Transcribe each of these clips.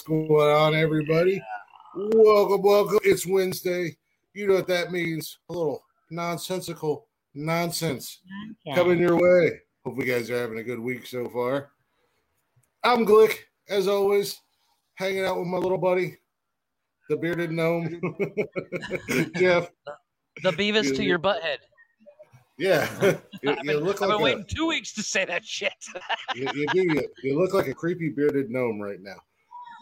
going on, everybody? Welcome, welcome. It's Wednesday. You know what that means. A little nonsensical nonsense coming your way. Hope you guys are having a good week so far. I'm Glick, as always, hanging out with my little buddy, the bearded gnome, Jeff. The Beavis to your butthead. Yeah, you, I've you been, look I've like been a, waiting two weeks to say that shit. you, you do. You, you look like a creepy bearded gnome right now.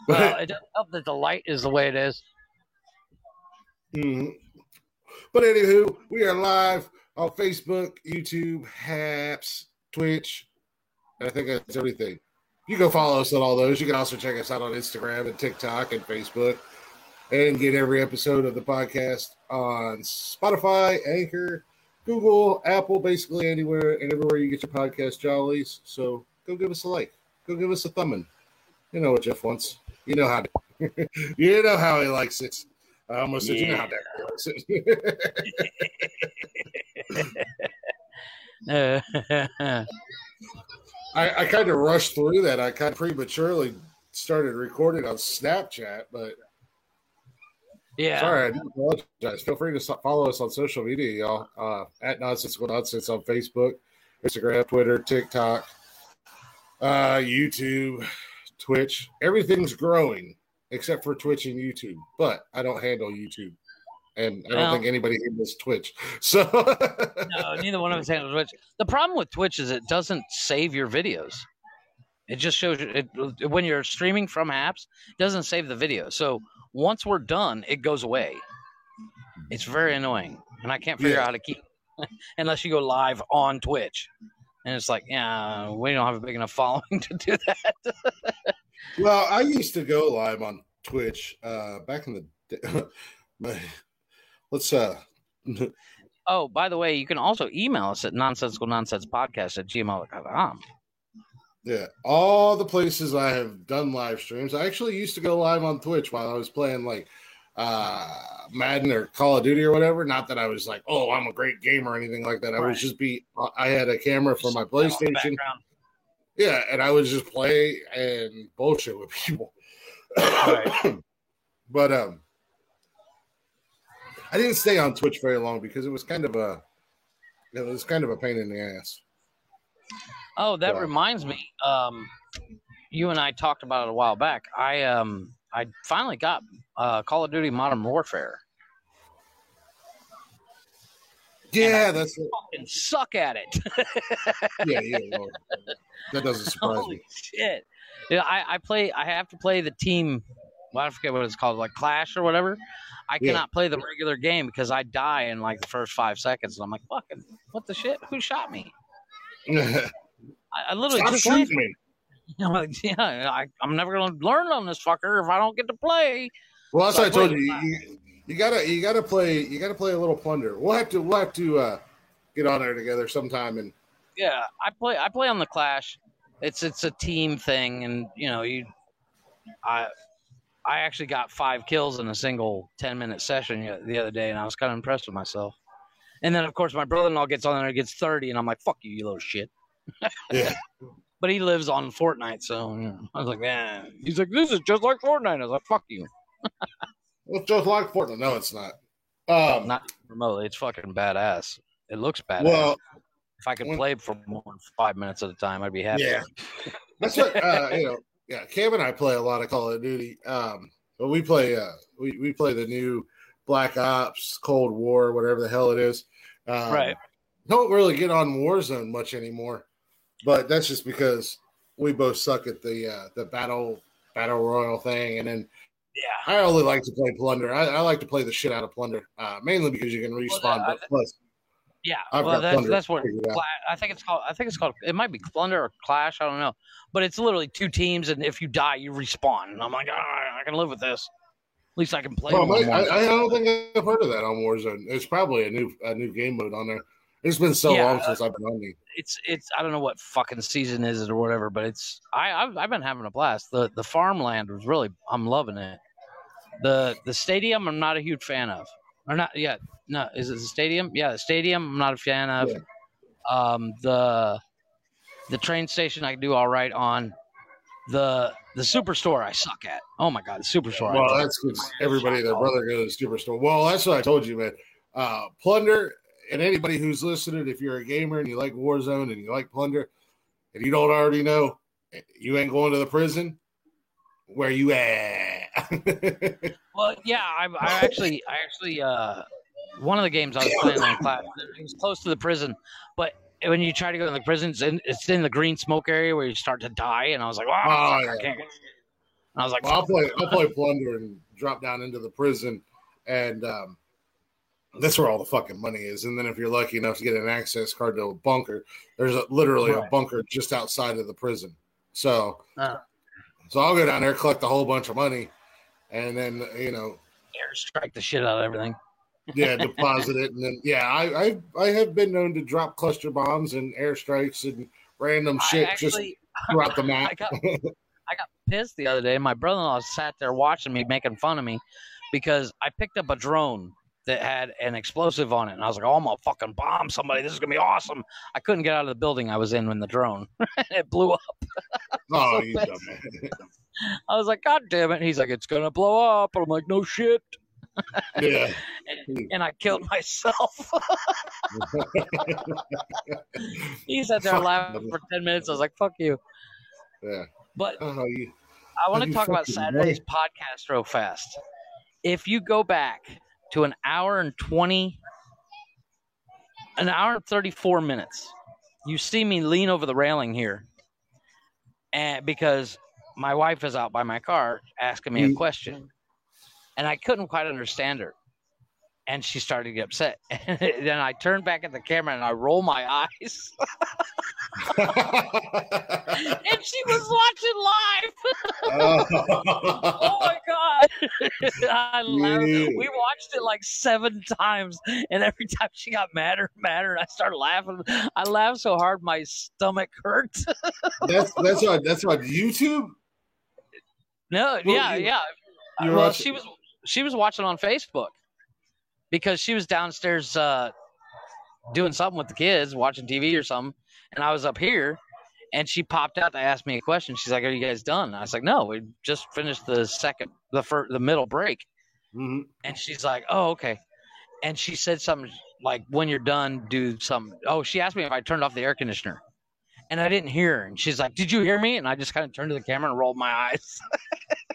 Well, it doesn't help that the light is the way it is. Mhm. But anywho, we are live on Facebook, YouTube, Haps, Twitch. I think that's everything. You go follow us on all those. You can also check us out on Instagram and TikTok and Facebook, and get every episode of the podcast on Spotify, Anchor, Google, Apple, basically anywhere and everywhere you get your podcast jollies. So go give us a like. Go give us a thumbing. You know what Jeff wants. You know how. To, you know how he likes it. I almost said you know how that likes it. Uh, I, I kind of rushed through that. I kind of prematurely started recording on Snapchat, but yeah. sorry, I do apologize. Feel free to follow us on social media, y'all. Uh, at Nonsensical Nonsense on Facebook, Instagram, Twitter, TikTok, uh, YouTube, Twitch. Everything's growing except for Twitch and YouTube, but I don't handle YouTube. And I don't Well- think anybody handles Twitch. So No, neither one of us handles Twitch. The problem with Twitch is it doesn't save your videos. It just shows you it, when you're streaming from apps, it doesn't save the video. So once we're done, it goes away. It's very annoying, and I can't figure Yeah. out how to keep unless you go live on Twitch. And it's like, yeah, we don't have a big enough following to do that. Well, I used to go live on Twitch uh, back in the day. My- Let's uh, Oh, by the way, you can also email us at nonsensical nonsense podcast at gmail.com. yeah, all the places I have done live streams. I actually used to go live on Twitch while I was playing like uh Madden or Call of Duty or whatever. Not that I was like, oh, I'm a great gamer or anything like that. I Right. was just be. I had a camera for my Just on the PlayStation. Yeah, and I would just play and bullshit with people. Right. but um I didn't stay on Twitch very long because it was kind of a it was kind of a pain in the ass. Oh, that reminds me. Um, you and I talked about it a while back. I um, I finally got uh, Call of Duty Modern Warfare. Yeah, that's Fucking suck at it. yeah, yeah. Well, that doesn't surprise Holy me. shit! Yeah, I, I play. I have to play the team. Well, I forget what it's called, like Clash or whatever. I Yeah. cannot play the regular game because I die in like the first five seconds, and I'm like, "Fucking, what the shit? Who shot me?" I, I literally Stop just shooting me. I'm like, yeah, I, I'm never gonna learn on this fucker if I don't get to play. Well, that's what I Like, told you. You, you gotta you gotta play you gotta play a little plunder. We'll have to we'll have to uh get on there together sometime and Yeah, I play. I play on the Clash. It's it's a team thing, and you know, you, I, I actually got five kills in a single ten minute session the other day, and I was kind of impressed with myself. And then, of course, my brother-in-law gets on there and gets thirty, and I'm like, "Fuck you, you little shit." yeah. But he lives on Fortnite, so you know, I was like, "Man," he's like, "This is just like Fortnite." I was like, "Fuck you." it's just like Fortnite. No, it's not. Um, Not remotely. It's fucking badass. It looks badass. well, if I could when- play for more than five minutes at a time, I'd be happy. Yeah. That's what uh, you know. Yeah, Cam and I play a lot of Call of Duty. Um, but we play uh, we we play the new Black Ops, Cold War, whatever the hell it is. Um, Right. Don't really get on Warzone much anymore, but that's just because we both suck at the uh, the battle battle royale thing, and then Yeah. I only like to play Plunder. I, I like to play the shit out of Plunder, uh, mainly because you can respawn. that- but plus, Yeah, I've well, that's that's what figured out. Cla- I think it's called. I think it's called. It might be Plunder or Clash. I don't know, but it's literally two teams, and if you die, you respawn. And I'm like, ah, I can live with this. At least I can play. Well, I. I I don't think I've heard of that on Warzone. It's probably a new a new game mode on there. It's been so Yeah, long since I've been on the. it's it's. I don't know what fucking season is it or whatever, but it's. I I've, I've been having a blast. The the farmland was really. I'm loving it. The the stadium, I'm not a huge fan of. Or not yet. No, is it the stadium? Yeah, the stadium. I'm not a fan of. Yeah. Um, the the train station I can do all right on. the the superstore I suck at. Oh my god, the superstore. Well, that's because everybody and their brother goes to the superstore. Well, that's what I told you, man. Uh, Plunder and anybody who's listening, if you're a gamer and you like Warzone and you like Plunder, and you don't already know, you ain't going to the prison. Where you at? well, yeah, I, I actually, I actually, uh, one of the games I was playing in class, it was close to the prison, but when you try to go to the prison, it's in, it's in the green smoke area where you start to die, and I was like, wow, oh, yeah. I. I was like, well, I'll play, I'll play Plunder and drop down into the prison, and um, that's where all the fucking money is. And then if you're lucky enough to get an access card to a bunker, there's a, literally right. a bunker just outside of the prison. So, uh, so I'll go down there, collect a whole bunch of money, and then you know, airstrike the shit out of everything. yeah, deposit it, and then yeah, I, I I have been known to drop cluster bombs and airstrikes and random shit actually, just throughout the map. I got, I got pissed the other day. My brother-in-law sat there watching me, making fun of me because I picked up a drone that had an explosive on it. And I was like, oh, I'm going to fucking bomb somebody. This is going to be awesome. I couldn't get out of the building I was in when the drone, it blew up. oh, you dumb I was like, God damn it. he's like, it's going to blow up. And I'm like, no shit. Yeah. and, and, I killed hmm. myself. he sat there laughing for 10 minutes. I was like, fuck you. Yeah. But oh, you, I want to talk about Saturday's right? podcast real fast. If you go back to an hour and 20 an hour and 34 minutes you see me lean over the railing here and because my wife is out by my car asking me a mm. question and i couldn't quite understand her and she started to get upset. And then I turned back at the camera and I roll my eyes. and she was watching live. oh, oh my god! We watched it like seven times, and every time she got madder, madder, and I started laughing. I laughed so hard my stomach hurt. that's that's on that's on YouTube. No, well, yeah, you, yeah. Well, watching? she was she was watching on Facebook because she was downstairs uh, doing something with the kids, watching TV or something, and I was up here, and she popped out to ask me a question. She's like, "Are you guys done?" I was like, "No, we just finished the second, the first, the middle break," mm-hmm. and she's like, "Oh, okay," and she said something like, "When you're done, do something." Oh, she asked me if I turned off the air conditioner. And I didn't hear her. And she's like, Did you hear me? And I just kind of turned to the camera and rolled my eyes.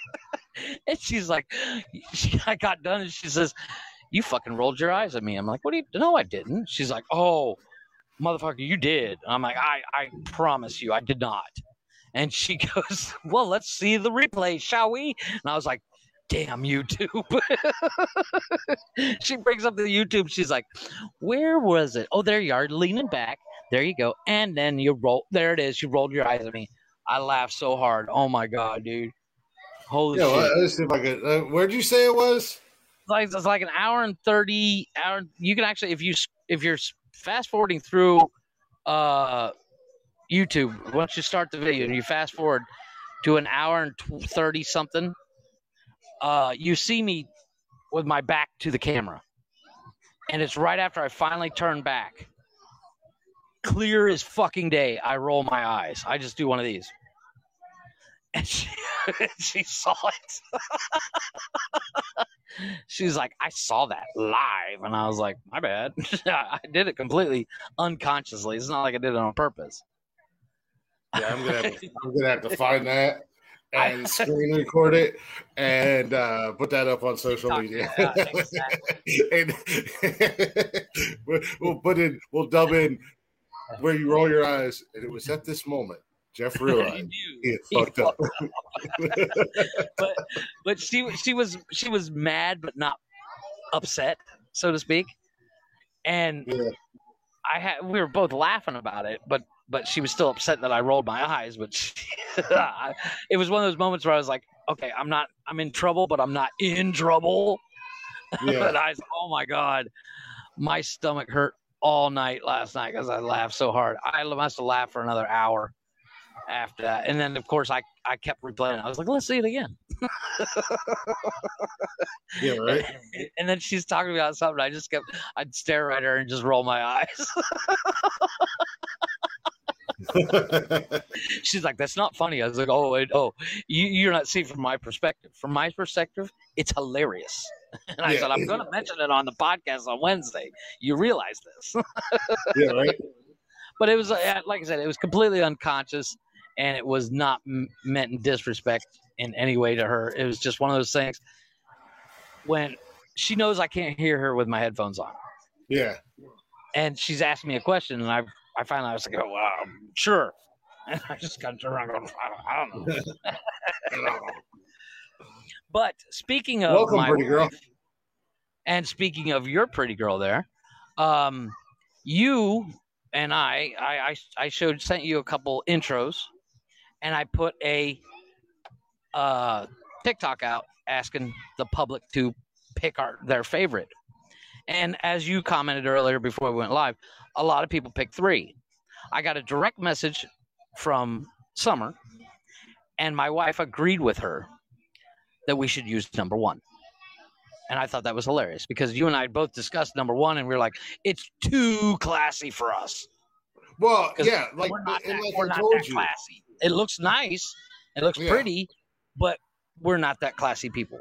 and she's like, she, I got done and she says, you fucking rolled your eyes at me. I'm like, what do you? No, I didn't. She's like, oh, motherfucker, you did. I'm like, I, I promise you, I did not. And she goes, well, let's see the replay, shall we? And I was like, damn YouTube. she brings up the YouTube. She's like, where was it? Oh, there you are, leaning back. There you go. And then you roll. There it is. You rolled your eyes at me. I laughed so hard. Oh my god, dude. Holy yeah, shit. Well, let's see if I could. Uh, where'd you say it was? Like it's like an hour and thirty hour. You can actually if you if you're fast forwarding through uh, YouTube once you start the video and you fast forward to an hour and thirty something, uh, you see me with my back to the camera, and it's right after I finally turn back. Clear as fucking day, I roll my eyes. I just do one of these and she, she saw it. She's like, I saw that live. And I was like, my bad. I did it completely unconsciously. It's not like I did it on purpose. Yeah, I'm gonna have to, I'm gonna have to find that and screen record it and uh, put that up on social media. and we'll put in, we'll dub in where you roll your eyes, and it was at this moment Jeff realized he, he fucked up. but but she she was she was mad but not upset, so to speak. And yeah. I had we were both laughing about it, but but she was still upset that I rolled my eyes. But she, it was one of those moments where I was like, okay, I'm not I'm in trouble, but I'm not in trouble. Yeah. but I was, oh my god, my stomach hurt all night last night because I laughed so hard. I must have laughed for another hour after that. And then, of course, I, I kept replaying. I was like, let's see it again. yeah, right. And, and, then she's talking about something. I just kept, I'd stare at her and just roll my eyes. She's like, "That's not funny." I was like, "Oh, it, oh, you, you're not seeing from my perspective. From my perspective, it's hilarious." And I Yeah. said, "I'm going to mention it on the podcast on Wednesday. You realize this?" yeah, right. but it was uh, like I said, it was completely unconscious, and it was not m- meant in disrespect in any way to her. It was just one of those things when she knows I can't hear her with my headphones on, Yeah. and she's asked me a question, and I I finally I was like, "Oh, wow, sure," and I just got to turn around, and go, I don't, I don't know. But speaking of Welcome, my pretty girl. wife, and speaking of your pretty girl there, um, you and I, I, I, I showed sent you a couple intros, and I put a uh, TikTok out asking the public to pick our their favorite. And as you commented earlier before we went live, a lot of people picked three. I got a direct message from Summer, and my wife agreed with her that we should use number one. And I thought that was hilarious because you and I both discussed number one, and we were like, it's too classy for us. Well, yeah, like we're not, that, like we're not told that you, classy. It looks nice, it looks Yeah. pretty, but we're not that classy people.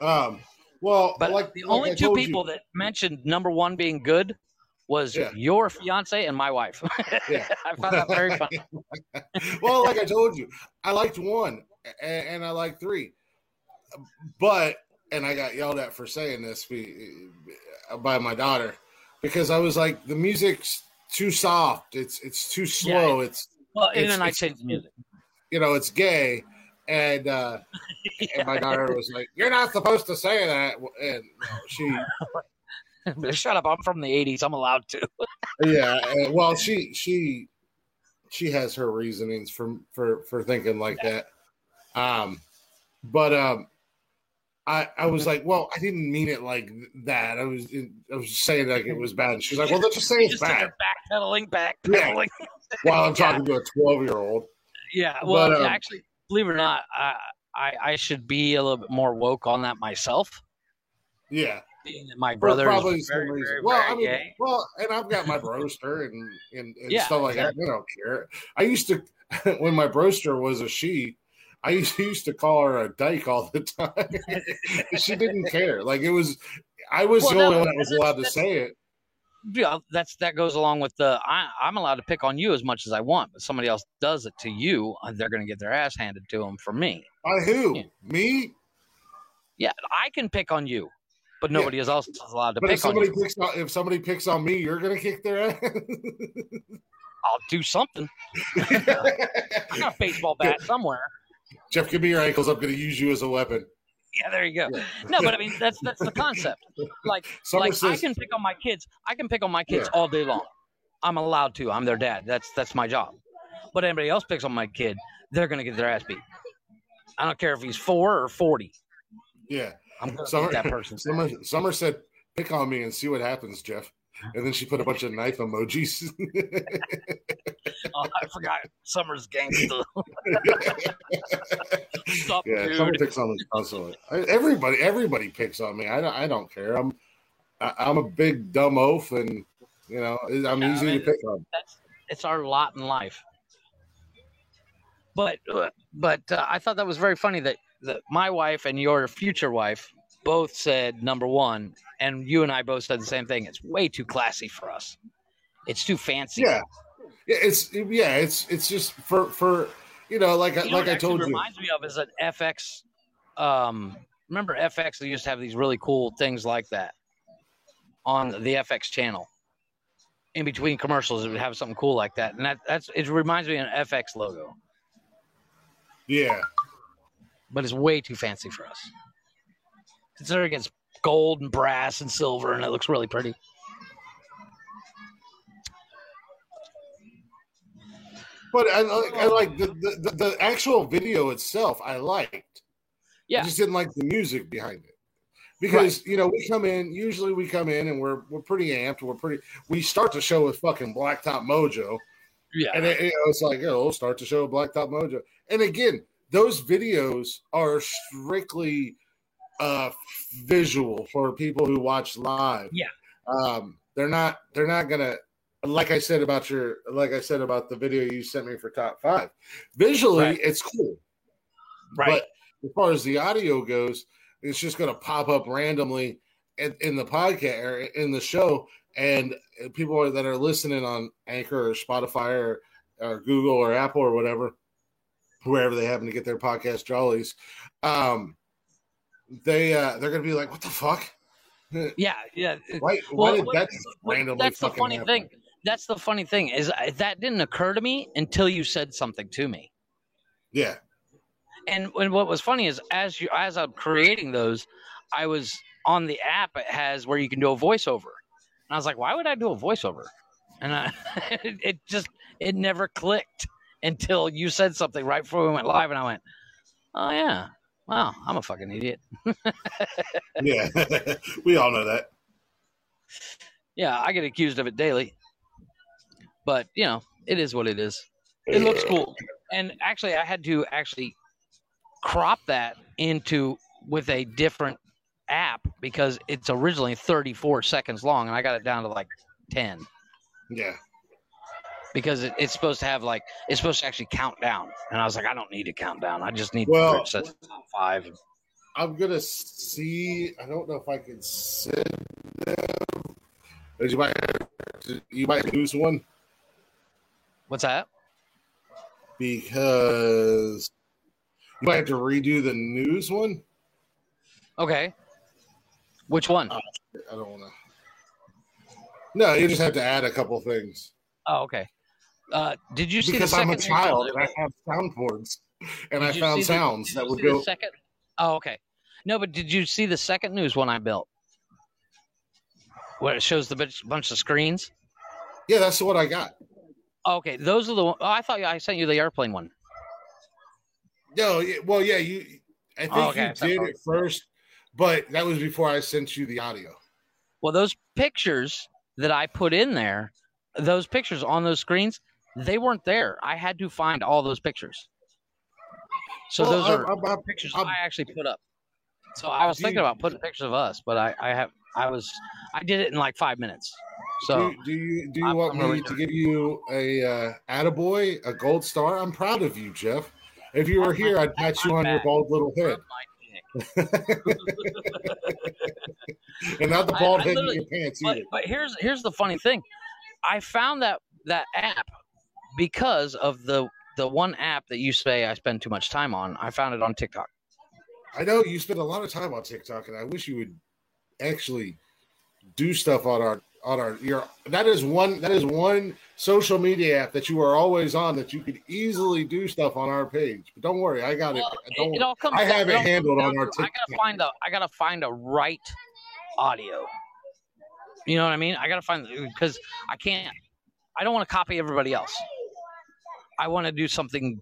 um, well, But like the only I two told you- people that mentioned number one being good was Yeah. your fiance and my wife. Yeah. I found that very funny. well, like I told you, I liked one and, and I liked three, but and I got yelled at for saying this by my daughter because I was like, the music's too soft. It's it's too slow. It's Well, and then I changed the music. you know, it's gay. And uh, and my daughter was like, "You're not supposed to say that." And she, Shut up! I'm from the '80s. I'm allowed to. yeah, and, well, she she she has her reasonings for for for thinking like that. Um, but um, I I was like, well, I didn't mean it like that. I was I was saying like it was bad. And she's like, well, let's just say it's just bad. backpedaling, backpedaling. While I'm Yeah. talking to a 12 year old. Yeah. Well, But, um, actually, believe it or not, I, I I should be a little bit more woke on that myself. Yeah, my for brother probably very, very, well, I mean, gay. well, and I've got my broster and and, and Yeah, stuff like that. They don't care. I used to when my broster was a she. I used, used to call her a dyke all the time. she didn't care. Like it was, I was Well, the no, only one that was allowed to say it. Yeah, that's that goes along with the I, I'm allowed to pick on you as much as I want, but somebody else does it to you, uh, they're going to get their ass handed to them for me. By who? Yeah. Me? Yeah, I can pick on you, but nobody else is allowed to But if pick on somebody you. picks on, if somebody picks on me, you're gonna kick their ass. I'll do something. I got a baseball bat somewhere. Jeff, give me your ankles. I'm gonna use you as a weapon. Yeah, there you go. Yeah. No, but I mean that's that's the concept. Like Summer like I can pick on my kids. I can pick on my kids Yeah. all day long. I'm allowed to. I'm their dad. That's that's my job. But anybody else picks on my kid, they're gonna get their ass beat. I don't care if he's four or forty. yeah. I'm gonna Summer- that person. Summer, Summer said, "Pick on me and see what happens, Jeff." And then she put a bunch of knife emojis. Oh, I forgot. Summer's gangster. Yeah, Summer picks on me constantly. I- Everybody, everybody picks on me. I don't, I don't care. I'm, I, I'm a big dumb oaf, and you know, I'm Yeah, I easy mean- to pick on. That's it's our lot in life. But uh, but uh, I thought that was very funny that, that my wife and your future wife both said number one, and you and I both said the same thing. It's way too classy for us. It's too fancy. Yeah, yeah, it's yeah, it's it's just for for you know, like I You know like what I told you. reminds me of is an FX. Um, remember FX? They used to have these really cool things like that on the FX channel. In between commercials, it would have something cool like that, and that, that's it. Reminds me of an FX logo, Yeah, but it's way too fancy for us. Considering it's gold and brass and silver, and it looks really pretty. but I like I like the, the the actual video itself. I liked. Yeah. I just didn't like the music behind it. Because you know we come in usually we come in and we're we're pretty amped we're pretty we start the show with fucking Blacktop Mojo Yeah, and it, you know, it's like oh we'll start the show with Blacktop Mojo and again those videos are strictly uh visual for people who watch live Yeah. um they're not they're not gonna like I said about your, like I said about the video you sent me for top five, visually Right. it's cool. Right. But as far as the audio goes, it's just to pop up randomly in, in the podcast or in the show, and people are- that are listening on Anchor or Spotify or, or Google or Apple or whatever, wherever they happen to get their podcast jollies, um, they uh, they're going to be like, "What the fuck? yeah, yeah. Why, why Well, did what- that what- randomly that's the funny happen?" thing. That's the funny thing is I- that didn't occur to me until you said something to me. Yeah, And when what was funny is as you as I'm creating those, I was on the app. It has where you can do a voiceover, and I was like, why would I do a voiceover? And I, it, it just it never clicked until you said something right before we went live, and I went, oh yeah, wow, I'm a fucking idiot. yeah, we all know that. Yeah, I get accused of it daily, but you know, it is what it is. It looks cool. And actually, I had to actually crop that into with a different app because it's originally 34 seconds long, and I got it down to like 10 Yeah, because it, it's supposed to have like it's supposed to actually count down. And I was like, I don't need to count down. I just need Well- it says top five. I'm gonna see. I don't know if I can send them. You might, you might lose one What's that? because you might have to redo the news one. Okay. Which one? Uh, I don't want to. No, you just have to add a couple things Oh, okay. Uh, did you see because the I'm second a child and I have soundboards and I Did you found see the- sounds that would go. second. Oh, okay. No, but did you see the second news one I built? Where it shows the bunch, bunch of screens. Yeah, that's what I got. Okay, those are the. one- Oh, I thought I sent you the airplane one. No, well, yeah, you. I think Oh, okay. you did it first, but that was before I sent you the audio. Well, those pictures that I put in there, those pictures on those screens, they weren't there. I had to find all those pictures. So Well, those are I'm- I'm- pictures I actually put up. So I was thinking about putting pictures of us, but I, I have I was I did it in like five minutes. So do, do you do you I'm- want I'm me really to give you a uh, attaboy, a gold star? I'm proud of you, Jeff. If you were here, I'd pat you on your bald little head, and not the bald I head in your pants but, either. but here's here's the funny thing i found that that app because of the the one app that you say i spend too much time on i found it on tiktok I know you spend a lot of time on TikTok, and I wish you would actually do stuff on our on our your. That is one that is one social media app that you are always on that you could easily do stuff on our page. But don't worry, I got Well, it. Don't it all comes I have it handled on our to- i gotta find a i gotta find a right audio you know what i mean i gotta find because i can't i don't want to copy everybody else i want to do something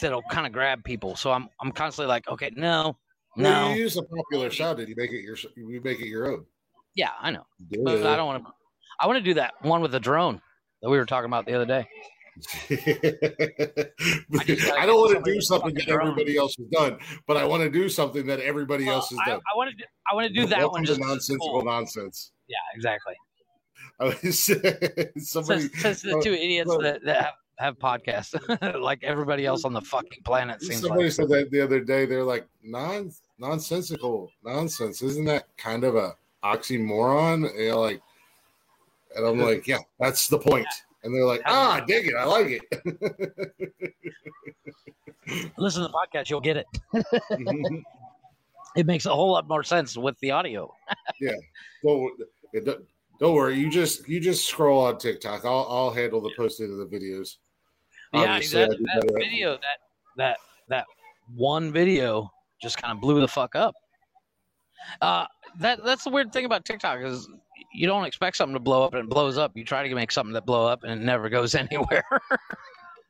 that'll kind of grab people so i'm i'm constantly like okay no Well, no you use a popular sound and you make it your you make it your own. yeah i know but i don't want to i want to do that one with the drone that we were talking about the other day I, I don't want to do something that everybody else has done, but I want to do something that everybody Well, else has I, done. I want to do, I want to do that Welcome one just nonsensical nonsense. Yeah, exactly. Somebody, the uh, two idiots well- that, that have, have podcasts, like everybody else on the fucking planet seems somebody like. said that the other day. They're like non nonsensical nonsense. Isn't that kind of a oxymoron? And you're like, and I'm like, yeah, that's the point. And they're like, ah, I dig it. I like it. Listen to the podcast, you'll get it. It makes a whole lot more sense with the audio. don't, don't don't worry. You just you just scroll on TikTok. I'll I'll handle the posting of the videos. Yeah, that, that video, that that that one video, just kind of blew the fuck up. Uh, that that's the weird thing about TikTok is you don't expect something to blow up and it blows up. You try to make something that blow up and it never goes anywhere.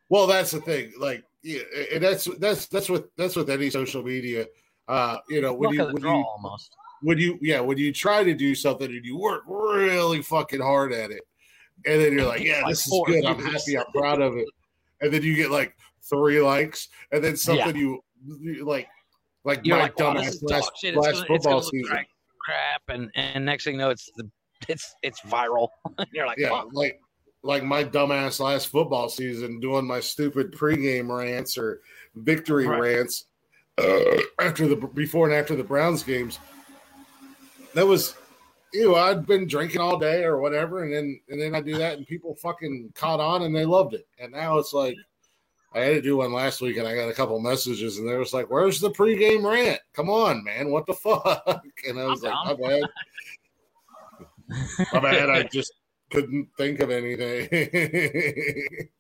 Well, that's the thing. Like, yeah, and that's that's that's what that's with any social media. Uh, you know, when you when you almost. when you yeah when you try to do something and you work really fucking hard at it, and then you're like, yeah, this is good. I'm happy. I'm proud of it. And then you get like three likes, and then something you, you like like You're my like, dumbass is last, dog shit. It's last gonna, football season. crap, crap, and and next thing you know, it's the it's it's viral. You're like, yeah, "Fuck." like like my dumbass last football season doing my stupid pregame rants or victory Right. rants uh, after the before and after the Browns games. That was you know, I'd been drinking all day or whatever, and then and then I do that and people fucking caught on and they loved it. And now it's like I had to do one last week and I got a couple messages and they was like, Where's the pregame rant? Come on, man, what the fuck? And I was I'm like, My bad. My bad, I just couldn't think of anything.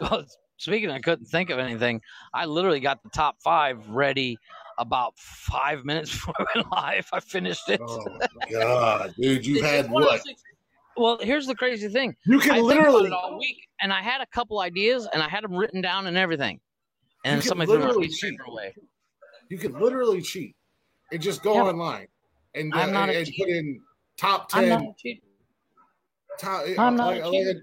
Well, speaking, I couldn't think of anything. I literally got the top five ready about five minutes before I went live. I finished it. oh god, dude, you had one of those what? Well, here's the crazy thing. You I can about literally it all week, and I had a couple ideas, and I had them written down and everything. And somebody threw my literally paper cheat. away. you can literally cheat and just go Yeah, online and, I'm uh, not and put in top ten not a cheater. top, I'm not like, a like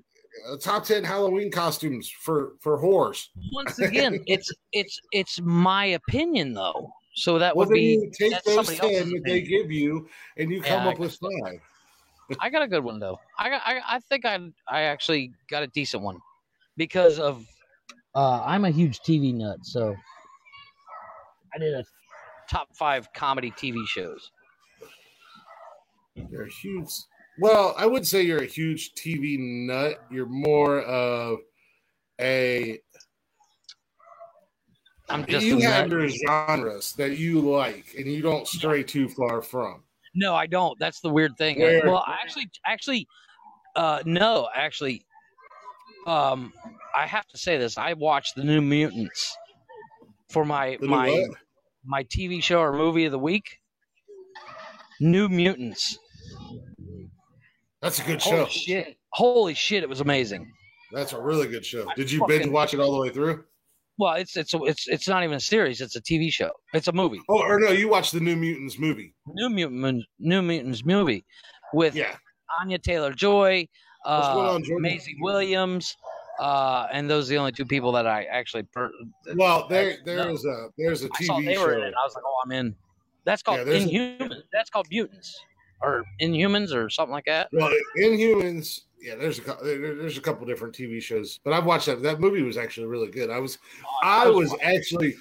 a, a top ten Halloween costumes for for whores. Once again, it's it's it's my opinion though. So that Well, would be you take those ten that they give you, and you come Yeah, up with five. I got a good one though. I got, I, I think I I actually got a decent one because of uh, I'm a huge TV nut, so I did a top five comedy TV shows. You're a huge. Well, I would say you're a huge TV nut. You're more of a. I'm just you have your genres that you like, and you don't stray too far from. No, I don't. That's the weird thing. Where- Well, I actually, actually, uh, no, actually, um, I have to say this. I watched the New Mutants for my my what? my TV show or movie of the week. New Mutants. That's a good Holy show. shit! Holy shit! It was amazing. That's a really good show. Did you fucking- binge watch it all the way through? Well, it's it's it's it's not even a series. It's a TV show. It's a movie. Oh, or no, you watched the New Mutants movie. New Mutant New Mutants movie with Yeah. Anya Taylor Joy, uh, on, Maisie Williams, uh, and those are the only two people that I actually. Per- Well, there I- there is a there's a I saw TV they were in show. it. I was like, oh, I'm in. That's called Yeah, there's a- Inhumans. That's called Mutants or Inhumans or something like that. Well, Inhumans. Yeah, there's a there's a couple different TV shows, but I've watched that. That movie was actually really good. I was I was actually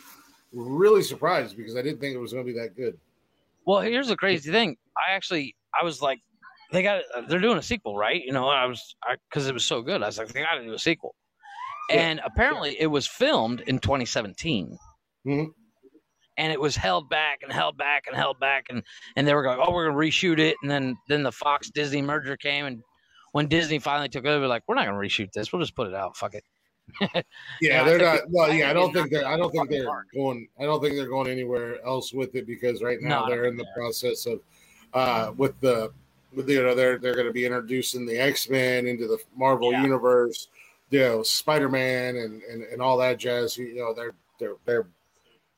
really surprised because I didn't think it was going to be that good. Well, here's the crazy thing. I actually, I was like, they got, they're doing a sequel, right? You know, I was, because it was so good. I was like, they got to do a sequel. Yeah. And apparently, it was filmed in 2017. Mhm. And it was held back and held back and held back, and and they were going, oh, we're gonna reshoot it. And then then the Fox Disney merger came, and when Disney finally took over, like, we're not gonna reshoot this. We'll just put it out. Fuck it. Yeah, Yeah, they're not. Well, yeah, I don't think they're. I don't think they're going. I don't think they're going anywhere else with it because right now No, they're in the process of uh with the with the, you know they're they're going to be introducing the X Men into the Marvel Yeah. universe, you know Spider Man and, and and all that jazz. You know they're they're they're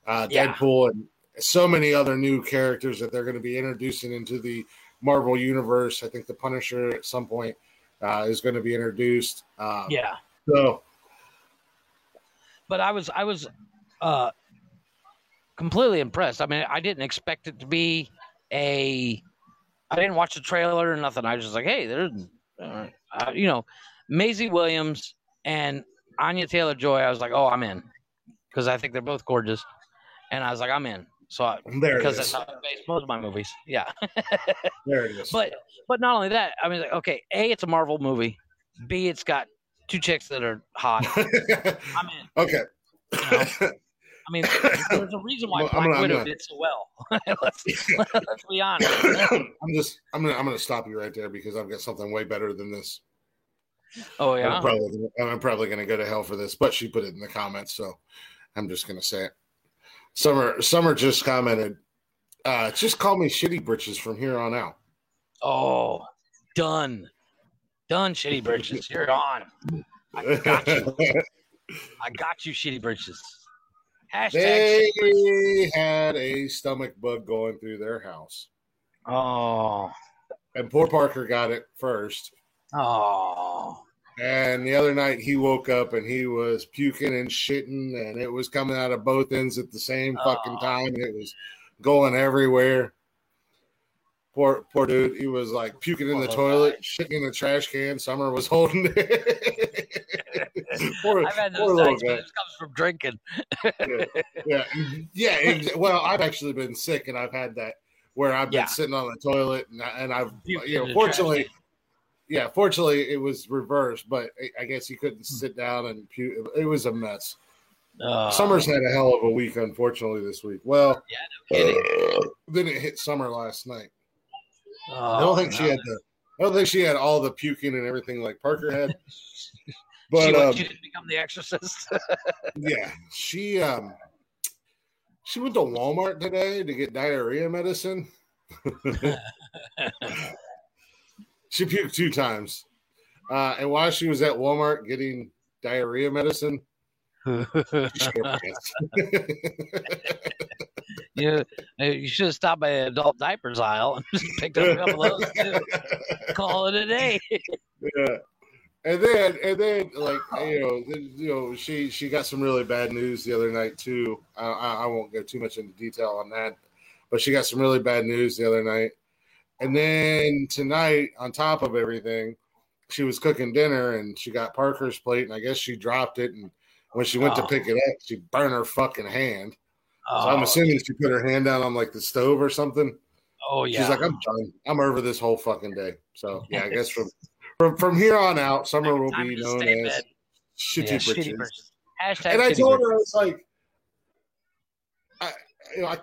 uh, Yeah. Deadpool and so many other new characters that they're going to be introducing into the Marvel universe. I think the Punisher at some point uh, is going to be introduced. Uh, Yeah. So but I was I was uh completely impressed. I mean, I didn't expect it to be a. I didn't watch the trailer or nothing. I was just like, hey, there's, uh, you know, Maisie Williams and Anya Taylor Joy. I was like, oh, I'm in because I think they're both gorgeous, and I was like, I'm in. So I, there because that's how I base most of my movies. Yeah, There it is. but but not only that. I mean, like, okay, a it's a Marvel movie. B it's got two chicks that are hot. I'm in. okay. I mean, there's a reason why Well, I'm Black gonna- Widow gonna- did so well. let's, let's be honest. I'm just I'm gonna I'm gonna stop you right there because I've got something way better than this. Oh I'm yeah. probably I'm probably gonna go to hell for this, but she put it in the comments, so I'm just gonna say it. Summer Summer just commented, uh, just call me shitty britches from here on out. Oh, done, done. Shitty britches, you're on. I got you. I got you, shitty britches. Hashtag. they shitty had a stomach bug going through their house. Oh, And poor Parker got it first. oh. And the other night he woke up and he was puking and shitting, and it was coming out of both ends at the same fucking Oh. time. It was going everywhere. Poor poor dude. He was like puking in the toilet, shitting in the trash can. Summer was holding it. poor, I've had those nights, but this comes from drinking. Yeah, yeah. ex- well, I've actually been sick, and I've had that where I've been Yeah. sitting on the toilet, and, I, and I've you know, fortunately. Yeah, fortunately, it was reversed. But I- I guess he couldn't Hmm. sit down and puke. It was a mess. Uh, Summer's had a hell of a week, unfortunately, this week. Well, kidding. then it hit Summer last night. Oh, I don't think she had the. I don't think she had all the puking and everything like Parker had. she, But went- um, she didn't become the exorcist. yeah, she um, she went to Walmart today to get diarrhea medicine. she puked two times, uh, and while she was at Walmart getting diarrhea medicine, she shit her pants. you, uh, you should have stopped by the adult diapers aisle and just picked up a couple of those. Too. Call it a day. yeah. And then, and then, like you know, you know, she she got some really bad news the other night too. I, I, I won't go too much into detail on that, but she got some really bad news the other night. And then tonight, on top of everything, she was cooking dinner and she got Parker's plate, and I guess she dropped it. And when she went to Oh. pick it up, she burned her fucking hand. So I'm Oh, assuming she put her hand down on like the stove or something. oh yeah. She's like, I'm done. I'm over this whole fucking day. So yeah, I guess from from from here on out, summer will be to known as bed. shitty Yeah, shitty And I told her I was like, I, you know, I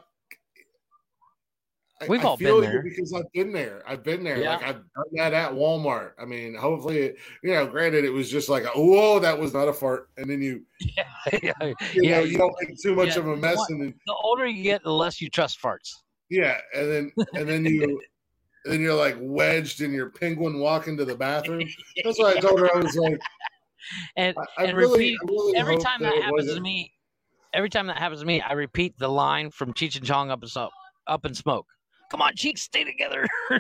We've I all been there. because I've been there. I've been there. Yeah. Like I've done that at Walmart. I mean, hopefully, it, you know, granted, it was just like, whoa, that was not a fart, and then you, yeah, yeah, you Yeah, know, you don't make too much yeah, of a mess, want- and then The older you get, the less you trust farts. yeah, and then and then you. then you're like wedged in your penguin walk into the bathroom. That's why I told her I was like, And I, And really, repeat really every time that that happens to me, every time that happens to me, I repeat the line from Cheech and Chong Up in Smoke. Up in Smoke. Come on, cheeks, stay together.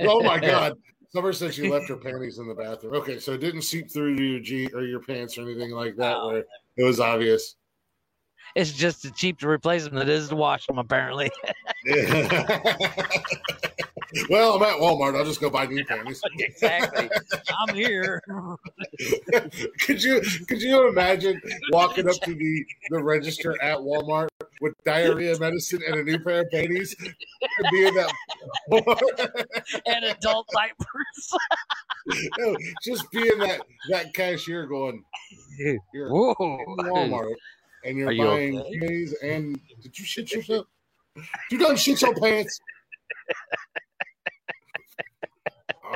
oh my god! Summer said she left her panties in the bathroom. Okay, so it didn't seep through your G or your pants or anything like that, No. where it was obvious. It's just as cheap to replace them than it is to wash them, apparently. well, I'm at Walmart. I'll just go buy new panties. exactly. I'm here. could you could you imagine walking up to the the register at Walmart with diarrhea medicine and a new pair of panties and being that and adult diapers. no, just being that that cashier going Whoa. in Walmart and you're you buying okay? and did you shit yourself? You done shit your pants?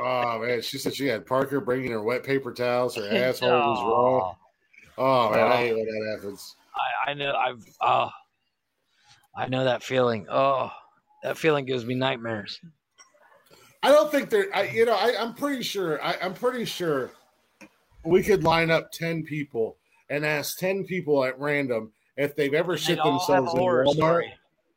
Oh man, she said she had Parker bringing her wet paper towels. Her asshole was raw. Oh man, I hate when that happens. I, I know. I've. Oh, I know that feeling. Oh, that feeling gives me nightmares. I don't think there. I you know I, I'm pretty sure. I, I'm pretty sure we could line up ten people and ask ten people at random if they've ever shit themselves in Walmart story.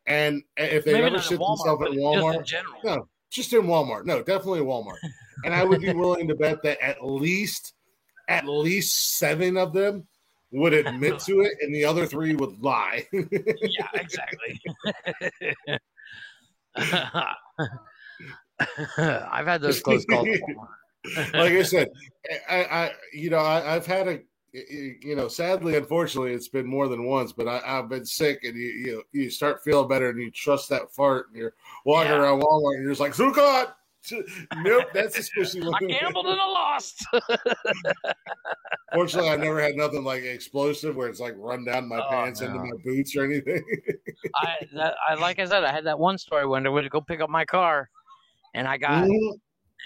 and if they've Maybe ever shit Walmart, themselves at but just in Walmart. general. No, just in Walmart. No, definitely Walmart. And I would be willing to bet that at least, at least seven of them would admit to it, and the other three would lie. yeah, exactly. I've had those close calls. like I said, I, I you know, I, I've had a, you know, sadly, unfortunately, it's been more than once. But I, I've been sick, and you, you, you start feeling better, and you trust that fart, and you're walking Yeah. around Walmart, and you're just like, Zucot. Nope, that's one. I gambled and I lost. Fortunately, I never had nothing like explosive where it's like run down my Oh, pants into my boots or anything. I, that, I like I said, I had that one story when I went to go pick up my car, and I got Mhm.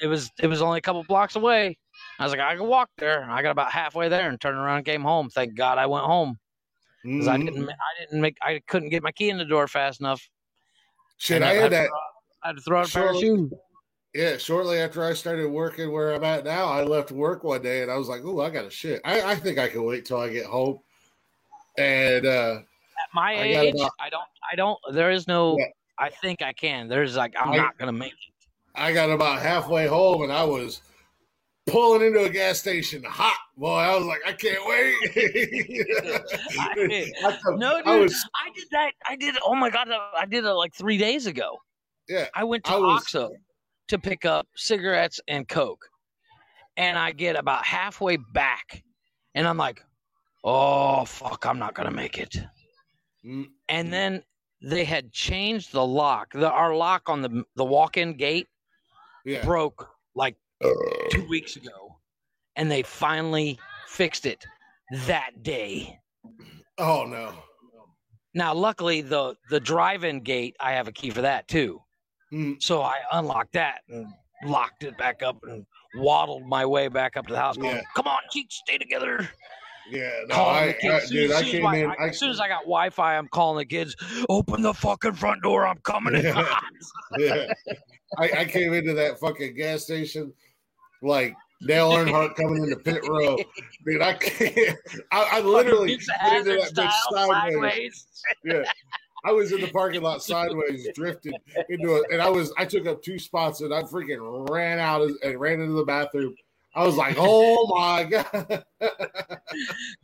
it was it was only a couple blocks away. I was like, I can walk there. I got about halfway there and turned around and came home. Thank God I went home because I Mhm. didn't I didn't make I couldn't get my key in the door fast enough. Shit, And I had that. throw- I had to throw out a of shoes. Yeah, shortly after I started working where I'm at now, I left work one day and I was like, "Oh, I got to shit. I, I think I can wait till I get home." And uh, At my I age, about- I don't I don't. There is no. Yeah. I think I can. There's like I'm I- not gonna make it. I got about halfway home and I was pulling into a gas station hot. Boy, I was like, I can't wait. I- I come- no, dude, I I, did that. I did. Oh my god, I did it like three days ago. Yeah, I went to I was- Oxxo to pick up cigarettes and Coke, and I get about halfway back, and I'm like, "Oh fuck, I'm not gonna make it." Mm, And then they had changed the lock. The, our lock on the the walk-in gate yeah. broke like two weeks ago, and they finally fixed it that day. Oh no. Now, luckily, the the drive-in gate, I have a key for that too. Mm, So I unlocked that and locked it back up and waddled my way back up to the house. Going, Yeah. Come on, cheat, stay together. Yeah, no, I. I, As soon- dude, as I came my- in. I- I, as soon as I got Wi-Fi, I'm calling the kids. Open the fucking front door. I'm coming in. Yeah, I, I came into that fucking gas station like Dale Earnhardt coming into pit row. Dude, I can't. I, I literally Dukes of went into that sideways. sideways. I was in the parking lot sideways, drifted into it, and I was I took up two spots and I freaking ran out and ran into the bathroom. I was like, "Oh my god!"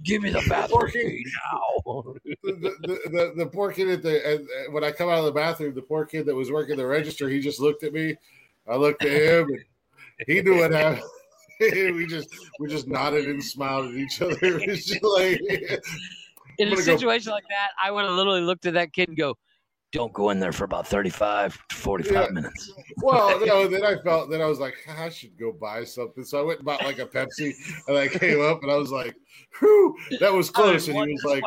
Give me the bathroom now. the, the, the, the poor kid at the and when I come out of the bathroom, the poor kid that was working the register, he just looked at me. I looked at him, and he knew what happened. we just we just nodded and smiled at each other. It was just like, In a gonna go- situation like that, I would have literally looked at that kid and go, "Don't go in there for about 35 to 45 Yeah. minutes." well, no. Then I felt then I was like, I should go buy something. So I went and bought like a Pepsi, and I came up and I was like, "Whew, that was close." And he was like,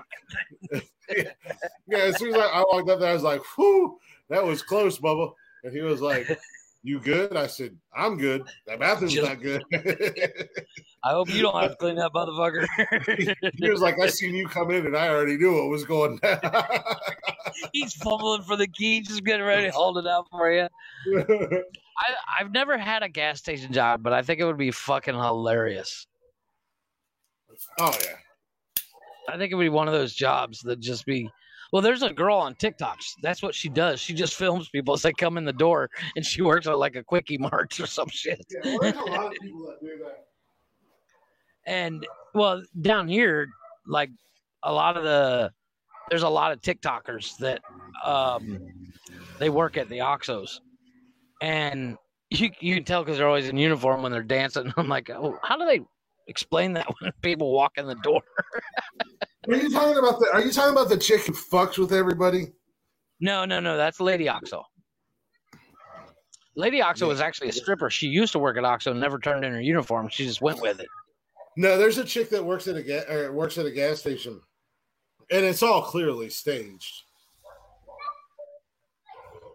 "Yeah." As soon as I, I walked up there, I was like, "Whew, that was close, Bubba." And he was like, "You good?" I said, "I'm good. That bathroom's not good." I hope you don't have to clean that motherfucker. he was like, "I seen you come in, and I already knew what was going down." He's fumbling for the key, just getting ready to hold it out for you. I, I've never had a gas station job, but I think it would be fucking hilarious. oh yeah, I think it would be one of those jobs that just be. Well, there's a girl on TikTok. That's what she does. She just films people as they come in the door, and she works at like a quickie mart or some shit. yeah well, there's a lot of people that do that. And well, down here, like a lot of the, there's a lot of TikTokers that um, they work at the Oxxos, and you you can tell because they're always in uniform when they're dancing. I'm like, oh, how do they explain that when people walk in the door? Are you talking about the? Are you talking about the chick who fucks with everybody? No, no, no. That's Lady Oxxo. Lady Oxxo was actually a stripper. She used to work at Oxxo, never turned in her uniform. She just went with it. No, there's a chick that works at a ga- or works at a gas station, and it's all clearly staged.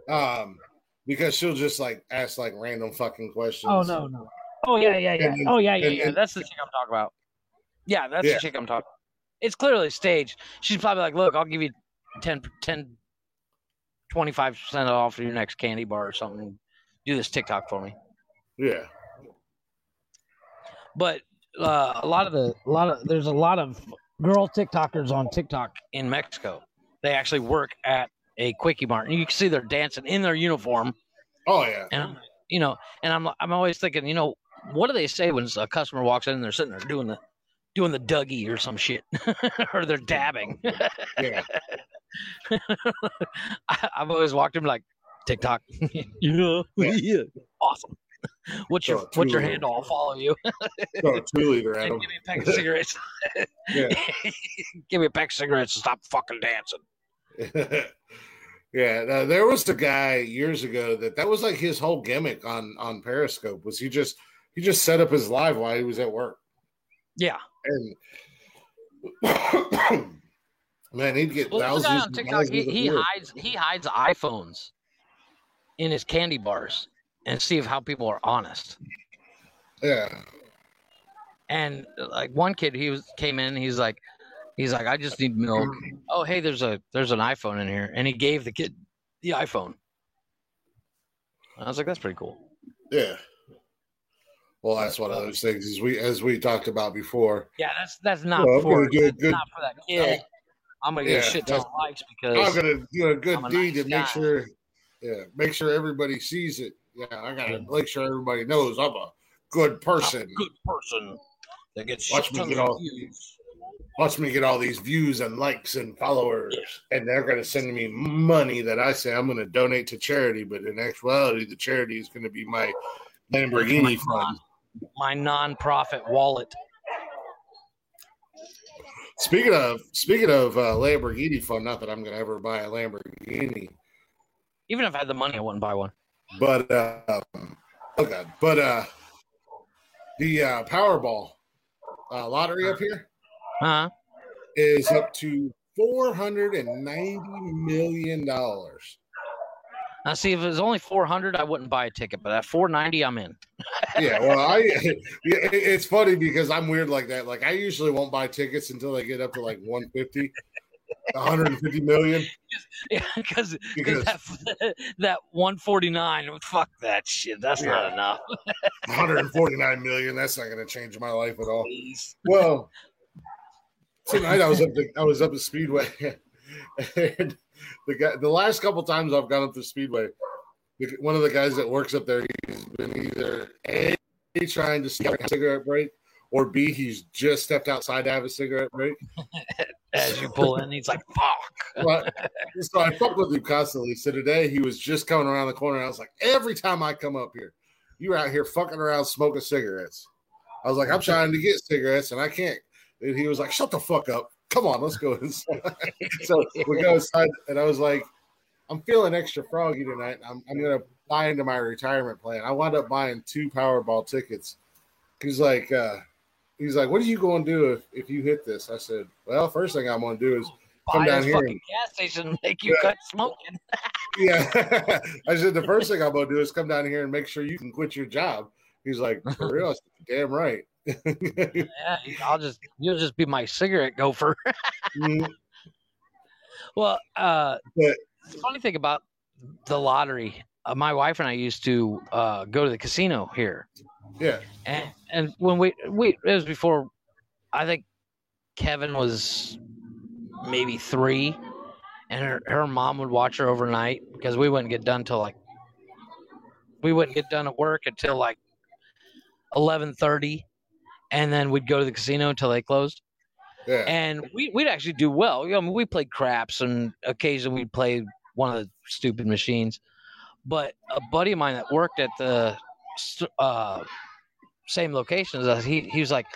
Um, because she'll just like ask like random fucking questions. Oh no, no. Oh yeah, yeah, yeah. And- oh yeah, yeah, and- yeah. and- That's the chick I'm talking about. Yeah, that's Yeah. the chick I'm talking. About. It's clearly staged. She's probably like, "Look, I'll give you 10, 10 25 percent off your next candy bar or something. Do this TikTok for me." Yeah, But uh, a lot of the, a lot of, there's a lot of girl TikTokers on TikTok in Mexico. They actually work at a quickie mart, and you can see they're dancing in their uniform. oh yeah, And I'm, you know, and I'm, I'm always thinking, you know, what do they say when a customer walks in and they're sitting there doing the, doing the Dougie or some shit, or they're dabbing. yeah. I, I've always walked him like TikTok. yeah, Yeah. yeah, awesome. What's your a what's your handle? I'll follow you. Two liter him. give me a pack of cigarettes. Yeah. give me a pack of cigarettes and stop fucking dancing. yeah, no, there was the guy years ago that that was like his whole gimmick on on Periscope was he just he just set up his live while he was at work Yeah. And man he'd get Well, thousands guy on TikTok. He, he hides he hides iPhones in his candy bars and see if how people are honest. yeah And like one kid, he was came in. He's like, he's like, I just need milk. Oh, hey, there's a there's an iPhone in here, and he gave the kid the iPhone. I was like, that's pretty cool. yeah well that's one of uh, those things as we as we talked about before Yeah, that's that's not Well, I'm for gonna a good- not for that kid. I'm gonna get Yeah, shit ton of likes i'm because gonna do a good a deed nice to make guy. sure yeah make sure everybody sees it yeah i gotta make sure everybody knows i'm a good person. good person that gets Watch shit me get all- views. Watch me get all these views and likes and followers, and they're going to send me money that I say I'm going to donate to charity. But in actuality, the charity is going to be my Lamborghini fund. My non-profit wallet. Speaking of speaking of uh, Lamborghini fund, not that I'm going to ever buy a Lamborghini, Even if I had the money, I wouldn't buy one. but uh, oh god, but uh, the uh, Powerball uh, lottery up here Huh? is up to four hundred and ninety million dollars. Now, see, if it was only four hundred, I wouldn't buy a ticket. But at four ninety, I'm in. Yeah, well, I it's funny because I'm weird like that. Like I usually won't buy tickets until they get up to like 150, 150 million. Yeah, because Because that that one forty nine. Fuck that shit. That's not enough. 149 million. That's not going to change my life at all. Please. Well, tonight I was up. To, I was up at Speedway, and the guy. The last couple times I've gone up to Speedway, one of the guys that works up there, he's been either a trying to get a cigarette break, or b he's just stepped outside to have a cigarette break. As you pull in, he's like, "Fuck." But, so I fuck with him constantly. So today he was just coming around the corner. And I was like, every time I come up here, you're out here fucking around smoking cigarettes. I was like, I'm trying to get cigarettes and I can't. And he was like, shut the fuck up. Come on, let's go inside. so we go inside, and I was like, I'm feeling extra froggy tonight. I'm, I'm gonna buy into my retirement plan. I wound up buying two Powerball tickets. He's like, uh, he's like, what are you going to do if, if you hit this? I said, well, first thing I'm going to do is Come Buy down here fucking and- gas station and make you Yeah. cut smoking. Yeah. I said the first thing I'm gonna do is come down here and make sure you can quit your job. He's like, for real? I said, Damn right. Yeah, I'll just you'll just be my cigarette gopher. Mm, Well, uh, But- the funny thing about the lottery, uh, my wife and I used to uh, go to the casino here, yeah. and and when we we it was before, I think Kevin was maybe three, and her, her mom would watch her overnight because we wouldn't get done till like we wouldn't get done at work until like eleven thirty, and then we'd go to the casino until they closed Yeah. and we, we'd actually do well. You know, I mean, we played craps, and occasionally we'd play one of the stupid machines. But a buddy of mine that worked at the uh, same location as us, he he was like,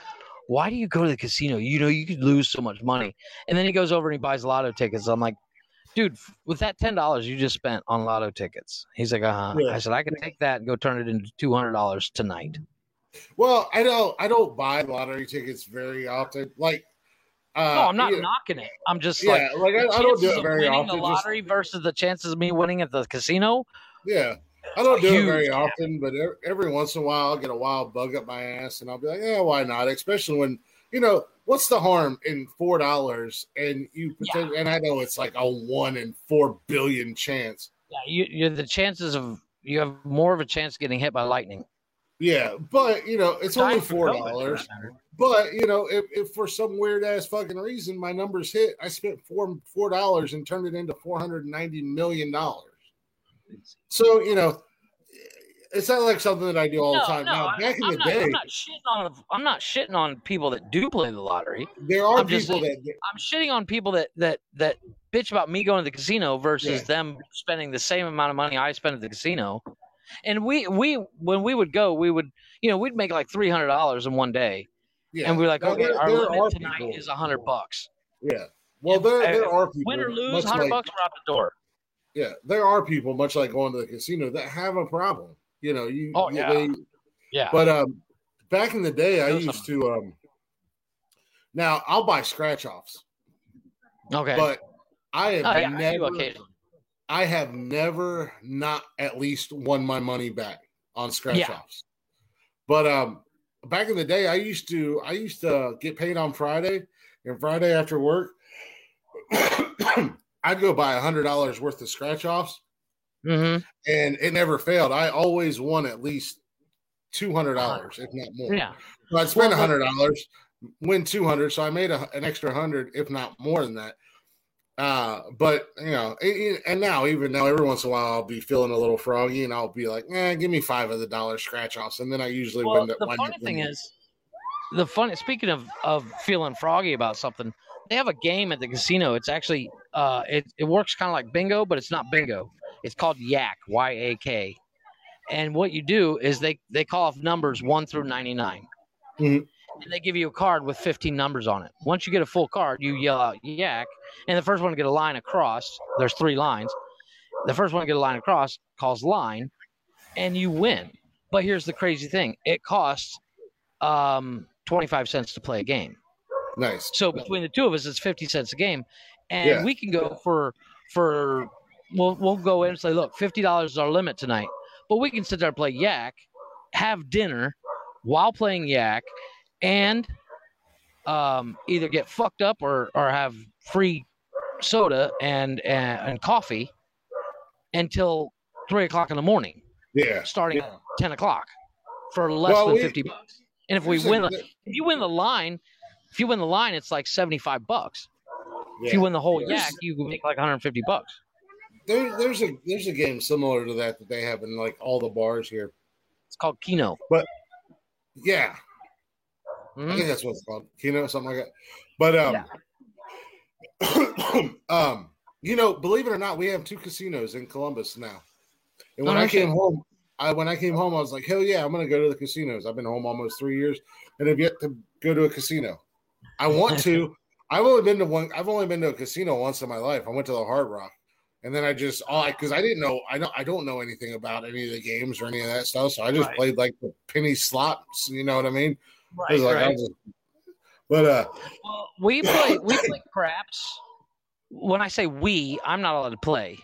"Why do you go to the casino? You know, you could lose so much money." And then he goes over and he buys lotto tickets. I'm like, "Dude, with that ten dollars you just spent on lotto tickets," he's like, "Uh huh." Yeah. I said, "I can take that and go turn it into two hundred dollars tonight." Well, I don't I don't buy lottery tickets very often. Like uh no, I'm not yeah, knocking it. I'm just like. yeah, like I, I don't do it very winning often. The Just- lottery versus the chances of me winning at the casino. yeah. I don't do it very often, but every, once in a while I'll get a wild bug up my ass and I'll be like, yeah, why not? Especially when you know, what's the harm in four dollars and you Yeah. and I know it's like a one in four billion chance. Yeah, you, you're the chances of you have more of a chance getting hit by lightning. Yeah, but you know, it's only four dollars. But you know, if, if for some weird ass fucking reason my numbers hit, I spent four four dollars and turned it into four hundred ninety million dollars. So you know, it's not like something that I do all the time. no, now, I- back in I'm the not, day, I'm not shitting on. I'm not shitting on people that do play the lottery. there are I'm just that I'm shitting on people that that that bitch about me going to the casino versus Yeah. them spending the same amount of money I spend at the casino. And we we when we would go, we would you know we'd make like three hundred dollars in one day, yeah, and we're like, Now, okay, there- our there limit tonight people- is a hundred bucks. Yeah, well, there there are people Win or lose, hundred like- bucks, we're out the door. Yeah, there are people much like going to the casino that have a problem. You know, you. Oh, yeah. they- Yeah, But um, back in the day, I used to um. Now I'll buy scratch offs, okay. but I have oh, yeah, I never, occasionally. I have never not at least won my money back on scratch Yeah. offs. But um, back in the day, I used to I used to get paid on Friday, and Friday after work, I'd go buy a hundred dollars worth of scratch offs, hmm and it never failed. I always won at least two hundred dollars, if not more. Yeah, So I'd spend a hundred dollars, win two hundred, so I made a, an extra hundred, if not more than that. Uh, but you know, and now even now, every once in a while, I'll be feeling a little froggy, and I'll be like, "Eh, give me five of the dollar scratch offs," and then I usually well, win. The wind funny up thing is, the funny. Speaking of of feeling froggy about something, they have a game at the casino. It's actually uh, it it works kind of like bingo, but it's not bingo. It's called Yak Y A K, and what you do is they they call off numbers one through ninety nine. And they give you a card with 15 numbers on it. Once you get a full card, you yell out yak, and the first one to get a line across, there's three lines. The first one to get a line across calls line, and you win. But here's the crazy thing it costs um, 25 cents to play a game. nice. So between the two of us, it's 50 cents a game. And Yeah. we can go for, for, we'll, we'll go in and say, look, $50 is our limit tonight. But we can sit there and play Yak, have dinner while playing Yak, and um, either get fucked up or, or have free soda and, and, and coffee until three o'clock in the morning, Yeah. starting Yeah. at 10 o'clock for less Well, than we- 50 bucks. And if we win, if you win the line, if you win the line, it's like 75 bucks. If you win the whole There's- yak, you make like 150 bucks. There, there's a there's a game similar to that that they have in like all the bars here. It's called Keno. But yeah, I Mhm. think that's what it's called, Keno, something like that. But um, um, you know, believe it or not, we have two casinos in Columbus now. And when Oh, I came home, I when I came home, I was like, hell yeah, I'm gonna go to the casinos. I've been home almost three years and have yet to go to a casino. I want to. I've only been to one. I've only been to a casino once in my life. I went to the Hard Rock, and then I just all because I didn't know. I don't. I don't know anything about any of the games or any of that stuff. So I just Right. played like the penny slots. You know what I mean? I Right, like, right. just- but uh, Well, we play we play craps. When I say we, I'm not allowed to play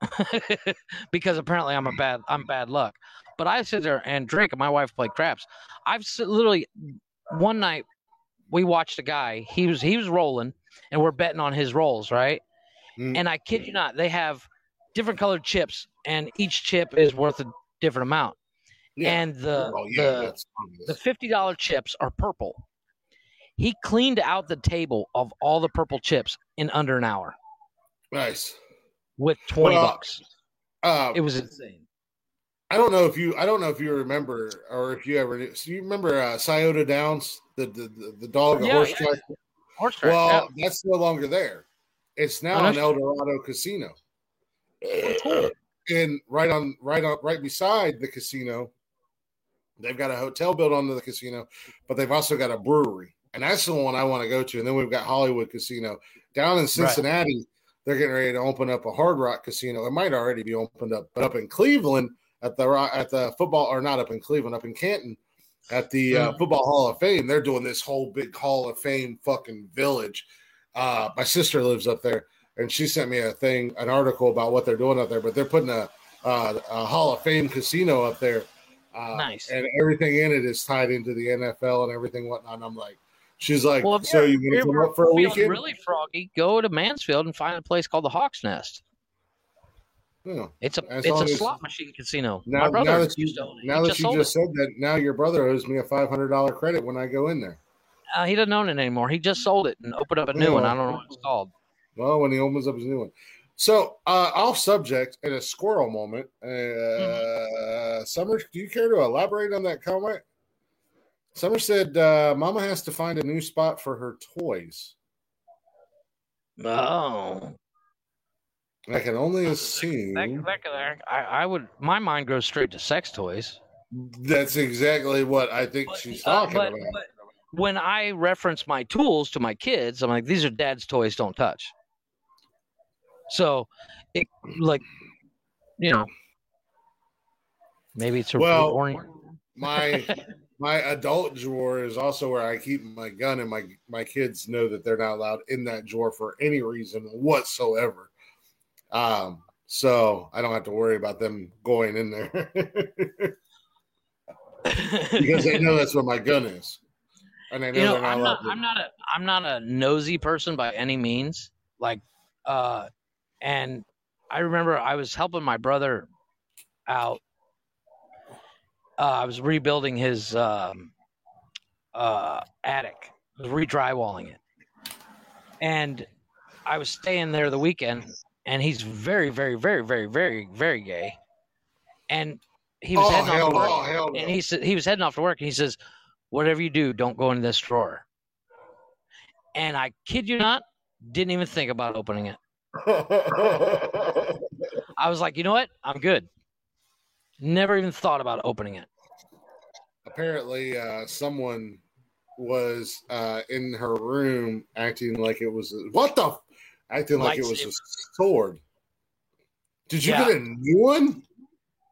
because apparently I'm a bad I'm bad luck. But I sit there and drink, and my wife played craps. I've literally one night we watched a guy. He was he was rolling, and we're betting on his rolls, right? Mm. And I kid you not, they have different colored chips, and each chip is worth a different amount. Yeah. And the oh yeah, the the fifty dollar chips are purple. He cleaned out the table of all the purple chips in under an hour nice. with twenty Well, bucks. Uh, It was insane. I don't know if you I don't know if you remember or if you ever knew. So you remember uh, Scioto Downs, the the the, the dog, the Yeah, horse yeah. track? Horse track. Well, that's no longer there. It's now Oh, an. El Dorado casino. And right on right on right beside the casino, they've got a hotel built onto the casino, but they've also got a brewery. And that's the one I want to go to. And then we've got Hollywood Casino. Down in Cincinnati, they're getting ready to open up a Hard Rock Casino. It might already be opened up, but up in Cleveland at the at the football or not up in Cleveland, up in Canton at the uh, Mhm. Football Hall of Fame, they're doing this whole big Hall of Fame fucking village. Uh, my sister lives up there, and she sent me a thing, an article about what they're doing up there. But they're putting a, uh, a Hall of Fame casino up there, uh, Nice. and everything in it is tied into the NFL and everything whatnot. And I'm like, she's like, Well, so you're- gonna come up for a weekend? really froggy, go to Mansfield and find a place called the Hawk's Nest. Yeah. It's a As it's a as- slot machine casino. Now, My brother now that you used to own it. now that you sold just said that, now your brother owes me a five hundred dollar credit when I go in there. Uh, he doesn't own it anymore. He just sold it and opened up a new one. Oh. I don't know what it's called. Well, when he opens up his new one. So, uh, off subject in a squirrel moment, uh, Mm-hmm. Summer, do you care to elaborate on that comment? Summer said, uh, Mama has to find a new spot for her toys. Oh, I can only assume that, that, that, I, I would. My mind goes straight to sex toys. that's exactly what I think she's Uh, talking but, about. but when I reference my tools to my kids, I'm like, these are dad's toys, don't touch. So, it like, you know, maybe it's a Well, my my adult drawer is also where I keep my gun, and my my kids know that they're not allowed in that drawer for any reason whatsoever. Um, so I don't have to worry about them going in there because they know that's where my gun is, and they know, you know, not I'm not, I'm not a I'm not a nosy person by any means. Like, uh, and I remember I was helping my brother out. Uh, I was rebuilding his um, uh, attic, I was re-drywalling it, and I was staying there the weekend, and he's very, very, very, very, very, very gay. And he was Oh, heading off to work, no. and he said he was heading off to work, and he says, "Whatever you do, don't go in this drawer." And I kid you not, didn't even think about opening it. I was like, you know what? I'm good. Never even thought about opening it. Apparently, uh, someone was uh, in her room acting like it was what the acting like it was a sword. Did you Yeah. get a new one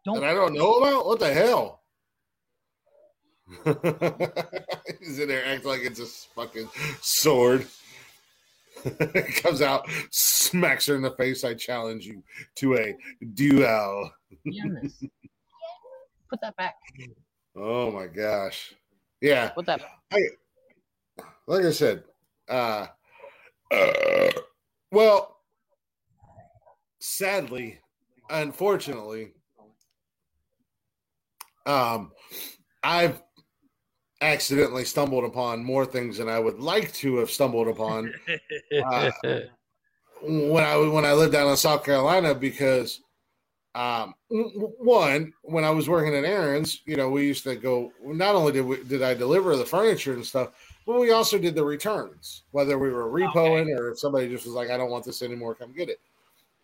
Don't that I don't know about? What the hell? He's in there acting like it's a fucking sword. Comes out, smacks her in the face. I challenge you to a duel. Put that back. Oh my gosh. Yeah. Put that. like I said, uh, uh, well, sadly, unfortunately, um, I've accidentally stumbled upon more things than I would like to have stumbled upon Uh, when I when I lived down in South Carolina because um, one when I was working at Aaron's, you know, we used to go. Not only did we, did I deliver the furniture and stuff, but we also did the returns, whether we were repoing or if somebody just was like, "I don't want this anymore, come get it."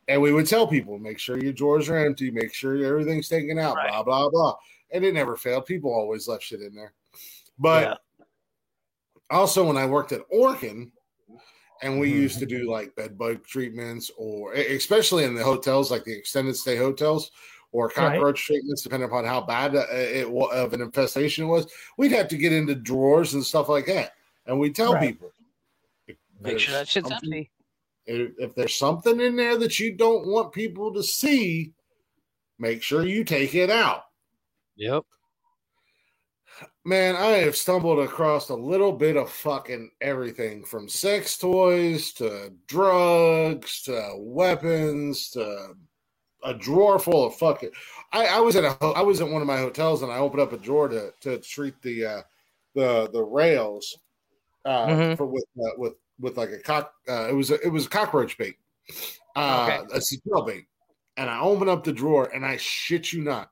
And we would tell people, make sure your drawers are empty, make sure everything's taken out, Right. blah blah blah. And it never failed. People always left shit in there. But Yeah. also when I worked at Orkin, and we Mhm. used to do like bed bug treatments, or especially in the hotels, like the extended stay hotels, or cockroach treatments, depending upon how bad uh, it of an infestation it was. We'd have to get into drawers and stuff like that, and we tell Right. people, if Make sure that there's shit's something- empty. If, if there's something in there that you don't want people to see, make sure you take it out. Yep. Man, I have stumbled across a little bit of fucking everything from sex toys to drugs to weapons to a drawer full of fucking. I, I was at a I was at one of my hotels and I opened up a drawer to to treat the uh, the the rails uh, Mhm. for with uh, with with like a cock. Uh, it was a, it was a cockroach bait, uh, Okay. a citral bait, and I opened up the drawer and I shit you not.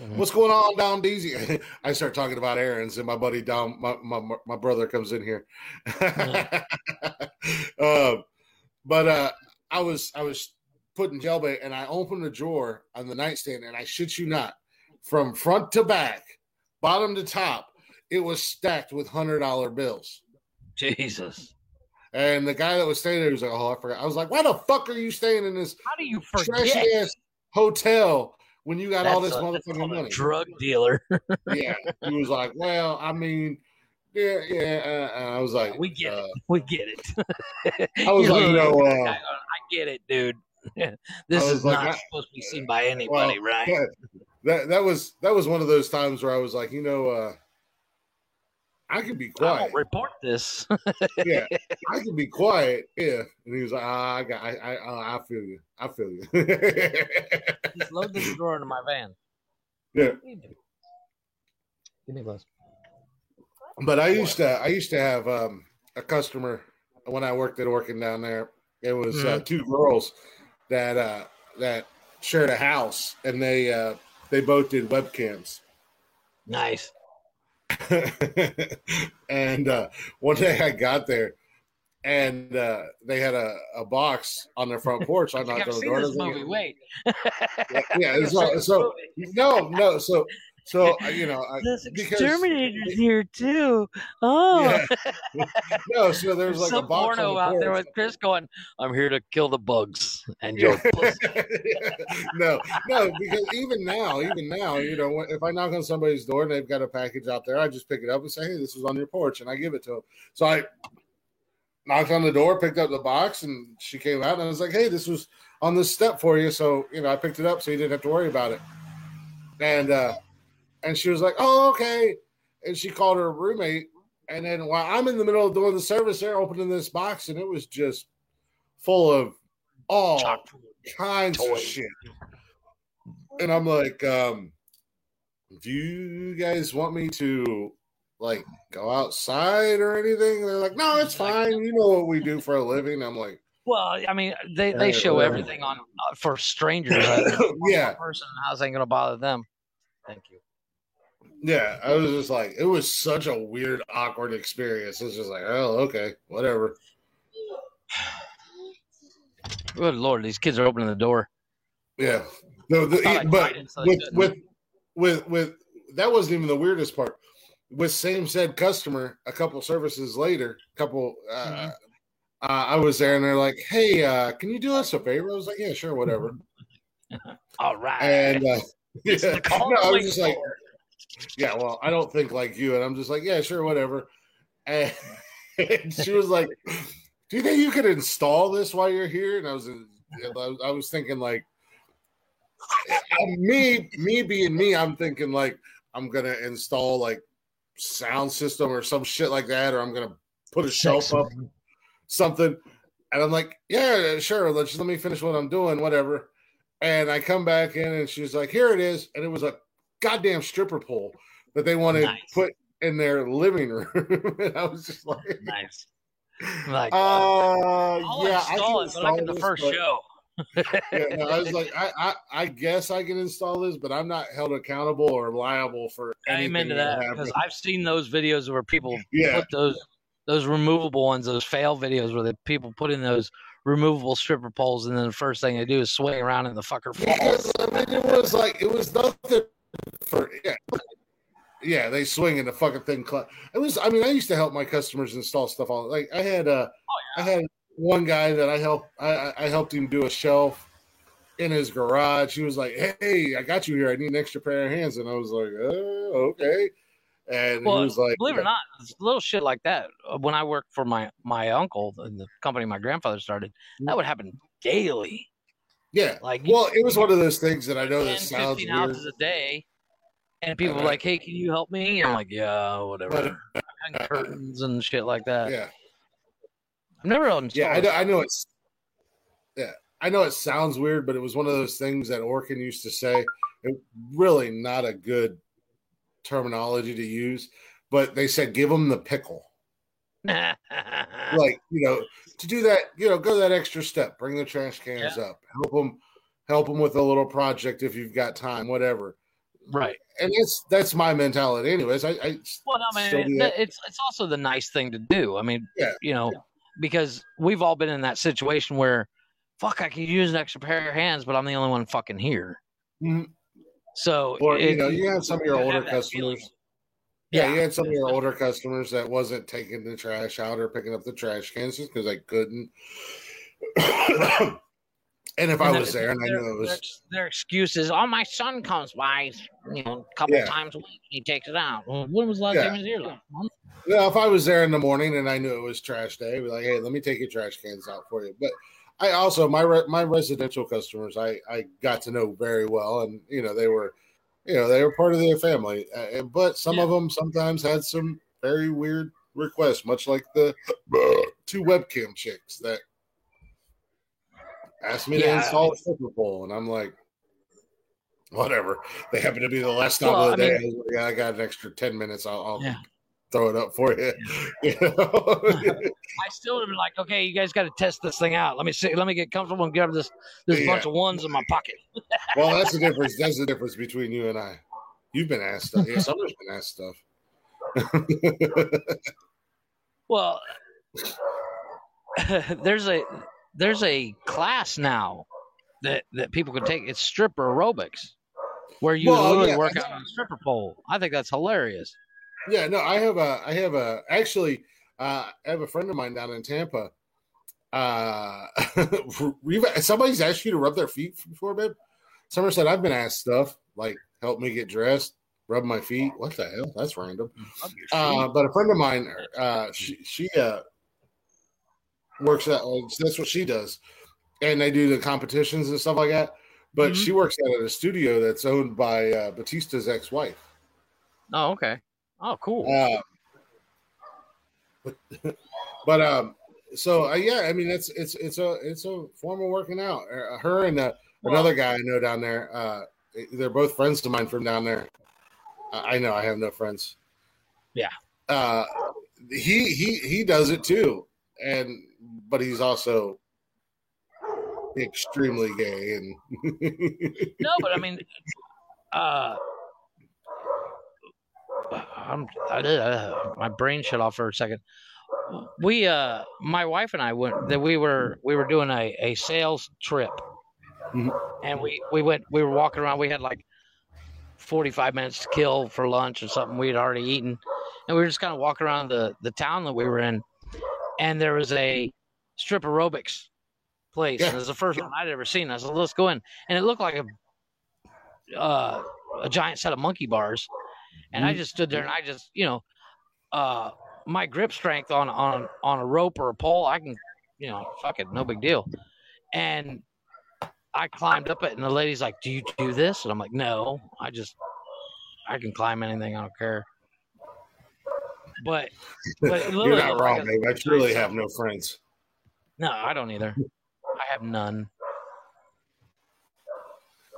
Mhm. What's going on down DZ? I start talking about errands, and my buddy down, my my, my brother comes in here. um, but uh, I was I was putting gel bait, and I opened the drawer on the nightstand, and I shit you not, from front to back, bottom to top, it was stacked with hundred dollar bills. Jesus. And the guy that was staying there was like, "Oh, I forgot." I was like, "Why the fuck are you staying in this How do you trashy forget? ass hotel when you got all this a- motherfucking money?" drug dealer. yeah, he was like, "Well, I mean, yeah, yeah." Uh, uh, I was like, We get uh, it. We get it. I was like, you know, I, uh, I get it, dude. this is like, not I- supposed to be seen by anybody, well, right? that that was that was one of those times where I was like, you know, uh, I can be I quiet. won't report this. yeah, I can be quiet. Yeah, and he was like, ah, I got, I, I, uh, I feel you. I feel you. Just load this drawer into my van. yeah, Give me those. but I used to, I used to have um, a customer when I worked at Orkin down there. It was uh, two girls that uh, that shared a house, and they uh, they both did webcams. Nice. and uh, one day I got there, and uh, they had a, a box on their front porch. I knocked on the door. this and I was movie. Wait. yeah, I've so, so no, no, so so uh, you know, I, This because- exterminator's here too. Oh, yeah, no, so there's like a some box porno the out there with Chris going, "I'm here to kill the bugs and your pussy." no, no, because even now, even now, you know, if I knock on somebody's door and they've got a package out there, I just pick it up and say, "Hey, this is on your porch," and I give it to them. So I knocked on the door, picked up the box, and she came out and I was like, "Hey, this was on this step for you." So you know, I picked it up so you didn't have to worry about it. And uh, and she was like, "Oh, okay." And she called her roommate, and then while I'm in the middle of doing the service, they're opening this box, and it was just full of all Chock kinds of shit. And I'm like, um, do you guys want me to like go outside or anything? They're like, no, it's fine. You know what we do for a living. I'm like, Well, I mean, they, they show everything on uh, for strangers. yeah, person, how's that going to bother them? Thank you. Yeah. I was just like, it was such a weird, awkward experience. It's just like, oh, okay, whatever. Good lord, these kids are opening the door. Yeah. No, the, Thought I but died, so they with with with with that wasn't even the weirdest part. With same said customer, a couple services later, couple uh, Mhm. uh, I was there and they're like, "Hey, uh, can you do us a favor?" I was like, "Yeah, sure, whatever." All right. And uh, yeah, It's the call no, I was just like. "Yeah, well, I don't think like you," and I'm just like, "Yeah, sure, whatever." And, and she was like, "Do you think you could install this while you're here?" And I was, I was, thinking like, me, me being me, I'm thinking like I'm gonna install like sound system or some shit like that, or I'm gonna put a shelf up, something. And I'm like, yeah, sure. Let's let me finish what I'm doing, whatever. And I come back in, and she's like, here it is, and it was a goddamn stripper pole that they wanted Nice. put in their living room. and I was just like, nice. Like, uh, I'll yeah, I install can it, but like in the first but- show. yeah, no, I was like, I, I, I guess I can install this, but I'm not held accountable or liable for anything Amen to that that because I've seen those videos where people Yeah, put those those removable ones, those fail videos where the people put in those removable stripper poles, and then the first thing they do is swing around and the fucker falls. because I mean, it was like it was nothing for yeah. Yeah, they swing and the fucking thing. Cl- it was. I mean, I used to help my customers install stuff. All like I had. Uh, I had one guy that I helped. I, I- helped him do a shelf in his garage. He was like, "Hey, I got you here. I need an extra pair of hands." And I was like, "Oh, okay." And Well, he was like, Believe it or not, little shit like that. uh, When I worked for my my uncle in the company my grandfather started, that would happen daily. "Yeah." Like Well, it was one of those things that I know 10, that sounds 15 weird. houses a day. And people were like, "Hey, can you help me?" And I'm like, "Yeah, whatever." Hang curtains and shit like that. Yeah, I've never installed. yeah. I know. I know it's. Yeah, I know it sounds weird, but it was one of those things that Orkin used to say. It really not a good terminology to use, but they said give them the pickle. like you know to do that you know go that extra step bring the trash cans up help them help them with a little project if you've got time whatever right. and that's that's my mentality anyways i, I Well, I mean, it- it's it's also the nice thing to do. I mean, Yeah. you know, because we've all been in that situation where, fuck, I could use an extra pair of hands, but I'm the only one fucking here. Mhm. So, or you know you have some of your older customers yeah, Yeah. you had some of your older customers that wasn't taking the trash out or picking up the trash cans just because they couldn't and if i was there and i knew it was their, their excuse is, "Oh, my son comes by, you know, a couple Yeah. times a week. He takes it out." Well, when was the last Yeah. time he was here? Month? Yeah, if I was there in the morning and I knew it was trash day, I'd be like, "Hey, let me take your trash cans out for you." But I also my re- my residential customers, I I got to know very well, and you know they were, you know, they were part of their family. Uh, and- but some of them sometimes had some very weird requests, much like the two webcam chicks that asked me to Yeah. install a stripper pole, and I'm like. Whatever. They happen to be the last Well, of the I day. I was like, yeah, I got an extra ten minutes. I'll, I'll Yeah. Throw it up for you. You know? I still would have been like, "Okay, you guys got to test this thing out. Let me see. Let me get comfortable and grab this this Yeah. bunch of ones in my pocket." well, that's the difference. That's the difference between you and I. You've been asked stuff. Yeah, Summer's been asked stuff. Well, there's a there's a class now that that people can take. It's stripper aerobics, where you Well, literally yeah, work out on a stripper pole. I think that's hilarious. Yeah, no, I have a, I have a, actually, uh, I have a friend of mine down in Tampa. Uh, somebody's asked you to rub their feet before, babe. Summer said, I've been asked stuff like help me get dressed, rub my feet. What the hell? That's random. Uh, but a friend of mine, uh, she she uh, works at uh, that's what she does, and they do the competitions and stuff like that. But Mhm. she works at a studio that's owned by uh, Batista's ex-wife. oh, okay. Oh, cool. Uh, but, but um, so uh, yeah, I mean it's it's it's a it's a form of working out. Uh, her and uh, another guy I know down there. Uh, they're both friends of mine from down there. I I know I have no friends. Yeah. uh, he he he does it too, and but he's also extremely gay and no, but I mean, uh, I'm, uh, my brain shut off for a second. We, uh, my wife and I went that we were we were doing a, a sales trip, Mhm. and we we went we were walking around. We had like forty five minutes to kill for lunch or something we had already eaten, and we were just kind of walking around the the town that we were in, and there was a strip aerobics place. Yeah. And it was the first one I'd ever seen. I said, "Let's go in," and it looked like a uh, a giant set of monkey bars, and I just stood there and I just, you know, uh, my grip strength on on on a rope or a pole, I can, you know, fuck it, no big deal. And I climbed up it, and the lady's like, "Do you do this?" And I'm like, "No, I just, I can climb anything. I don't care." But, but you're not wrong, like babe. I truly have no friends. No, I don't either. I have none.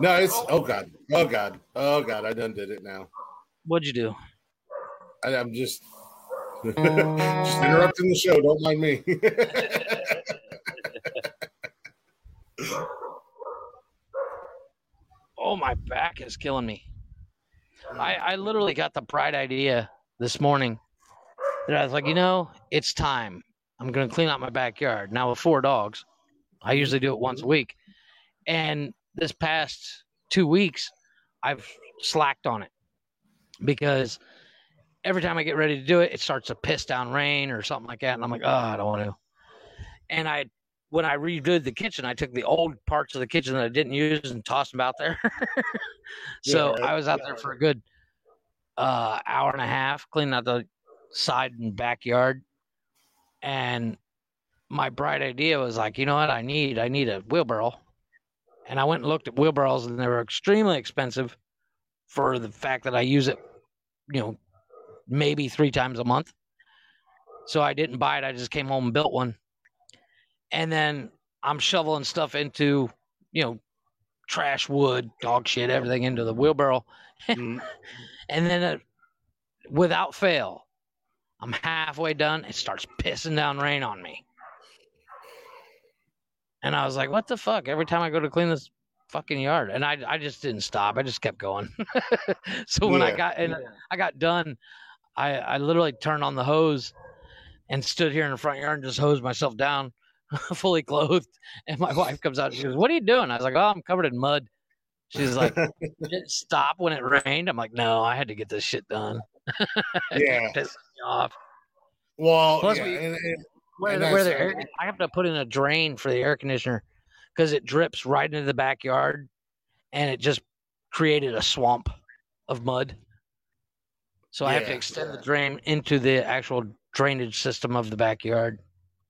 No, it's oh god, oh god, oh god. I done did it now. What'd you do? I, I'm just just uh, interrupting the show. Don't mind me. Oh, my back is killing me. I, I literally got the bright idea this morning that I was like, you know, it's time. I'm going to clean out my backyard. Now, with four dogs, I usually do it once a week. And this past two weeks, I've slacked on it because every time I get ready to do it, it starts to piss down rain or something like that. And I'm like, oh, I don't want to. And I, when I redid the kitchen, I took the old parts of the kitchen that I didn't use and tossed them out there. so Yeah, I was out there for a good uh, hour and a half cleaning out the side and backyard. And my bright idea was like, you know what? I need I need a wheelbarrow. And I went and looked at wheelbarrows, and they were extremely expensive for the fact that I use it, you know, maybe three times a month. So I didn't buy it. I just came home and built one. And then I'm shoveling stuff into, you know, trash, wood, dog shit, everything into the wheelbarrow. Mm. And then uh, without fail, I'm halfway done. It starts pissing down rain on me. And I was like, what the fuck? Every time I go to clean this fucking yard. And I, I just didn't stop. I just kept going. so when I got and I got done, I, I literally turned on the hose and stood here in the front yard and just hosed myself down, fully clothed. And my wife comes out and she goes, What are you doing? I was like, Oh, I'm covered in mud. She's like, didn't stop when it rained. I'm like, no, I had to get this shit done. Yeah. Me off. Well, Plus yeah, we, and, and, where, and where the uh, air, I have to put in a drain for the air conditioner because it drips right into the backyard, and it just created a swamp of mud. So I have to Yeah. extend the drain into the actual drainage system of the backyard.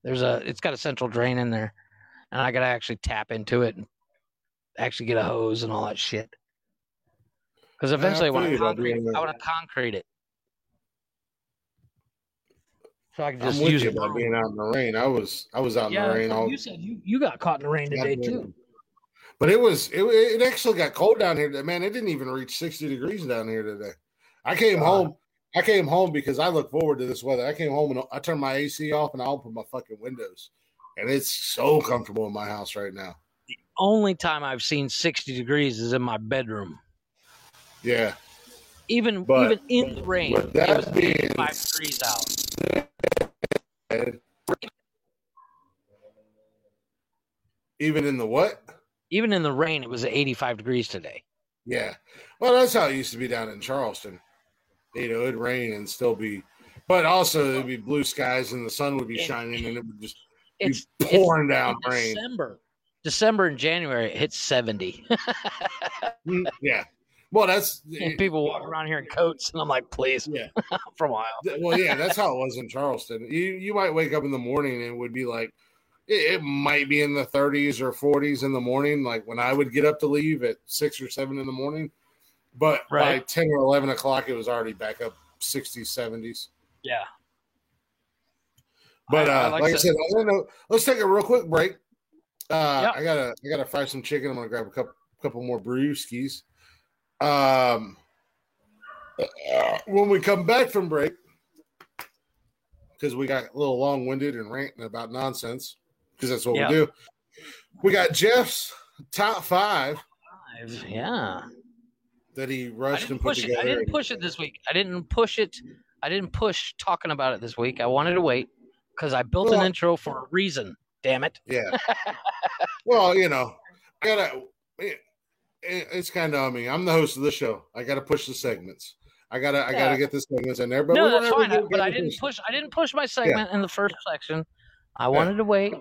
There's a, it's got a central drain in there, and I got to actually tap into it and actually get a hose and all that shit. Because eventually, I want to concrete. I want to concrete it. So I can I'm just with use you it. about being out in the rain. I was I was out in Yeah, the rain all you said you, you got caught in the rain today too. But it was it, it actually got cold down here. Man, it didn't even reach 60 degrees down here today. I came God. home. I came home because I look forward to this weather. I came home and I turned my AC off and I opened my fucking windows. And it's so comfortable in my house right now. The only time I've seen 60 degrees is in my bedroom. Yeah. Even But- even in the rain, that was being 85 degrees out. Even in the what? Even in the rain, it was 85 degrees today. Yeah. Well, that's how it used to be down in Charleston. You know, it'd rain and still be, but also it'd be blue skies and the sun would be It- shining and it would just It's be pouring down in rain. December. December and January, it hits 70. Mm, Yeah. Well, that's and people walk around here in coats, and I'm like, please, yeah. for a while. Well, yeah, that's how it was in Charleston. You you might wake up in the morning and it would be like it, it might be in the 30s or 40s in the morning, like when I would get up to leave at six or seven in the morning. But by 10 or 11 o'clock, it was already back up 60s, 70s. Yeah. But I- I uh, like like, I said, I know. Let's take a real quick break. Uh, Yep. I gotta I gotta fry some chicken. I'm gonna grab a couple couple more brewskis. Um, when we come back from break, because we got a little long winded and ranting about nonsense because that's what Yeah. we do. We got Jeff's top five Five, Yeah. that he rushed and put push it. I didn't push it this week. I didn't push it. I didn't push talking about it this week. I wanted to wait because I built Well- an intro for a reason. Damn it. Yeah. well, you know, gotta. It, it- it's kind of on me. I'm the host of the show. I gotta push the segments. I gotta. I gotta get the segments in there. But no, that's fine. I- But I didn't push-. I didn't push my segment in the first section. I wanted to wait.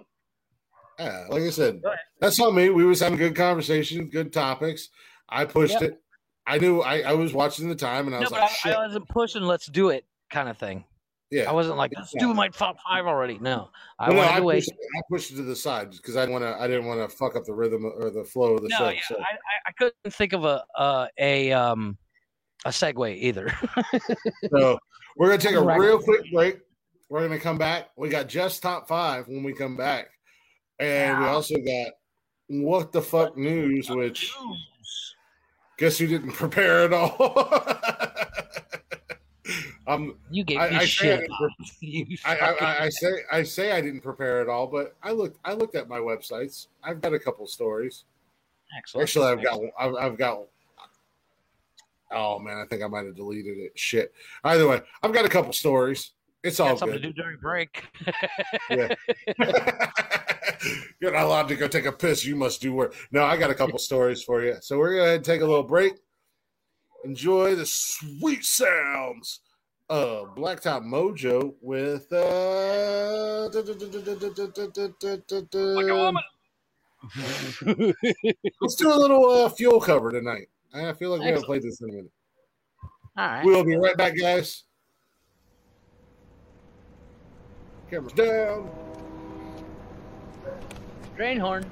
Yeah, like I said, that's on me. We was having good conversation, good topics. I pushed Yep. it. I knew. I, I was watching the time, and I No, was like, I. I wasn't pushing. Let's do it, kind of thing. Yeah. I wasn't like, let's Yeah. do my top five already. No, I no, wanted I to wait. pushed, I pushed it to the side because I want to. I didn't want to fuck up the rhythm or the flow of the No, show. yeah, so. I, I, I couldn't think of a uh, a um a segue either. So we're gonna take a real quick break. We're gonna come back. We got just top five when we come back, and we also got what the fuck news, which guess you didn't prepare at all. um, you gave I, me I, say I, shit. I, I, I say I say I didn't prepare at all, but I looked I looked at my websites. I've got a couple stories. Excellent. Actually, I've got I've, I've got. Oh man, I think I might have deleted it. Shit. Either way, I've got a couple stories. It's all Got something good. to do during break. Yeah. You're not allowed to go take a piss. You must do work. No, I got a couple stories for you. So we're going to go ahead and take a little break. Enjoy the sweet sounds of Blacktop Mojo with. Uh, Let's do a little uh, fuel cover tonight. I feel like we haven't played this in a minute. All right. We'll be right back, guys. Cameras down. Drain horn.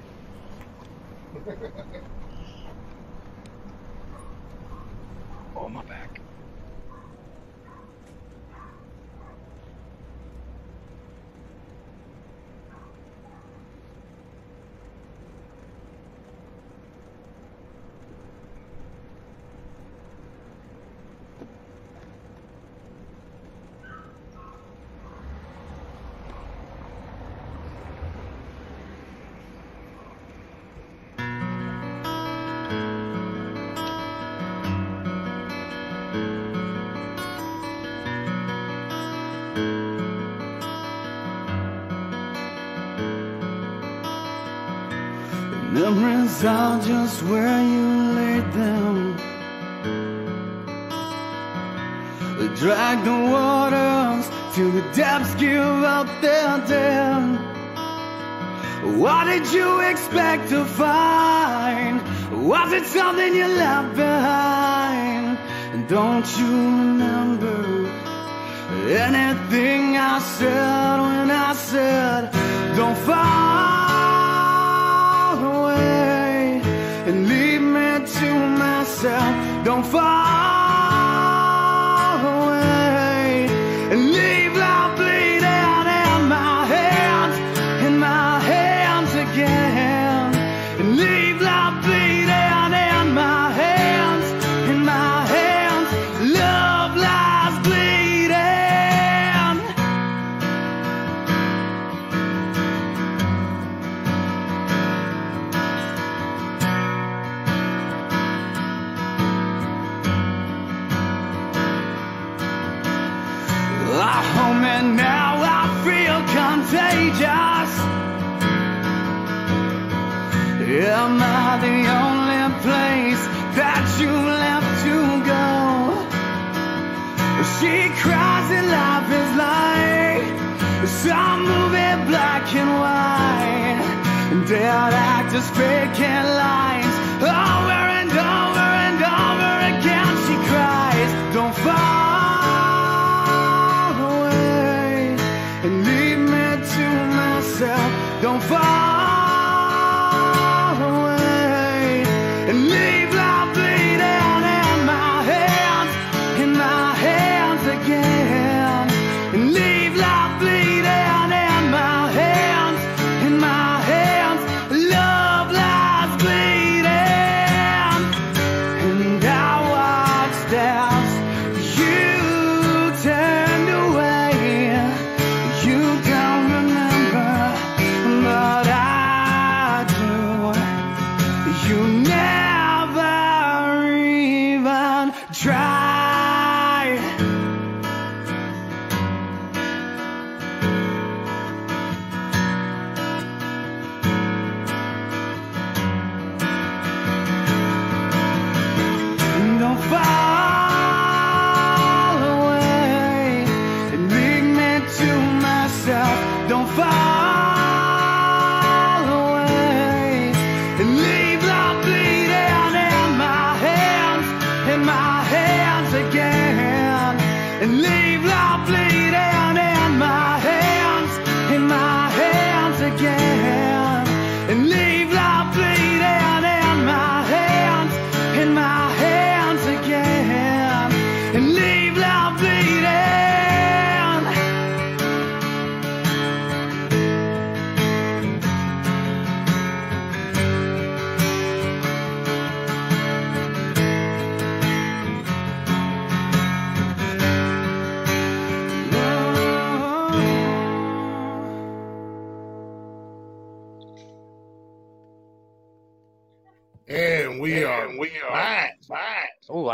oh, my back. Where you laid them. Drag the waters till the depths give up their dead. What did you expect to find? Was it something you left behind? And don't you remember anything I said when I said, Don't fall and leave me to myself? Don't fall Am I the only place that you left to go? She cries that life is like some movie black and white. And dead actors faking lines over and over and over again. She cries, Don't fall away and leave me to myself. Don't fall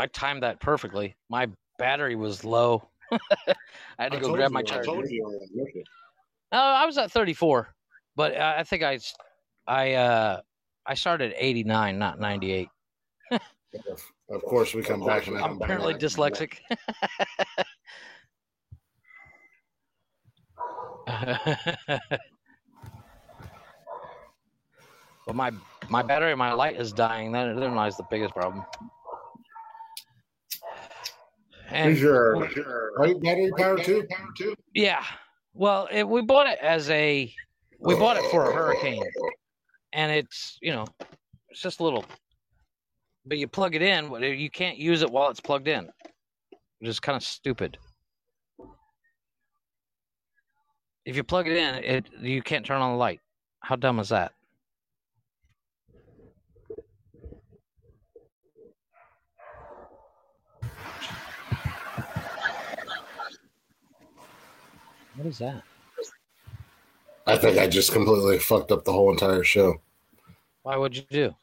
I timed that perfectly. My battery was low. I had to I go grab you, my I charger. told you I was. No, I was at 34, but I I think I I uh I started at 89, not 98. Of course, we come back and I'm apparently dyslexic. but my my battery, my light is dying. That that lies the biggest problem. And Is your, is your light battery power too? yeah, well, it, we bought it as a we bought it for a hurricane, and it's you know it's just a little, but you plug it in, but you can't use it while it's plugged in, which is kind of stupid. If you plug it in, it you can't turn on the light. How dumb is that? What is that? I think I just completely fucked up the whole entire show. Why would you do?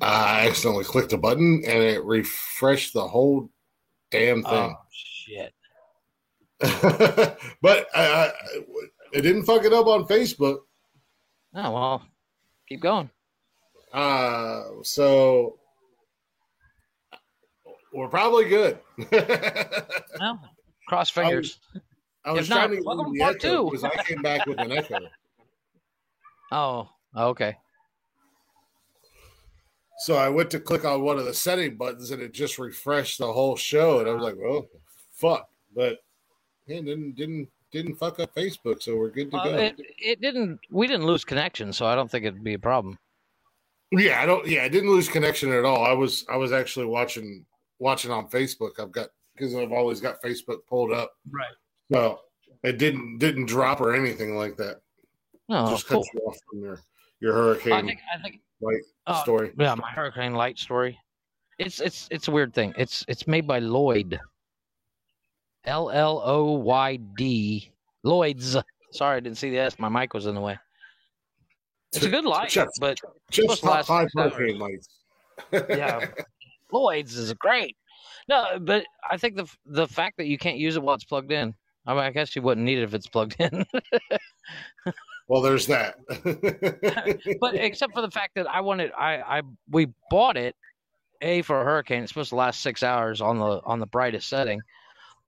I accidentally clicked a button and it refreshed the whole damn thing. Oh shit! but uh, it didn't fuck it up on Facebook. Oh well, keep going. Uh, so we're probably good. Well, cross fingers. I was If not, trying to get welcome the to part echo two. because I came back with an echo. Oh, okay. So I went to click on one of the setting buttons and it just refreshed the whole show, and I was like, "Well, fuck!" But it didn't didn't didn't fuck up Facebook, so we're good to Well, go. it it didn't. We didn't lose connection, so I don't think it'd be a problem. yeah, I don't. Yeah, I didn't lose connection at all. I was I was actually watching watching on Facebook. I've got because I've always got Facebook pulled up, Right. So it didn't didn't drop or anything like that. Oh, just cool. cuts you off from your your hurricane I think I think. light Oh, story. yeah, my Hurricane Light story. It's it's it's a weird thing. It's it's made by Lloyd. L L O Y D. Lloyd's. Sorry, I didn't see the S. My mic was in the way. It's a good light, Just- but Just last five hurricane lights. yeah, Lloyd's is great. No, but I think the the fact that you can't use it while it's plugged in. I mean, I guess you wouldn't need it if it's plugged in. well, there's that. but except for the fact that I wanted, I, I we bought it a for a hurricane. It's supposed to last six hours on the on the brightest setting.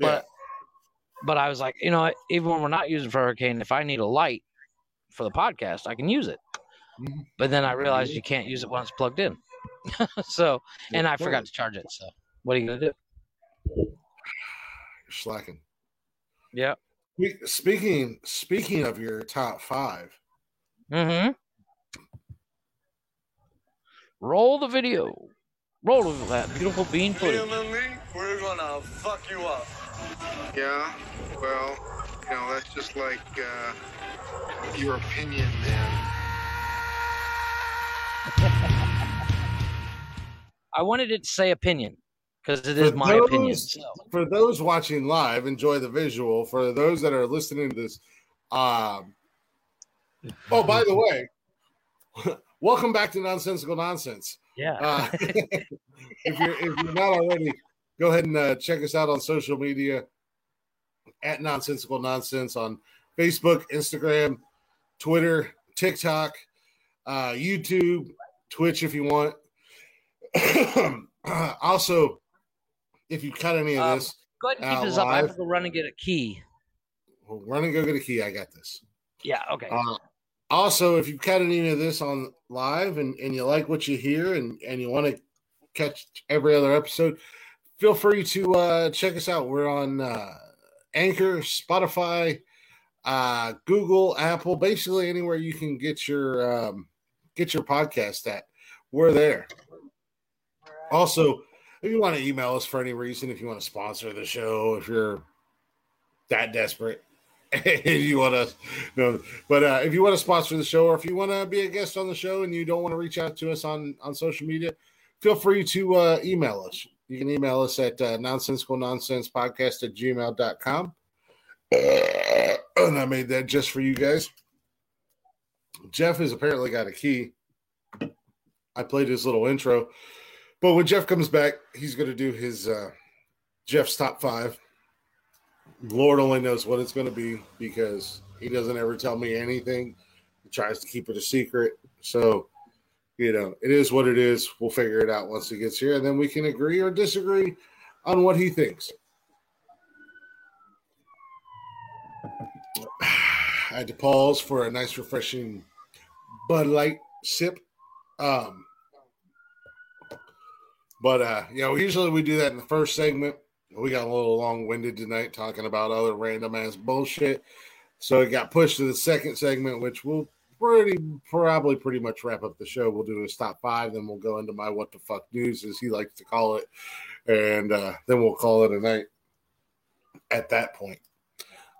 But but I was like, you know, what, even when we're not using for hurricane, if I need a light for the podcast, I can use it. Mhm. But then I realized you can't use it once it's plugged in. so and I forgot to charge it. So what are you gonna do? You're slacking. Yeah. Speaking speaking of your top five, Mm-hmm. Roll the video. Roll that beautiful bean footage. we're gonna fuck you up. Yeah, well, you know, that's just like uh, your opinion, man. I wanted it to say opinion because it For is my opinion. those- So, for those watching live, enjoy the visual. For those that are listening to this, um, oh, by the way, welcome back to Nonsensical Nonsense. yeah. Uh, if you're if you're not already go ahead and uh, check us out on social media at Nonsensical Nonsense on Facebook, Instagram, Twitter, TikTok, uh, YouTube, Twitch if you want. also, if you cut any of Um, this, Go ahead and keep Uh, this up. I have live. to go run and get a key. well, run and go get a key. I got this. Yeah. Okay. Uh, also, if you cut any of this on live and, and you like what you hear and, and you want to catch every other episode, feel free to uh, check us out. We're on uh, Anchor, Spotify, uh, Google, Apple, basically anywhere you can get your um, get your podcast at. We're there. Also, if you want to email us for any reason, if you want to sponsor the show, if you're that desperate, if you want to, no, but uh, if you want to sponsor the show, or if you want to be a guest on the show and you don't want to reach out to us on on social media, feel free to uh, email us. You can email us at uh, nonsensical nonsense podcast at gmail.com. And I made that just for you guys. Jeff has apparently got a key. I played his little intro. But when Jeff comes back, he's going to do his uh, Jeff's top five. Lord only knows what it's going to be because he doesn't ever tell me anything. He tries to keep it a secret. So, you know, it is what it is. We'll figure it out once he gets here, and then we can agree or disagree on what he thinks. I had to pause for a nice, refreshing Bud Light sip. Um, but uh, you know, usually we do that in the first segment. We got a little long winded tonight talking about other random ass bullshit. So it got pushed to the second segment, which will pretty probably pretty much wrap up the show. We'll do his top five, then we'll go into my what the fuck news, as he likes to call it, and uh, then we'll call it a night at that point.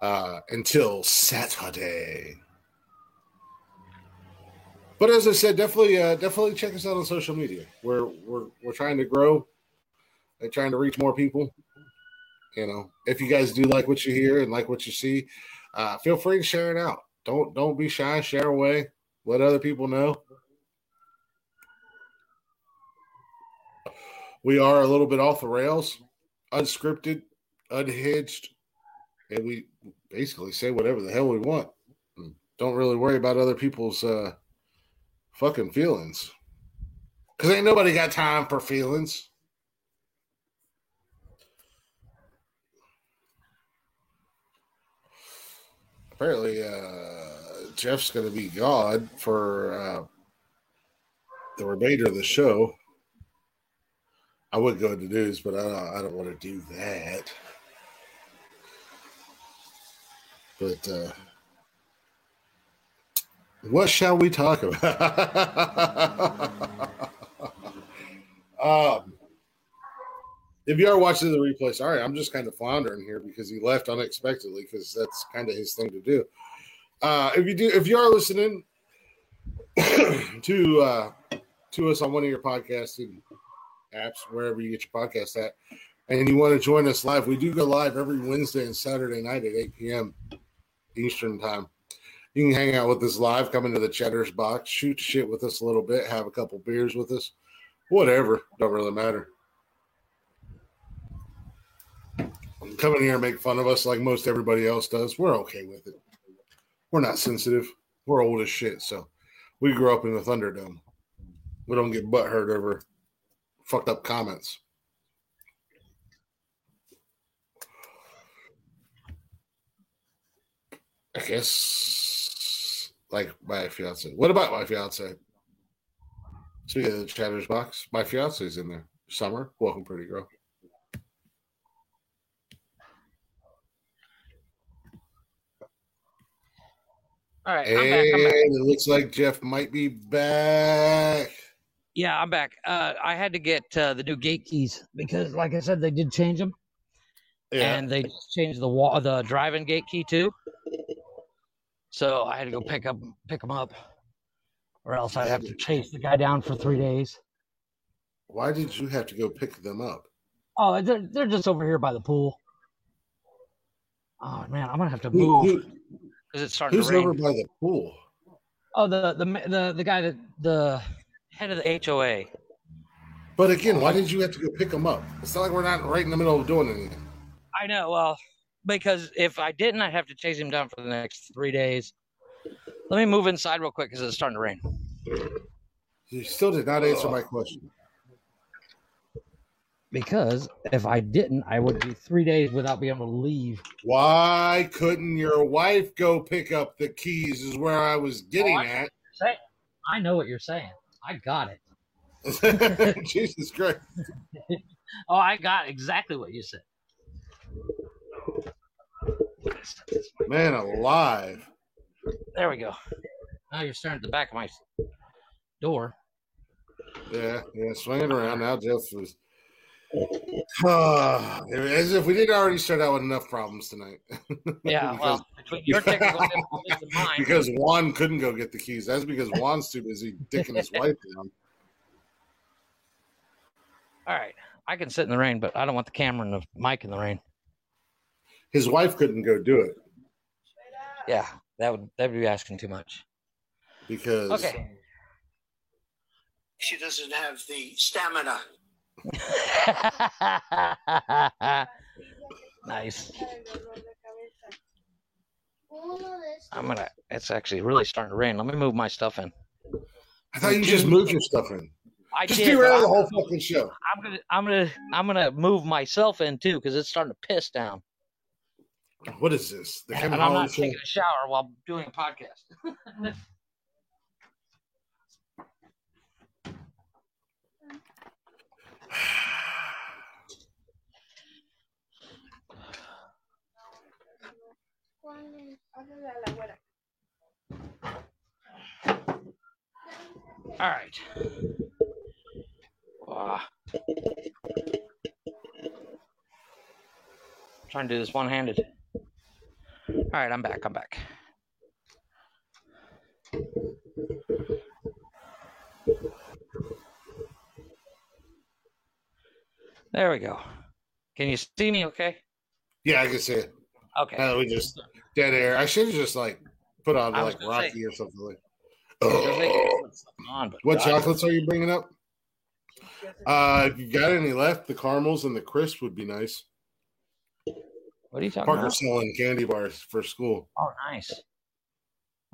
Uh, until Saturday. But as I said, definitely, uh, definitely check us out on social media. We're we're we're trying to grow, and trying to reach more people. You know, if you guys do like what you hear and like what you see, uh, feel free to share it out. Don't don't be shy. Share away. Let other people know. We are a little bit off the rails, unscripted, unhinged, and we basically say whatever the hell we want. Don't really worry about other people's uh, fucking feelings. Because ain't nobody got time for feelings. Apparently, uh, Jeff's to be God for uh, the remainder of the show. I would go into news, but I don't, I don't want to do that. But uh, what shall we talk about? um, if you are watching the replay, sorry, I'm just kind of floundering here because he left unexpectedly because that's kind of his thing to do. Uh, if you do, if you are listening to uh, to us on one of your podcasting apps, wherever you get your podcast at, and you want to join us live, we do go live every Wednesday and Saturday night at 8 p.m. Eastern time. You can hang out with us live, come into the chatter's box, shoot shit with us a little bit, have a couple beers with us, whatever. Don't really matter. Come in here and make fun of us like most everybody else does. We're okay with it. We're not sensitive. We're old as shit, so we grew up in the Thunderdome. We don't get butt hurt over fucked up comments. I guess like my fiance. What about my fiance? Speaking of the chatter's box, my fiance's in there. Summer, welcome, pretty girl. All right, I'm And back. I'm back. it looks like Jeff might be back. Yeah, I'm back. Uh, I had to get uh, the new gate keys because, like I said, they did change them, Yeah. and they just changed the wall, the driving gate key too. So I had to go pick up, pick them up, or else I'd have to chase the guy down for three days. Why did you have to go pick them up? Oh, they're they're just over here by the pool. Oh man, I'm gonna have to move because it's starting who's to rain. over by the pool? Oh, the the the the guy that the head of the HOA. But again, why did you have to go pick them up? It's not like we're not right in the middle of doing anything. I know. Well, because if I didn't, I'd have to chase him down for the next three days. Let me move inside real quick because it's starting to rain. You still did not answer my question. Because if I didn't, I would be three days without being able to leave. Why couldn't your wife go pick up the keys? Is where I was getting Oh, I- at. Say, I know what you're saying. I got it. Jesus Christ. Oh, I got exactly what you said. Man alive. There we go. Now you're staring at the back of my door. Yeah, yeah, swing it around. Now Jeff was. as if we didn't already start out with enough problems tonight. Yeah, Because- well, between your technical difficulties and mine, because Juan couldn't go get the keys. That's because Juan's too busy dicking his wife down. all right, I can sit in the rain, but I don't want the camera and the mic in the rain. His wife couldn't go do it Yeah, that would that would be asking too much. because Okay. She doesn't have the stamina. nice. I'm gonna. It's actually really starting to rain. Let me move my stuff in. I thought you just moved your stuff in. I Just did. derail the whole fucking show. I'm gonna. I'm gonna. I'm gonna move myself in too because it's starting to piss down, What is this? The and Kevin I'm not show? taking a shower while doing a podcast. All right. Wow. Trying to do this one handed. All right, I'm back. I'm back. There we go. Can you see me okay? Yeah, I can see it. Okay. Uh, we just dead air. I should have just like put on like gonna say- Rocky or something like. Oh. on, What God, chocolates are you bringing up? Uh, if you got any left, the caramels and the crisp would be nice. What are you talking Parker's about? selling candy bars for school. Oh, nice.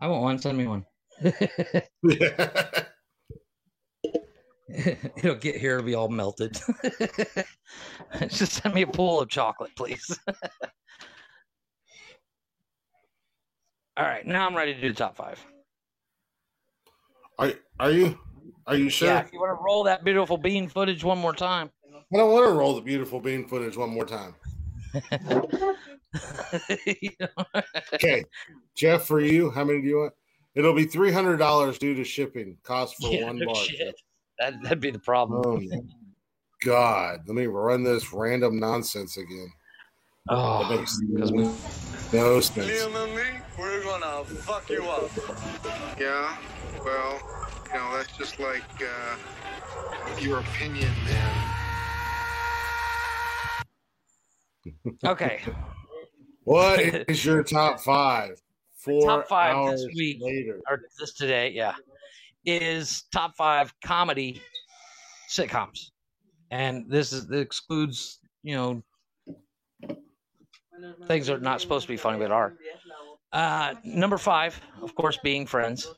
I want one. Send me one. It'll get here. It'll be all melted. Just send me a pool of chocolate, please. all right, now I'm ready to do the top five. are are you? Are you sure? Yeah, if you want to roll that beautiful bean footage one more time. I don't want to roll the beautiful bean footage one more time. You know? Okay, Jeff, for you, how many do you want? It'll be three hundred dollars due to shipping. Cost for Yeah, one no bar. shit. That, that'd be the problem. Oh God! Let me run this random nonsense again. That Oh, makes because we no sense. Liam and me, we're gonna fuck you up. Yeah, well, you know, that's just like uh, your opinion, man. Okay. What is your top five? Four top five this week. later. or this today, yeah, is top five comedy sitcoms, and this is it excludes you know things that are not supposed to be funny but are. Uh, number five, of course, being Friends,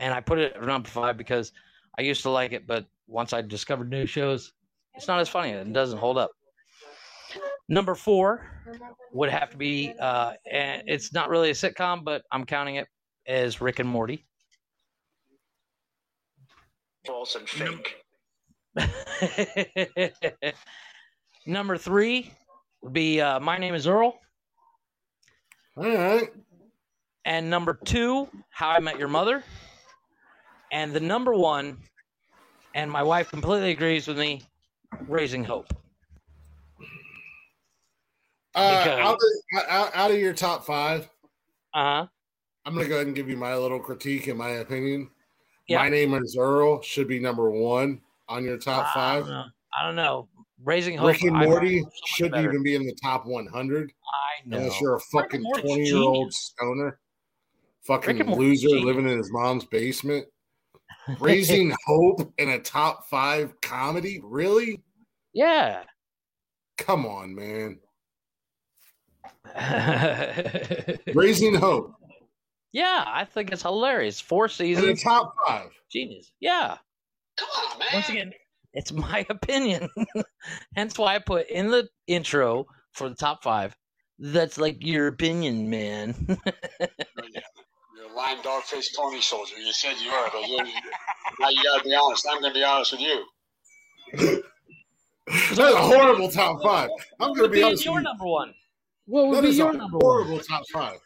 and I put it at number five because I used to like it, but once I discovered new shows, it's not as funny and it doesn't hold up. Number four would have to be, uh, and it's not really a sitcom, but I'm counting it as Rick and Morty. False and fake. Number three would be uh, My Name is Earl. All right. And number two, How I Met Your Mother. And the number one, and my wife completely agrees with me, Raising Hope. Uh, out, of, out, out of your top five, Uh huh. I'm going to go ahead and give you my little critique and my opinion. Yeah. My name is Earl should be number one on your top I five. don't. I don't know. Raising Hope. Rick and Morty shouldn't better. even be in the top 100 I know. unless you're a fucking 20 year old stoner, fucking loser genius. living in his mom's basement. Raising Hope in a top five comedy? Really? Yeah. Come on, man. Raising Hope yeah, I think it's hilarious. Four in the seasons, top five. genius. Yeah. Come on, man. Once again, it's my opinion. Hence why I put in the intro for the top five. That's like your opinion, man. You're a lying dog faced pony soldier. You said you were, but you now you gotta be honest. I'm gonna be honest with you. That's a horrible top five. I'm going to be be honest. your with you. number one? What would That be is your a number one? horrible top five.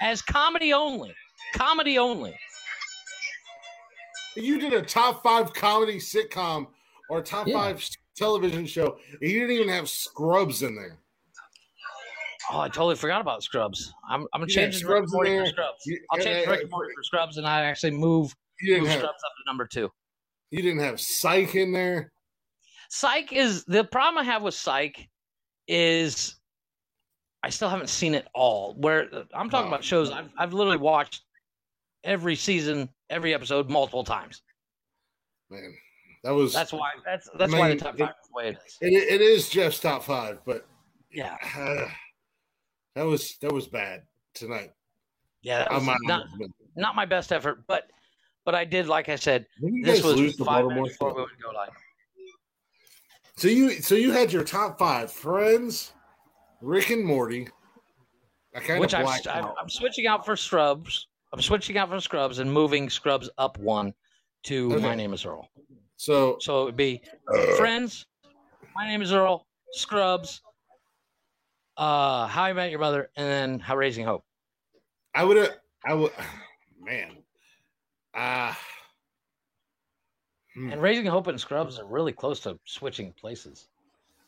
As comedy only. Comedy only. You did a top five comedy sitcom or top Yeah. five television show, and you didn't even have Scrubs in there. Oh, I totally forgot about Scrubs. I'm, I'm Yeah, changing Scrubs Rick and Morty for. Scrubs. You- I'll change Rick and Morty for Scrubs, and I actually move, move have Scrubs up to number two. you didn't have Psych in there. Psych is the problem I have with Psych is I still haven't seen it all. Where I'm talking Oh. about shows I've I've literally watched every season, every episode multiple times. Man, that was That's why that's that's why the top five is the way it is. it, it is Jeff's top five, but Yeah, uh, that was that was bad tonight. yeah, that was might not not my best effort, but but I did like I said. This was five minutes before we would go live. so you so you had your top five friends, Rick and Morty. I kind Which of I've, out. I'm switching out for Scrubs. I'm switching out for Scrubs and moving Scrubs up one to Okay. My Name Is Earl. So So it would be Friends, My Name Is Earl, Scrubs, uh, How I Met Your Mother, and then How Raising Hope. I would have. I would. Man. Ah. Hmm. And Raising Hope and Scrubs are really close to switching places.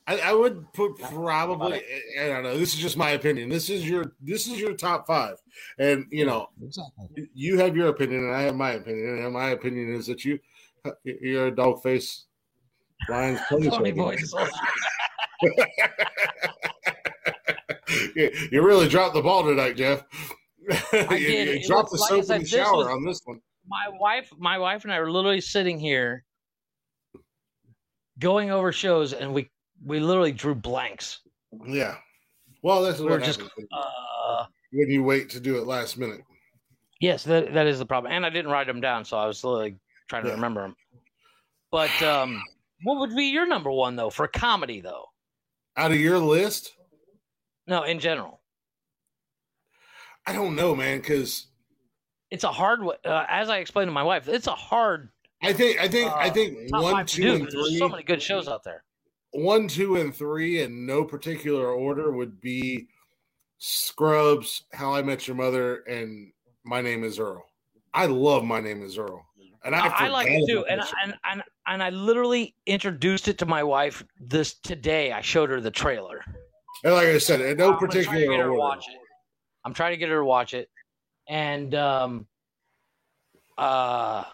I, I would put probably. I don't know. This is just my opinion. This is your. This is your top five, and you know, Exactly. you have your opinion, and I have my opinion. And my opinion is that you, uh, you're a dog face Lions Tony player. Boy. you, you really dropped the ball tonight, Jeff. you, did. you dropped the like soap in the shower was- on this one. My wife, my wife and I were literally sitting here going over shows, and we we literally drew blanks. Yeah. Well, that's We what just uh, when you wait to do it last minute. Yes, that that is the problem, and I didn't write them down, so I was literally trying to Yeah. remember them. But um, what would be your number one though for comedy though? Out of your list, No, in general, I don't know, man, because it's a hard. Uh, as I explained to my wife, it's a hard I think I think I Uh, think top one, two, do. and because There's so many good shows out there. One, two, and three, in no particular order, would be Scrubs, How I Met Your Mother, and My Name Is Earl. I love My Name Is Earl, and I, I, like it too, and and and and I literally introduced it to my wife this today. I showed her the trailer. And like I said, in no I'm gonna try to particular order. watch it. I'm trying to get her to watch it, and um, uh,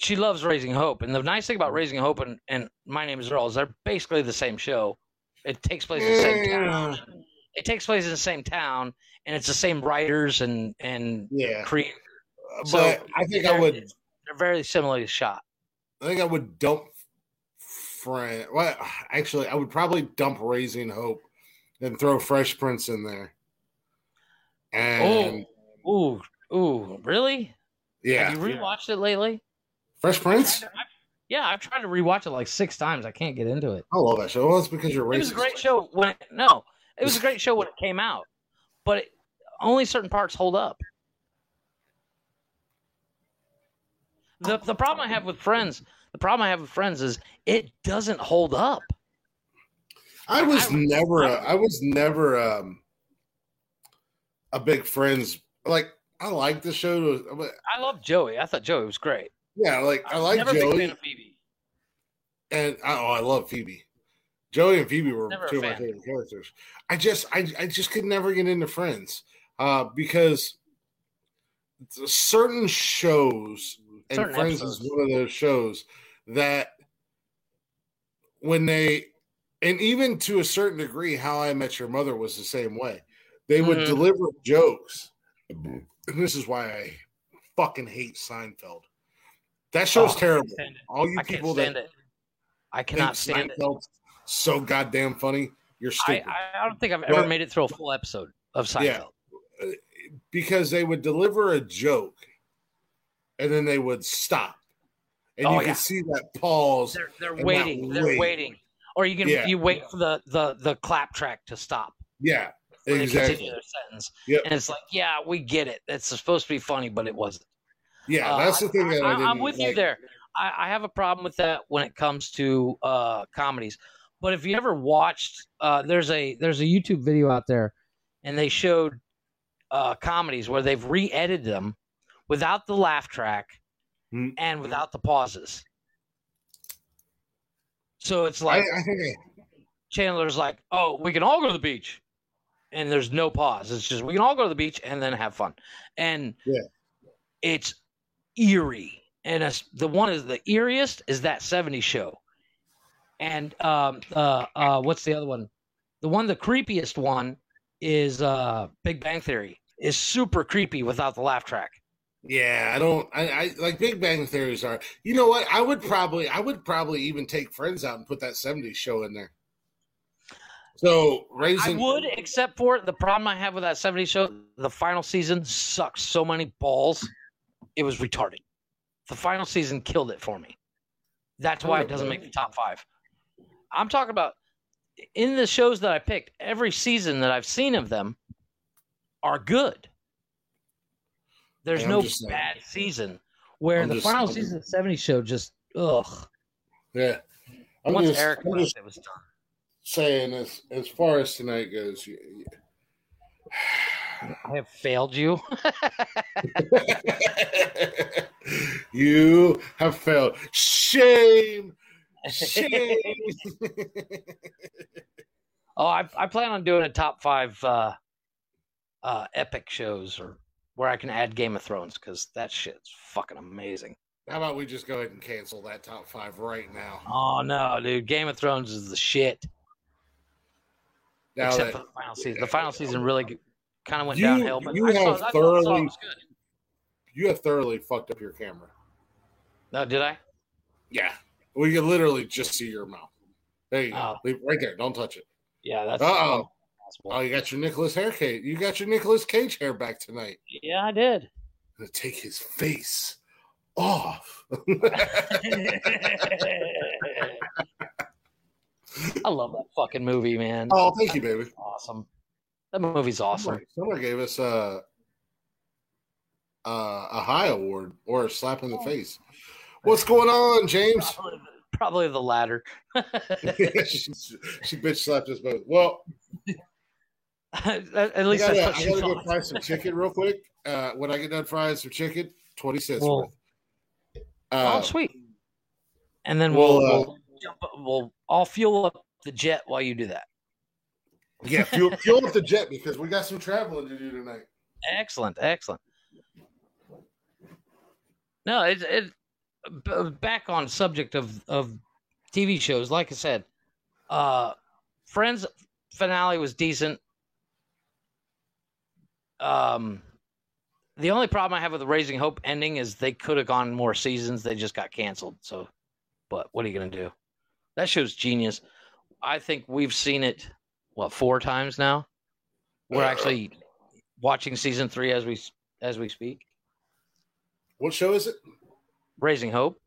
she loves Raising Hope. And the nice thing about Raising Hope and, and My Name Is Earl is they're basically the same show. It takes place in the same town. Mm. It takes place in the same town, and it's the same writers and and Yeah, create. Uh, but So, I think I would. They're very similarly shot. I think I would dump friend. Well, actually, I would probably dump Raising Hope and throw Fresh Prince in there. And oh, Ooh, ooh, really? yeah, Have you rewatched it lately? Fresh Prince. Yeah, I've tried to rewatch it like six times. I can't get into it. I love that show. Well, it's because you're racist. It was a great show when it, no, it was a great show when it came out, but it, only certain parts hold up. The the problem I have with Friends, the problem I have with Friends is it doesn't hold up. I was I- never. A, I was never um, a big Friends. Like I like the show, but I love Joey. I thought Joey was great. Yeah, like I like Never a big fan Joey, of Phoebe. and I, oh, I love Phoebe. Joey and Phoebe were Never two of my favorite characters. I just, I, I just could never get into Friends uh, because certain shows and Certain Friends episodes. is one of those shows that when they, and even to a certain degree, How I Met Your Mother was the same way. They would Mhm. deliver jokes, and this is why I fucking hate Seinfeld. That show's Oh, terrible. All you I can't people stand that it. I cannot stand it. So goddamn funny, you're stupid. I, I don't think I've ever But- made it through a full episode of Seinfeld. Yeah. because they would deliver a joke and then they would stop. And Oh, you yeah. could see that pause. They're they're waiting. They're wait. waiting. Or you can Yeah. you wait for the the the clap track to stop. Yeah, exactly. continue their sentence. Yep. And it's like, yeah, we get it. It's supposed to be funny, but it wasn't. Yeah, Uh, that's the thing that I, I, am with you there. I, I have a problem with that when it comes to uh, comedies. But if you ever watched, uh, there's a there's a YouTube video out there, and they showed uh, comedies where they've re-edited them without the laugh track Hmm. and without the pauses. So it's I, like I think I, Chandler's like, "Oh, we can all go to the beach," and there's no pause. It's just we can all go to the beach and then have fun, and Yeah. it's eerie. And the one is the eeriest is that '70s show, and um, uh, uh, what's the other one? The one, the creepiest one, is uh, Big Bang Theory. Is super creepy without the laugh track. yeah, I don't. I, I like Big Bang Theories are. You know what? I would probably, I would probably even take Friends out and put that '70s show in there. So I raising, would, except for the problem I have with that '70s show. The final season sucks so many balls. It was retarded. The final season killed it for me. That's why it doesn't make the top five. I'm talking about in the shows that I picked. Every season that I've seen of them are good. There's no saying. bad season where I'm the final saying. season of the '70s show just ugh. yeah. I'm Once just, Eric left, it was done. saying as as far as tonight goes. You, you- I have failed you. you have failed. Shame. Shame. Oh, I, I plan on doing a top five uh, uh, epic shows or where I can add Game of Thrones because that shit's fucking amazing. How about we just go ahead and cancel that top five right now? Oh no, dude, Game of Thrones is the shit. Now except that for the final season. The final season really kind of went You- downhill, but you I, have I, thought, I thought thoroughly- it was good. you have thoroughly fucked up your camera. No, did I? Yeah, we can literally just see your mouth. There you go. Oh. Leave right there. Don't touch it. Yeah, that's Uh-oh. Oh, you got your Nicholas hair Cage. You got your Nicholas Cage hair back tonight. Yeah, I did. I'm gonna take his face off. I love that fucking movie, man. oh, thank you, baby. Awesome. That movie's awesome. Someone, someone gave us a a, a high award or a slap in the face. What's going on, James? Probably, probably the latter. she, she bitch slapped us both. Well, At at I least gotta, that's what I she gotta go fry some chicken real quick. Uh, when I get done frying some chicken, twenty cents Well, worth. Uh, oh, sweet. And then well, we'll, uh, we'll, jump, we'll I'll fuel up the jet while you do that. Yeah, fuel, fuel up the jet because we got some traveling to do tonight. Excellent, excellent. No, it, it b- back on subject of of TV shows. Like I said, uh, Friends finale was decent. Um, the only problem I have with the Raising Hope ending is they could have gone more seasons. They just got canceled. So, but what are you gonna do? That show's genius. I think we've seen it what four times now. We're actually watching season three as we as we speak. What show is it? Raising Hope.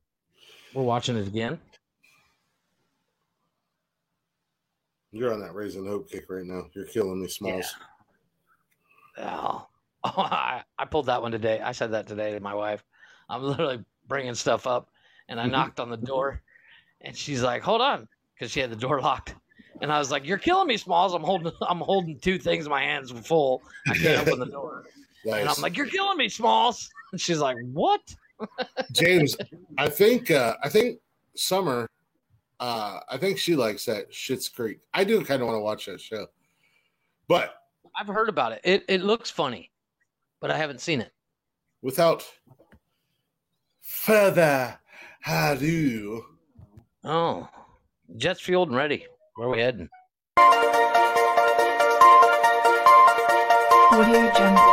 We're watching it again. You're on that raising hope kick right now. You're killing me, Smalls. Oh, I, I pulled that one today. I said that today to my wife. I'm literally bringing stuff up, and I mm-hmm. knocked on the door, and she's like, "Hold on," because she had the door locked. And I was like, "You're killing me, Smalls. I'm holding, I'm holding two things in my hands full. I can't open the door." And I'm like, "You're killing me, Smalls." And she's like, "What?" James, I think uh, I think Summer, uh, I think she likes that Schitt's Creek. I do kind of want to watch that show, but I've heard about it. It it looks funny, but I haven't seen it. without further ado, Oh, jet's fueled and ready. Where are we heading? Audio Jungle.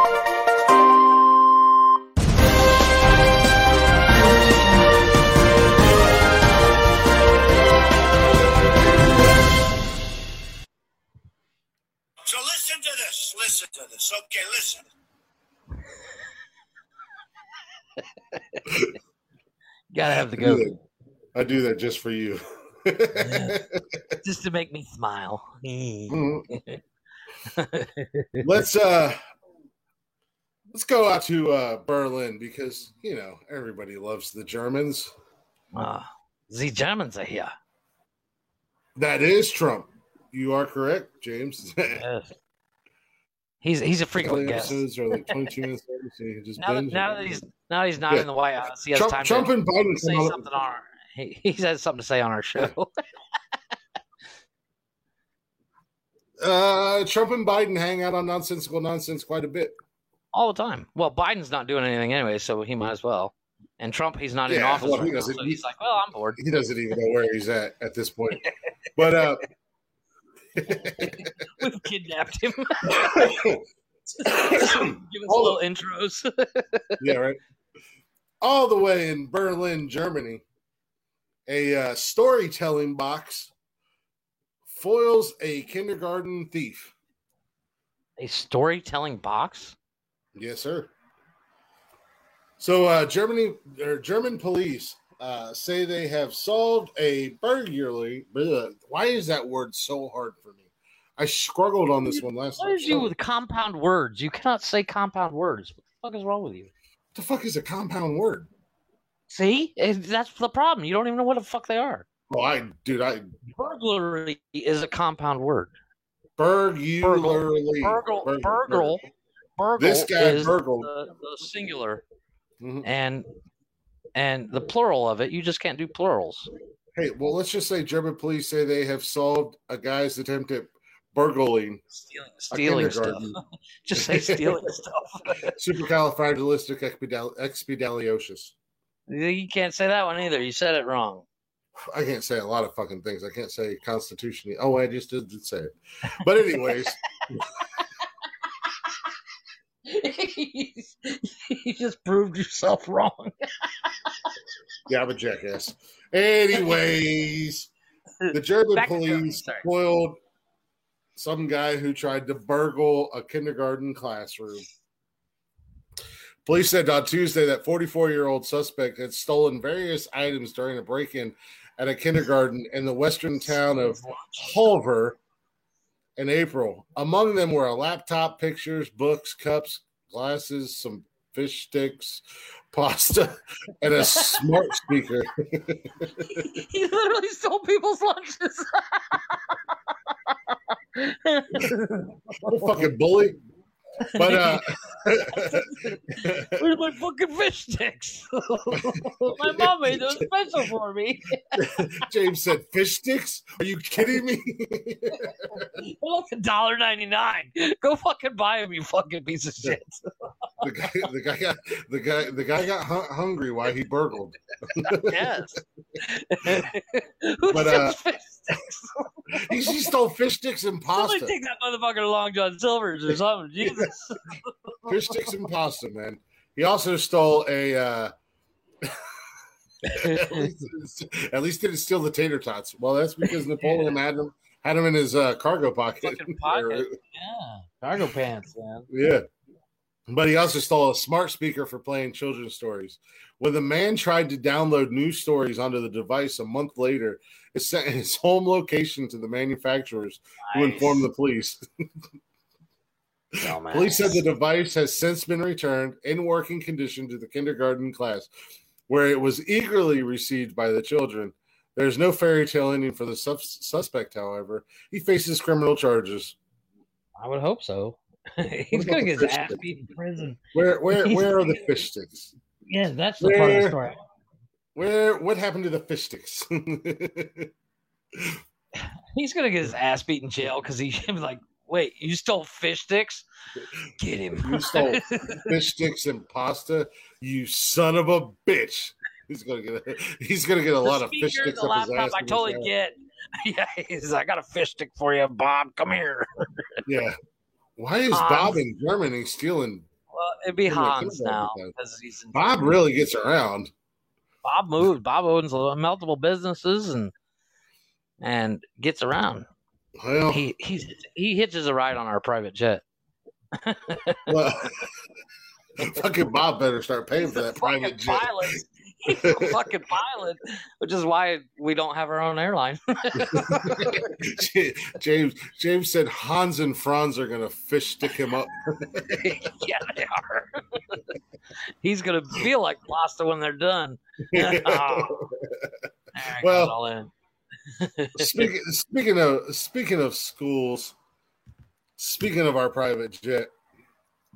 So listen to this. Listen to this. Okay, listen. Gotta have the go. I do that just for you. just to make me smile. Mhm. let's uh let's go out to uh Berlin because you know everybody loves the Germans. Ah, the Germans are here. That is Trump. You are correct, James. Yes. He's he's a frequent guest. are like 22 minutes long, so you just Now that, binge now that he's now he's not Yeah. in the White House, he has Trump, time Trump to and Biden say something on. He, he has something to say on our show. Uh, Trump and Biden hang out on nonsensical nonsense quite a bit. all the time. Well, Biden's not doing anything anyway, so he might as well. And Trump, he's not in office well, right now, so he's like, "Well, I'm bored." He doesn't even know where he's at at this point. But uh, We've kidnapped him. Give us All little intros. yeah, right. All the way in Berlin, Germany, a uh, storytelling box foils a kindergarten thief. a storytelling box. Yes, sir. So, uh, Germany or German police uh, say they have solved a burglary. Bleh. Why is that word so hard for me? I struggled on this one last What is you with compound words? You cannot say compound words. What the fuck is wrong with you? What the fuck is a compound word? See, that's the problem. You don't even know what the fuck they are. Well, I, dude, I Burglary is a compound word. burglary. Burgle, Burgle, burgle, burgle. This guy is burgled. the, the singular, Mhm. and and the plural of it. You just can't do plurals. Hey, well, let's just say German police say they have solved a guy's attempt at burgling. Stealing, stealing stuff. Just say stealing stuff. Supercalifragilisticexpialidocious. You can't say that one either. You said it wrong. I can't say a lot of fucking things. I can't say constitutionally. Oh, I just didn't say it. But anyways, you just proved yourself wrong. yeah, I'm a jackass. Anyways, the German Back police sorry. foiled some guy who tried to burgle a kindergarten classroom. Police said on Tuesday that 44 year old suspect had stolen various items during a break in at a kindergarten in the western town of Hulver in April. Among them were a laptop, pictures, books, cups, glasses, some fish sticks, pasta, and a smart speaker. he literally stole people's lunches. fucking bully. But uh Where's my fucking fish sticks? my mom made those special for me. James said, "Fish sticks? Are you kidding me?" Like a dollar ninety nine. Go fucking buy them, you fucking piece of shit. the guy, the guy got the guy, the guy got hu- hungry while he burgled. yes. Who But, uh, fish sticks? He, he stole fish sticks and Somebody pasta. take that motherfucker to Long John Silver's or something. Jesus. Fish sticks and pasta, man. He also stole a. Uh, at, least, at least didn't steal the tater tots. Well, that's because Napoleon had him had him in his uh, cargo pocket. Pocket. Yeah. Cargo pants, man. Yeah. But he also stole a smart speaker for playing children's stories. When the man tried to download news stories onto the device a month later, it sent his home location to the manufacturers who informed the police. Dumbass. Police said the device has since been returned in working condition to the kindergarten class, where it was eagerly received by the children. There's no fairy tale ending for the sus- suspect, however. He faces criminal charges. I would hope so. He's gonna get his fish ass beat in prison. Where where where are the fish sticks? Yeah, that's the part of the story. Where what happened to the fish sticks? He's gonna get his ass beat in jail because he's gonna like, "Wait, you stole fish sticks? Get him!" you stole fish sticks and pasta, you son of a bitch. He's gonna get a, he's gonna get a the lot of fish sticks the up his ass. I totally get. Yeah, he's. I got a fish stick for you, Bob. Come here. Yeah. Why is Hans. Bob in Germany stealing? Well, it'd be Hans now because he's Bob really gets around. Bob moved. Bob owns multiple businesses and and gets around. Well, He he's he hitches a ride on our private jet. well fucking Bob better start paying for that private jet. pilot. He's fucking pilot, which is why we don't have our own airline. James James said Hans and Franz are gonna fish stick him up. yeah, they are. He's gonna feel like pasta when they're done. Oh, Well, all in. speaking speaking of speaking of schools, speaking of our private jet,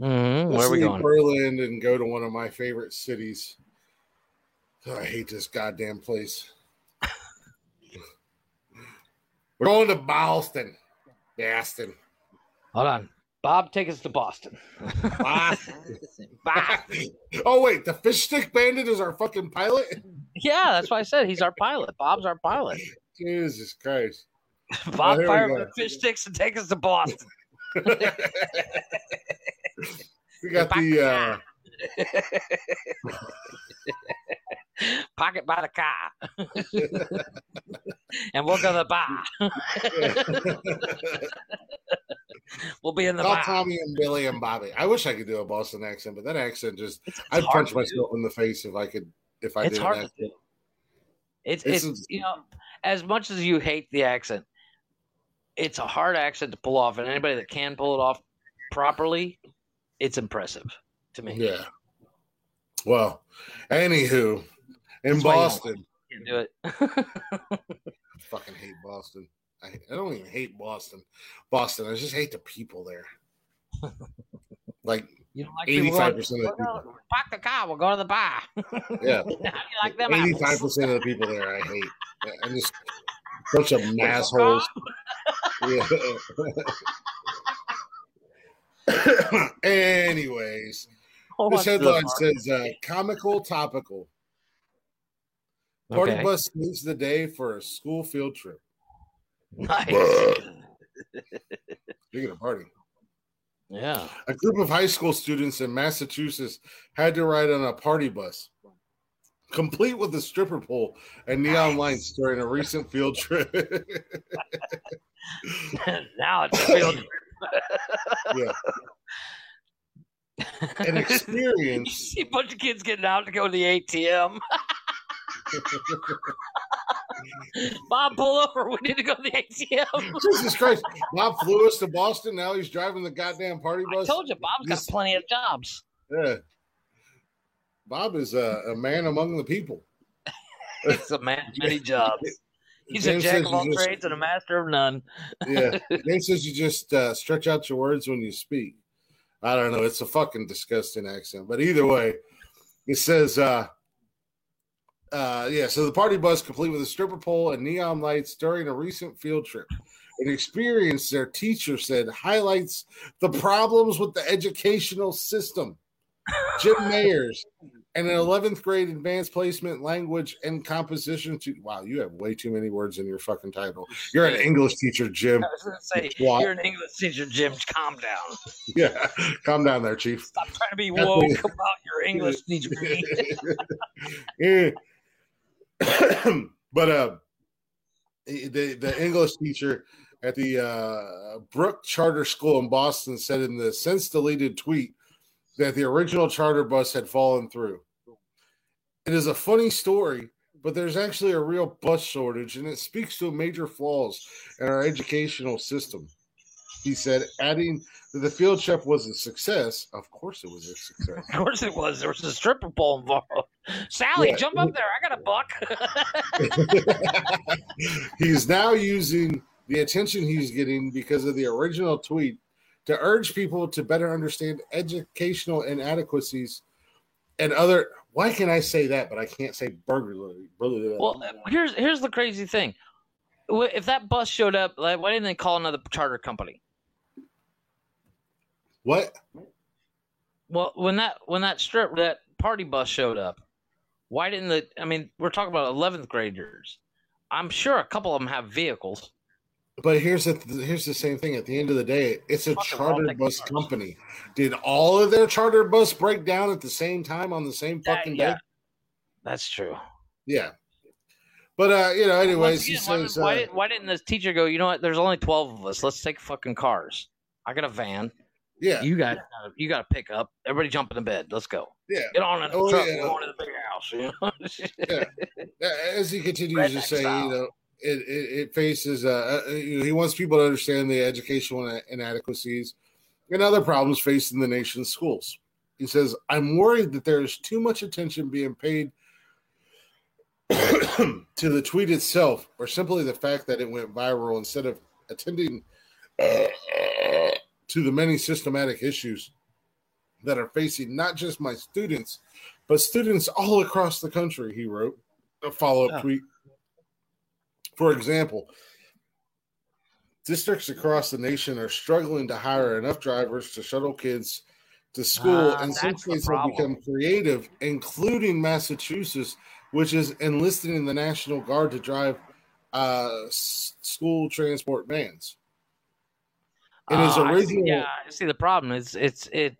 Mhm, let's Where are we leave going? Berlin and go to one of my favorite cities. Oh, I hate this goddamn place. We're going to Boston. Boston. Hold on. Bob, take us to Boston. Boston. Boston. oh wait, the fish stick bandit is our fucking pilot. Yeah, that's why I said he's our pilot. Bob's our pilot. Jesus Christ. Bob, here we fire up the fish sticks and take us to Boston. we got the uh Pocket by the car. and we'll go to the bar. We'll be in the Call bar. Tommy and Billy and Bobby. I wish I could do a Boston accent, but that accent just It's I'd punch myself in the face if I could if I It's did hard do. It's, It's- it's you know, as much as you hate the accent, it's a hard accent to pull off, and anybody that can pull it off properly, it's impressive to me. Yeah. Well, anywho, in That's you Boston, Can't do it. I fucking hate Boston. I, I don't even hate Boston. Boston, I just hate the people there. Like You don't like people eighty-five going, percent of the "We'll people. go- Park the car. We'll go to the bar. Yeah, How do you like them eighty-five apples? percent of the people there I hate. I'm just a bunch of assholes. Yeah. Anyways, Oh, this headline says uh, comical topical. Party Okay. bus saves the day for a school field trip. Nice. Speaking of party, Yeah. a group of high school students in Massachusetts had to ride on a party bus, complete with a stripper pole and neon lights during a recent field trip. now it's a field trip. yeah. An You experience. see a bunch of kids getting out to go to the ATM. Bob, pull over. We need to go to the ATM. Jesus Christ. Bob flew us to Boston. Now he's driving the goddamn party bus. I told you, Bob's got plenty of jobs. Yeah. Bob is a, a man among the people. He's a man many jobs. He's a jack of all just- trades and a master of none. Yeah. James says you just uh, stretch out your words when you speak. I don't know. It's a fucking disgusting accent. But either way, it says, uh, uh, yeah, so the party bus complete with a stripper pole and neon lights during a recent field trip. An experience their teacher said highlights the problems with the educational system. Jim Mayers, and an 11th grade advanced placement language and composition. To, wow, you have way too many words in your fucking title. You're an English teacher, Jim. I was going to say, you're an English teacher, Jim. Calm down. Yeah, calm down there, Chief. Stop trying to be woke about your English degree. But uh, the the English teacher at the uh, Brooke Charter School in Boston said in the since deleted tweet that the original charter bus had fallen through. It is a funny story, but there's actually a real bus shortage, and it speaks to major flaws in our educational system. He said, adding that the field trip was a success. Of course, it was a success. Of course it was. There was a stripper pole involved. Sally, Yeah. jump up there. I got a buck. he's now using the attention he's getting because of the original tweet to urge people to better understand educational inadequacies and other. Why can I say that, but I can't say burglary? well, here's here's the crazy thing. If that bus showed up, like, why didn't they call another charter company? What? Well, when that when that strip that party bus showed up, why didn't the? I mean, we're talking about eleventh graders. I'm sure a couple of them have vehicles. But here's the here's the same thing. At the end of the day, it's a charter bus cars. company. Did all of their charter bus break down at the same time on the same That- fucking yeah, day? that's true. Yeah. But uh, you know, anyways, again, why, says, why, uh, why didn't the teacher go? You know what? There's only twelve of us. Let's take fucking cars. I got a van. Yeah, You got you got to pick up. Everybody jump in the bed. Let's go. yeah. Get on in the Oh, truck. yeah. Going to the big house. You know? As he continues to say, style. you know, it, it, it faces. Uh, uh, you know, he wants people to understand the educational inadequacies and other problems facing the nation's schools. He says, "I'm worried that there is too much attention being paid." to the tweet itself, or simply the fact that it went viral instead of attending uh, to the many systematic issues that are facing not just my students, but students all across the country, he wrote a follow up Yeah. tweet. For example, districts across the nation are struggling to hire enough drivers to shuttle kids to school, Ah, and some states have become creative, including Massachusetts, which is enlisting in the National Guard to drive uh, school transport vans. In his Uh, I see- original, yeah, I see the problem. It's it's it.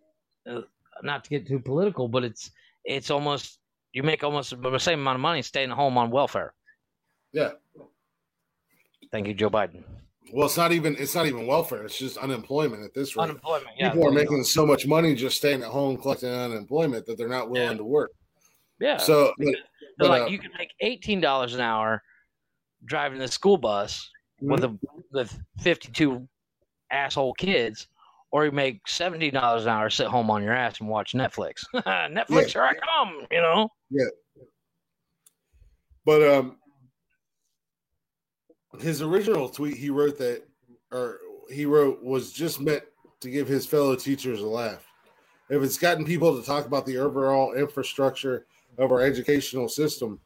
Uh, not to get too political, but it's it's almost you make almost the same amount of money staying home on welfare. yeah. Thank you, Joe Biden. Well, it's not even it's not even welfare. It's just unemployment at this rate. Unemployment. Yeah, People are making so much money just staying at home collecting unemployment that they're not willing Yeah. to work. yeah. So, but, but, like uh, you can make eighteen dollars an hour driving the school bus with a with fifty two asshole kids, or you make seventy dollars an hour, sit home on your ass and watch Netflix. Netflix, Yeah. here I come. You know. Yeah. But um, his original tweet he wrote that, or he wrote was just meant to give his fellow teachers a laugh. If it's gotten people to talk about the overall infrastructure of our educational system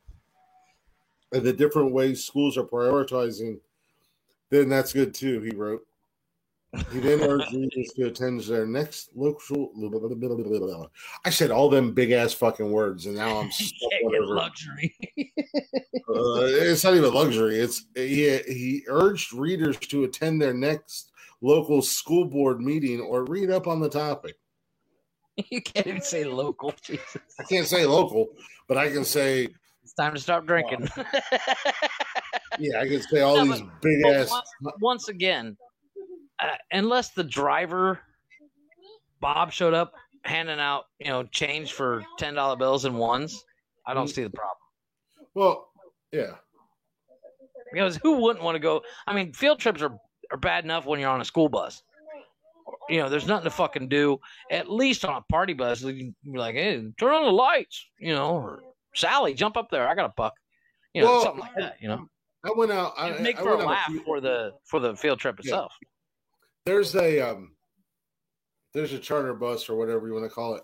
and the different ways schools are prioritizing, then that's good too. He wrote. He then urged readers to attend their next local. I said all them big ass fucking words, and now I'm stuck luxury. Uh, it's not even luxury. It's he, he urged readers to attend their next local school board meeting or read up on the topic. you can't even say local. Jesus. I can't say local, but I can say It's time to stop drinking. yeah, I can say all No, these big ass. once, once again, uh, unless the driver Bob showed up handing out, you know, change for ten dollar bills and ones, I don't Mhm. see the problem. Well, yeah, Because who wouldn't want to go? I mean, field trips are are bad enough when you're on a school bus. You know, there's nothing to fucking do. At least on a party bus, you can be like, "Hey, turn on the lights," you know, or Sally, jump up there. I got a buck. You know, Well, something like that. You know, I went out. I, make I for a went out laugh few- for the for the field trip Yeah. itself. There's a um there's a charter bus or whatever you want to call it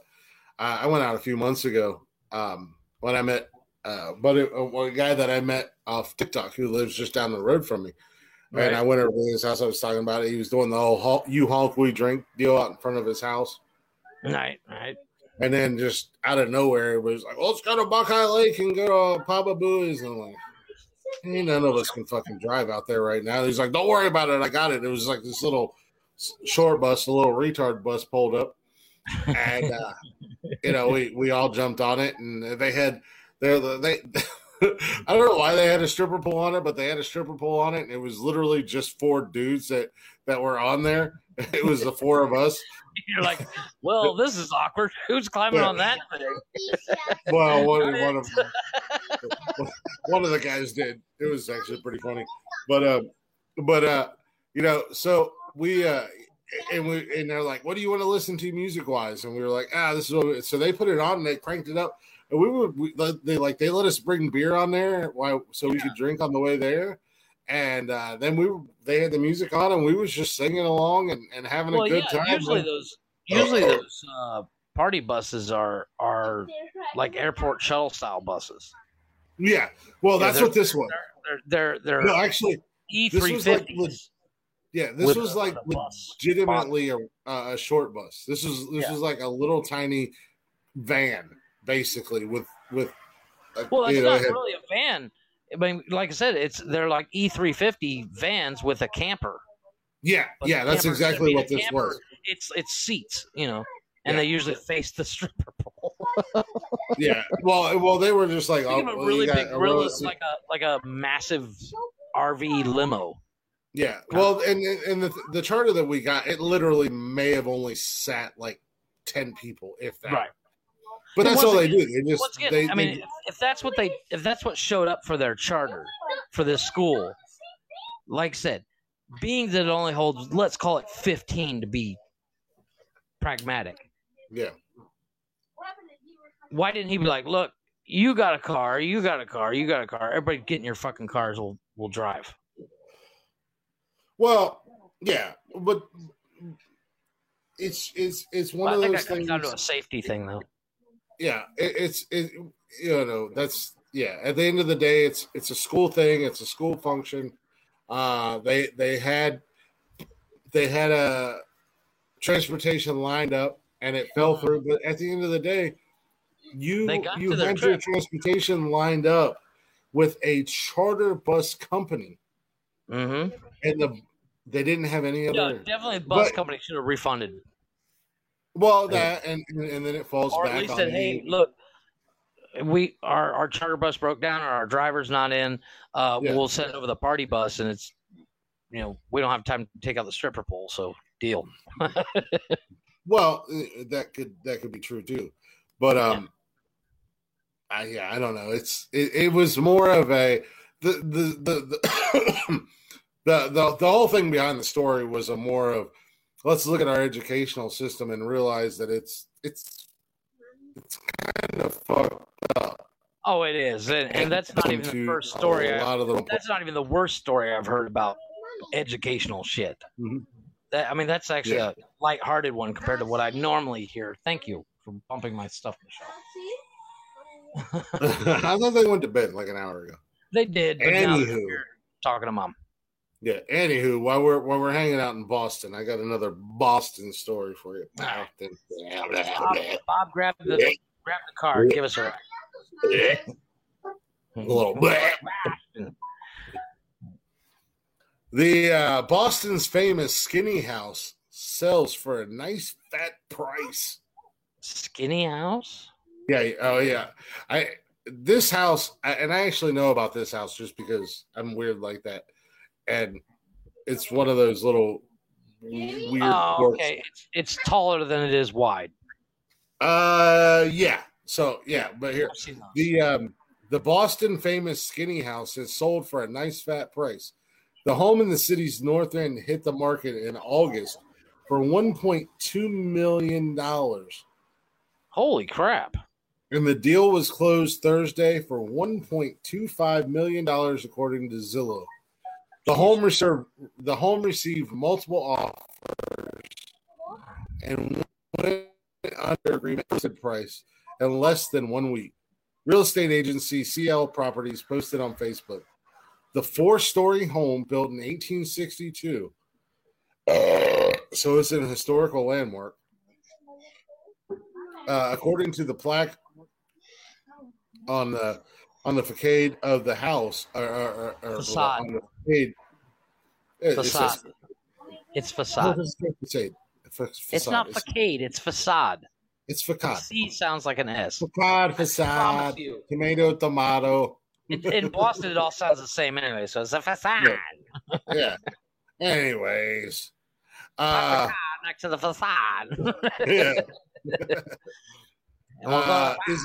uh, i went out a few months ago um when i met uh but it, uh, a guy that i met off tiktok who lives just down the road from me Right. and i went over to his house i was talking about it he was doing the whole hol- you honk we drink deal out in front of his house Right, right. and then just out of nowhere it was like well, let's go to buckeye lake and go to papa booey's and i'm like Ain't none of us can fucking drive out there right now. He's like, "Don't worry about it. I got it." It was like this little short bus, a little retard bus pulled up, and uh, you know, we we all jumped on it, and they had they're they. I don't know why they had a stripper pole on it, but they had a stripper pole on it, and it was literally just four dudes that that were on there. It was the four of us. You're like, well, this is awkward. Who's climbing Yeah. on that thing? Well, one, one of one of the guys did. It was actually pretty funny, but uh, but uh, you know, so we uh, and we and they're like, "What do you want to listen to music wise?" And we were like, "Ah, this is what we-" so they put it on and they cranked it up, and we were we, they like they let us bring beer on there, why so we could drink on the way there. And uh, then we they had the music on, and we was just singing along and, and having Well, a good yeah. time. Usually those usually those uh, party buses are are like airport shuttle style buses. yeah, well, Yeah, that's they're- what this was. They're they're they're No, actually, E three fifties. Yeah, this was a- like legitimately a, a short bus. This was this Yeah. was like a little tiny van, basically with with. A, Well, it's know, not had- really a van. I mean, like I said, it's they're like E three fifty vans with a camper. yeah, But yeah, that's exactly what this camper. was. It's it's seats, you know, and Yeah. they usually face the stripper pole. yeah. Well, uh, well, they were just like, oh, a really got big a gorilla, row of it's se- like a like a massive RV limo. Yeah. Well, and and the the charter that we got, it literally may have only sat like ten people, if that. Right. But that's all once they do. They just Once again, they, I mean, they- if, if that's what they, if that's what showed up for their charter for this school, like I said, being that it only holds, let's call it fifteen to be pragmatic. yeah. Why didn't he be like, look, you got a car, you got a car, you got a car. Everybody get in your fucking cars. We'll we'll drive. Well, yeah, but it's it's it's one I of think those that comes things. down to a safety thing, though. yeah, it, it's it. You know, that's yeah. At the end of the day, it's it's a school thing. It's a school function. Uh, they they had they had a transportation lined up, and it fell through. But at the end of the day, you you had your transportation lined up with a charter bus company, Mm-hmm. And the they didn't have any Yeah, other. definitely. The bus But- company should have refunded, Well, that and and then it falls or back at least on "Hey, look, we our our charter bus broke down, or our driver's not in. Uh, Yeah. We'll send over the party bus, and it's you know we don't have time to take out the stripper pole, so deal." Well, uh, that could that could be true too, but um, I yeah, I don't know. It's it, it was more of a the the the the, the the the whole thing behind the story was a more of let's look at our educational system and realize that it's it's it's kind of fucked up. Oh, it is, and, and that's not even the first story. A lot of them. that's not even the worst story I've heard about educational shit. Mhm. That I mean, that's actually Yeah. a lighthearted one compared to what I normally hear. Thank you for bumping my stuff, Michelle. I thought they went to bed like an hour ago. They did, but Anywho. talking to mom. Yeah. Anywho, while we're while we're hanging out in Boston, I got another Boston story for you. Bob, Bob grab the grab the card. Give us a A little. The uh, Boston's famous Skinny House sells for a nice fat price. skinny house. Yeah. Oh yeah. I this house, I, and I actually know about this house just because I'm weird like that, and it's one of those little weird. Oh, okay. It's, it's taller than it is wide. Uh, yeah. So yeah, but here I've seen those. the um the Boston famous Skinny House is sold for a nice fat price. The home in the city's north end hit the market in August for 1.2 million dollars, Holy crap! and the deal was closed Thursday for 1.25 million dollars, according to Zillow. The home reserved the home received multiple offers and went under agreement price in less than one week. Real estate agency CL Properties posted on Facebook. The four-story home built in 1862, so it's an historical landmark. Uh, according to the plaque on the on the facade of the house, or, or, or, or Facade. on the facade, it- it Facade. says- It's facade. it's facade. It's not facade. It's facade. It's facade. C sounds like an S. Facade, facade, tomato, tomato. In, in Boston, it all sounds the same anyway. So it's a facade Yeah. Yeah. Anyways, uh, next to the facade. yeah. And we'll go, Uh, is,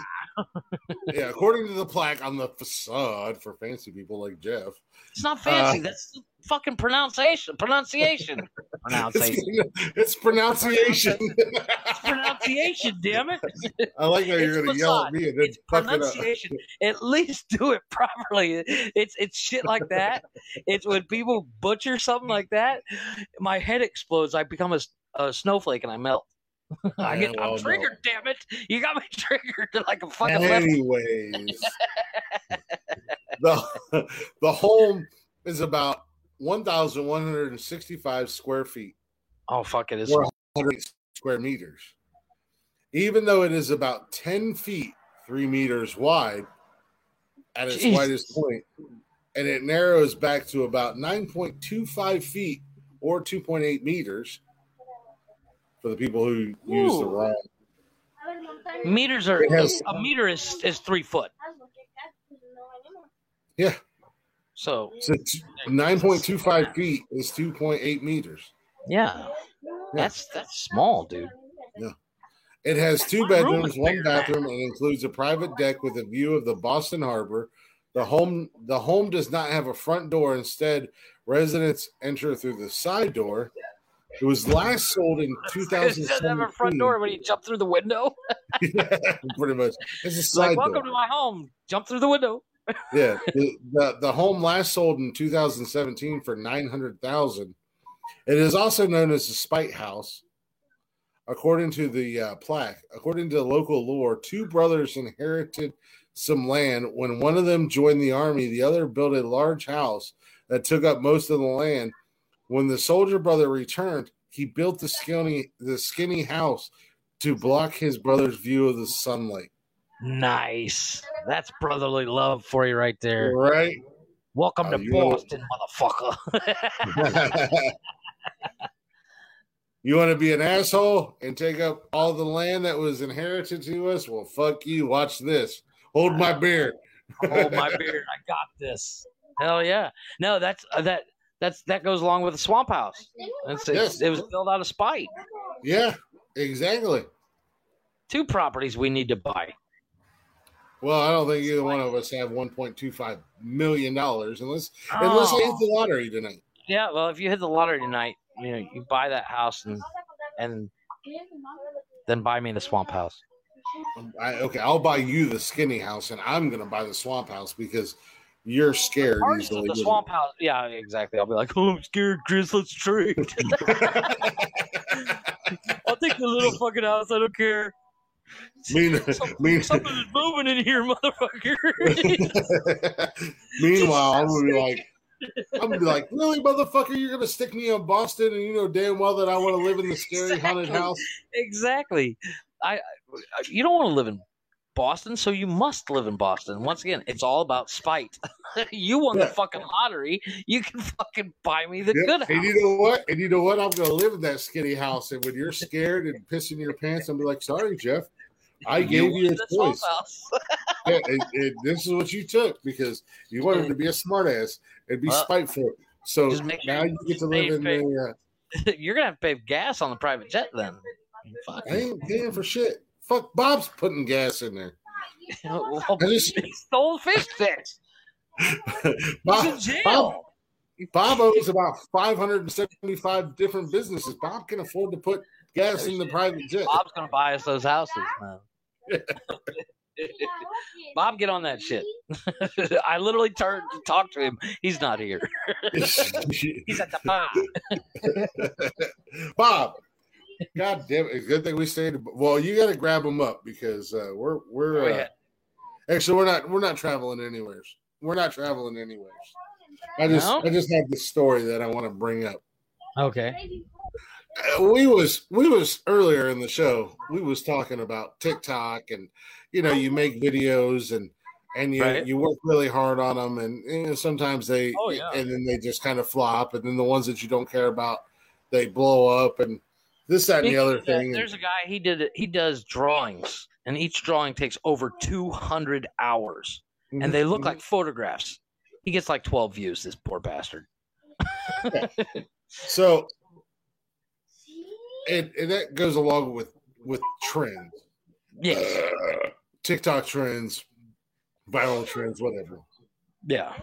yeah, according to the plaque on the facade for fancy people like Jeff, it's not fancy. uh, That's the fucking pronunciation. Pronunciation. Pronunciation. it's, it's pronunciation. It's pronunciation. Damn it. I like how you're It's to yell at me and then It's fuck it up. pronunciation. At least do it properly. It's it's shit like that. It's when people butcher something like that, my head explodes. I become a snowflake and I melt. I Yeah, get, well, I'm no. triggered. Damn it! You got me triggered to like a fucking. Anyways, the the home is about 1,165 square feet, Oh fuck! It is. or 100 square meters. Even though it is about 10 feet, three meters wide at its Jesus. widest point, and it narrows back to about 9.25 feet or 2.8 meters for the people who use the Ooh. wrong Meters are It has- a meter is is three foot. Yeah. So So 9.25 feet is 2.8 meters. yeah, that's that's small, dude. Yeah. It has two My bedrooms, one bigger than that. bathroom, and includes a private deck with a view of the Boston Harbor. The home the home does not have a front door. Instead, residents enter through the side door. It was last sold in It doesn't have a front door when you jump through the window. Pretty much. It's a side like, door. welcome to my home. Jump through the window. yeah the, the the home last sold in 2017 for 900000 it is also known as the spite house according to the uh, plaque according to local lore two brothers inherited some land when one of them joined the army the other built a large house that took up most of the land when the soldier brother returned he built the skinny the skinny house to block his brother's view of the sunlight Nice. That's brotherly love for you right there. right Welcome Oh, to you know- Boston, motherfucker. you want to be an asshole and take up all the land that was inherited to us? Well, fuck you. Watch this. Hold my beer. Hold my beard. I got this. Hell yeah. No, that's uh, that. That's that goes along with the swamp house. It's, it's, Yes. It was built out of spite. Yeah, exactly. Two properties we need to buy. Well, I don't think either one of us have 1.25 million dollars unless unless I oh. hit Oh. the lottery tonight. Yeah, well, if you hit the lottery tonight, you know, you buy that house and and then buy me the swamp house. I, okay, I'll buy you the skinny house, and I'm gonna buy the swamp house because you're scared Parts easily. the swamp house. Yeah, exactly. I'll be like, oh, I'm scared, Chris. Let's trade. I'll take the little fucking house. I don't care. mean, Some- mean, Something is moving in here, motherfucker. Meanwhile, I'm gonna be like, I'm gonna be like, really, motherfucker, you're gonna stick me in Boston, and you know damn well that I want to live in the scary haunted house. exactly. I, I you don't want to live in Boston, so you must live in Boston. Once again, it's all about spite. you won the fucking lottery. You can fucking buy me the Yep. good house. And you know what? And you know what? I'm gonna live in that skinny house, and when you're scared and pissing your pants, I'm be like, sorry, Jeff, I gave you a choice. Yeah, and, and this is what you took because you wanted to be a smartass and be Well, spiteful. So now you get to live in pay- the. Uh, You're gonna have to pay gas on the private jet then. Fuck. I ain't paying for shit. Fuck, Bob's putting gas in there. well, just- he stole fish sticks. He's Bob, in jail. Bob owns about 575 different businesses. Bob can afford to put gas in the private jet. Bob's gonna buy us those houses, man. Bob, get on that shit. I literally turned to talk to him. He's not here. He's at the bar. Bob, God damn it! Good thing we stayed. Well, you got to grab them up because uh, we're we're Go uh, actually we're not we're not traveling anywhere. We're not traveling anywhere. I just No? I just have this story that I want to bring up. Okay. Uh, we was we was earlier in the show. We was talking about TikTok and you know you make videos and and you Right. you work really hard on them and you know, sometimes they Oh, yeah. and then they just kind of flop and then the ones that you don't care about they blow up and this that and the other Speaking that, thing. There's a guy. He did. it- He does drawings, and each drawing takes over 200 hours, and they look Mhm. like photographs. He gets like 12 views. This poor bastard. so. And, and that goes along with with trends, Yeah. TikTok trends, viral trends, whatever. Yeah.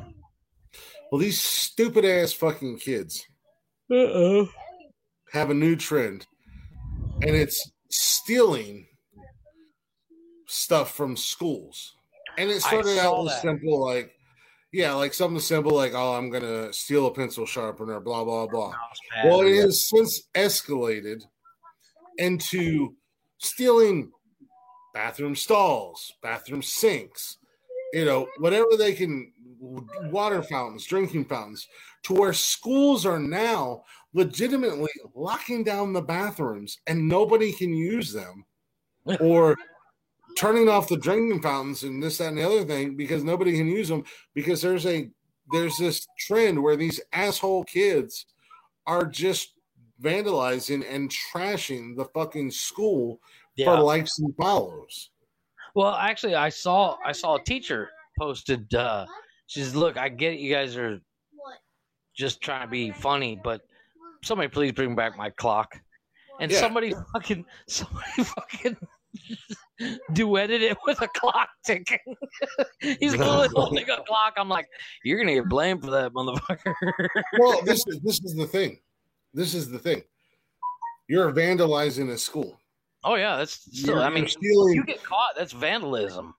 Well, these stupid ass fucking kids Uh oh. have a new trend, and it's stealing stuff from schools. And it started out with that. simple, like, yeah, like something simple, like, oh, I'm gonna steal a pencil sharpener, blah blah blah. Well, it has since escalated into stealing bathroom stalls, bathroom sinks, you know, whatever they can, water fountains, drinking fountains, to where schools are now legitimately locking down the bathrooms and nobody can use them or turning off the drinking fountains and this, that, and the other thing because nobody can use them because there's a there's this trend where these asshole kids are just vandalizing and trashing the fucking school Yeah. for likes and follows. Well, actually, I saw I saw a teacher posted. uh She says, "Look, I get it. You guys are just trying to be funny, but somebody please bring back my clock." And Yeah. somebody fucking somebody fucking duetted it with a clock ticking. He's literally holding a clock. I'm like, "You're gonna get blamed for that, motherfucker." Well, this is this is the thing. This is the thing. You're vandalizing a school. Oh yeah, that's still. You're, I mean, stealing, you get caught. That's vandalism.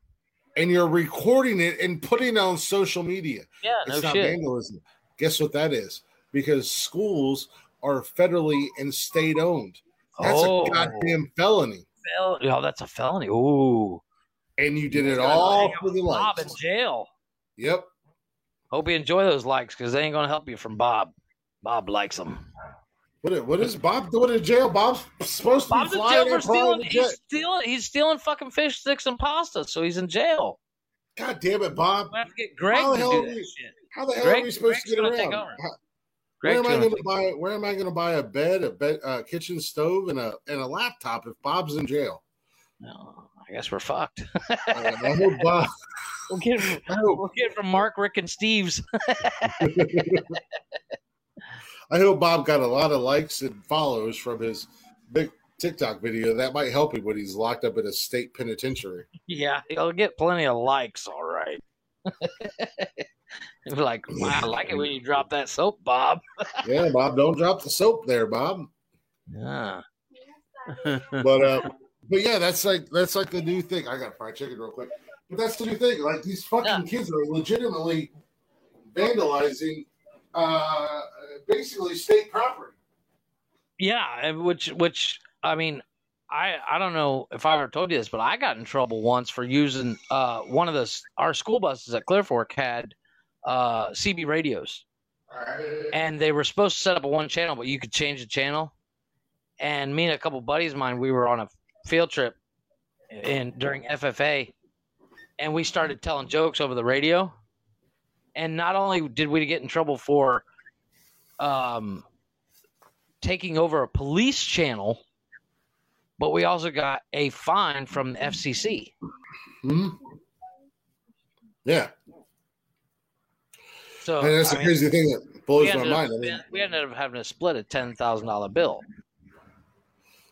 and you're recording it and putting it on social media. Yeah, no not shit. vandalism. Guess what that is? Because schools are federally and state owned. That's Oh. a goddamn felony. Fel- oh, that's a felony. Ooh. And you did He's it all for the Bob in jail. Yep. Hope you enjoy those likes because they ain't gonna help you from Bob. Bob likes them. What, what is Bob doing in jail? Bob's supposed to Bob's be in flying jail in for stealing. He's stealing. He's stealing fucking fish sticks and pasta, so he's in jail. God damn it, Bob. We have to get Greg How the hell do are that we- shit. How the hell Greg- are we supposed Greg's to get around? How- where am I gonna going to take- buy? Where am I going to buy a bed, a bed, a kitchen stove, and a and a laptop if Bob's in jail? No, I guess we're fucked. I I hope Bob. we'll get it I from, hope, we'll get it from Mark, Rick, and Steve's. I hope Bob got a lot of likes and follows from his big TikTok video. That might help him when he's locked up in a state penitentiary. yeah, he'll get plenty of likes. All right. He'll be like, wow, I like it when you drop that soap, Bob. Yeah, Bob, don't drop the soap there, Bob. Yeah. But uh, but yeah, that's like that's like the new thing. I got fried chicken real quick. But that's the new thing. Like these fucking Yeah. kids are legitimately vandalizing uh basically state property. Yeah, which which I mean, I I don't know if I ever told you this, but I got in trouble once for using uh one of the our school buses at Clear Fork had uh CB radios, and they were supposed to set up a one channel, but you could change the channel. And me and a couple buddies of mine, we were on a field trip in during FFA, and we started telling jokes over the radio. And not only did we get in trouble for um, taking over a police channel, but we also got a fine from the FCC. Hmm? Yeah, So and that's I the mean, crazy thing that blows my ended, up, mind. I mean, we ended up having to split a ten thousand dollar bill.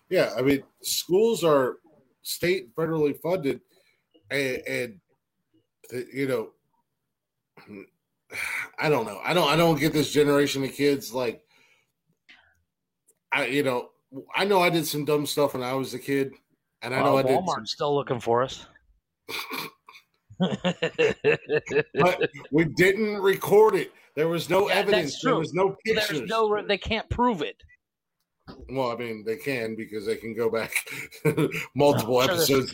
yeah, I mean, schools are state federally funded, and, and you know, I don't know. I don't. I don't get this generation of kids like. I you know I know I did some dumb stuff when I was a kid, and I know Uh, I did. Walmart's still looking for us. but we didn't record it. There was no Yeah, evidence. There was no There's no, they can't prove it. well, I mean, they can because they can go back multiple I'm sure episodes.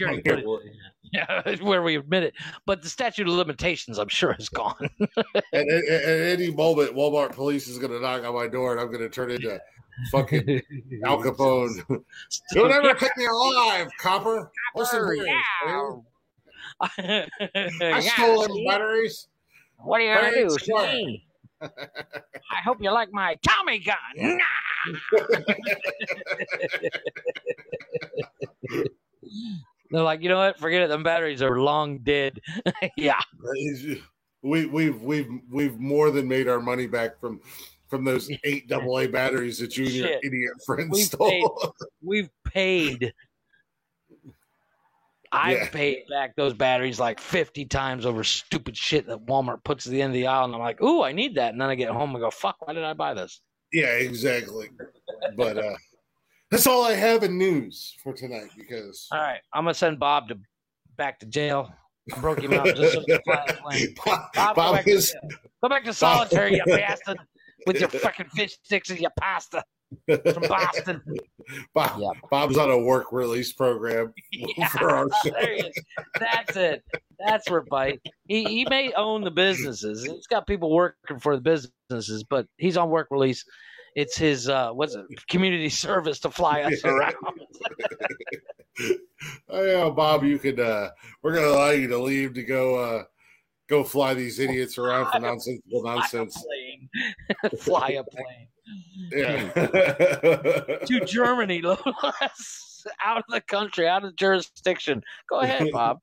Yeah, where we admit it, but the statute of limitations, I'm sure, is gone. at, at- at any moment, Walmart police is going to knock on my door, and I'm going to turn into fucking Al Capone. You'll never take me alive, copper. Listen here, man. I Yeah. stole them batteries. What are you gonna do? See? I hope you like my Tommy gun. They're like, you know what? Forget it. Them batteries are long dead. yeah. We, we've we've we've more than made our money back from from those eight double A batteries that you and your idiot friend We've stole. We've paid. I've Yeah. paid back those batteries like 50 times over stupid shit that Walmart puts at the end of the aisle. And I'm like, ooh, I need that. And then I get home and go, fuck, why did I buy this? yeah, exactly. But uh that's all I have in news for tonight because All right. I'm going to send Bob to back to jail. I broke him out just so he could fly a plane. Bob, Bob, go, back to is jail. go back to solitary, you bastard, with your fucking fish sticks and your pasta from Boston. Bob, Yeah. Bob's on a work release program for our show. There he is. That's it. That's where bite. He he may own the businesses. He's got people working for the businesses, but he's on work release. It's his uh what's it community service to fly us around. Oh, yeah, Bob, you could. uh We're gonna allow you to leave to go uh go fly these idiots around for nonsensical nonsense. fly a plane. Yeah. To Germany, less. out of the country, out of jurisdiction. Go ahead, Bob.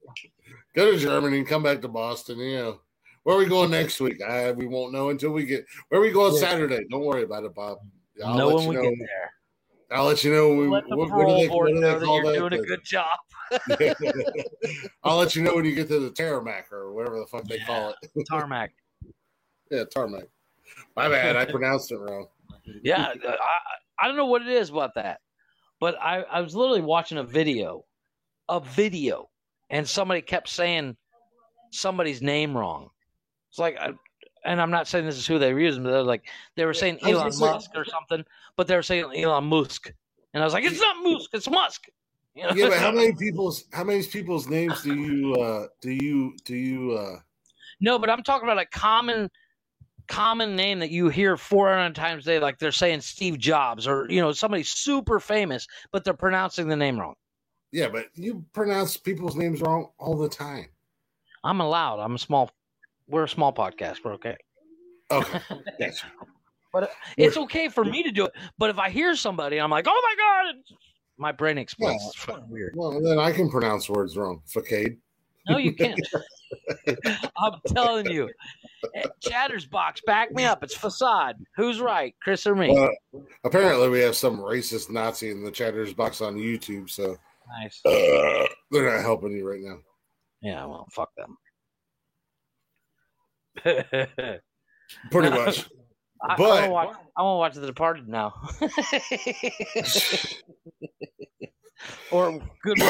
Go to Germany and come back to Boston. You know, where are we going next week? I, we won't know until we get. Where are we going Yeah. Saturday? Don't worry about it, Bob. I'll know let when you we know. get there. I'll let you know when let the what, what they, board what know that you're that? doing a good job. I'll let you know when you get to the tarmac or whatever the fuck they call it. Tarmac. Yeah, tarmac. My bad. I pronounced it wrong. Yeah, I, I don't know what it is about that, but I, I was literally watching a video, a video, and somebody kept saying somebody's name wrong. It's like, I, and I'm not saying this is who they were using, but they're like they were saying I was Elon Musk or something, but they were saying Elon Musk, and I was like, it's not Musk, it's Musk. You know? Yeah, but how many people's how many people's names do you uh do you do you uh No, but I'm talking about a common common name that you hear 400 times a day like they're saying Steve Jobs or you know somebody super famous but they're pronouncing the name wrong. yeah, but you pronounce people's names wrong all the time. I'm allowed. I'm a small we're a small podcast. We're okay. Okay. Gotcha. But it's okay for me to do it. But if I hear somebody I'm like, "Oh my god." My brain explodes. Yeah. It's fucking weird. Well, then I can pronounce words wrong. Facade. No, you can't. I'm telling you. Chattersbox, back me up. It's facade. Who's right, Chris or me? Uh, apparently, we have some racist Nazi in the chatters box on YouTube, so nice. uh, they're not helping you right now. Yeah, well, fuck them. Pretty much. I, But- I want to watch. I want to watch The Departed now. or Good.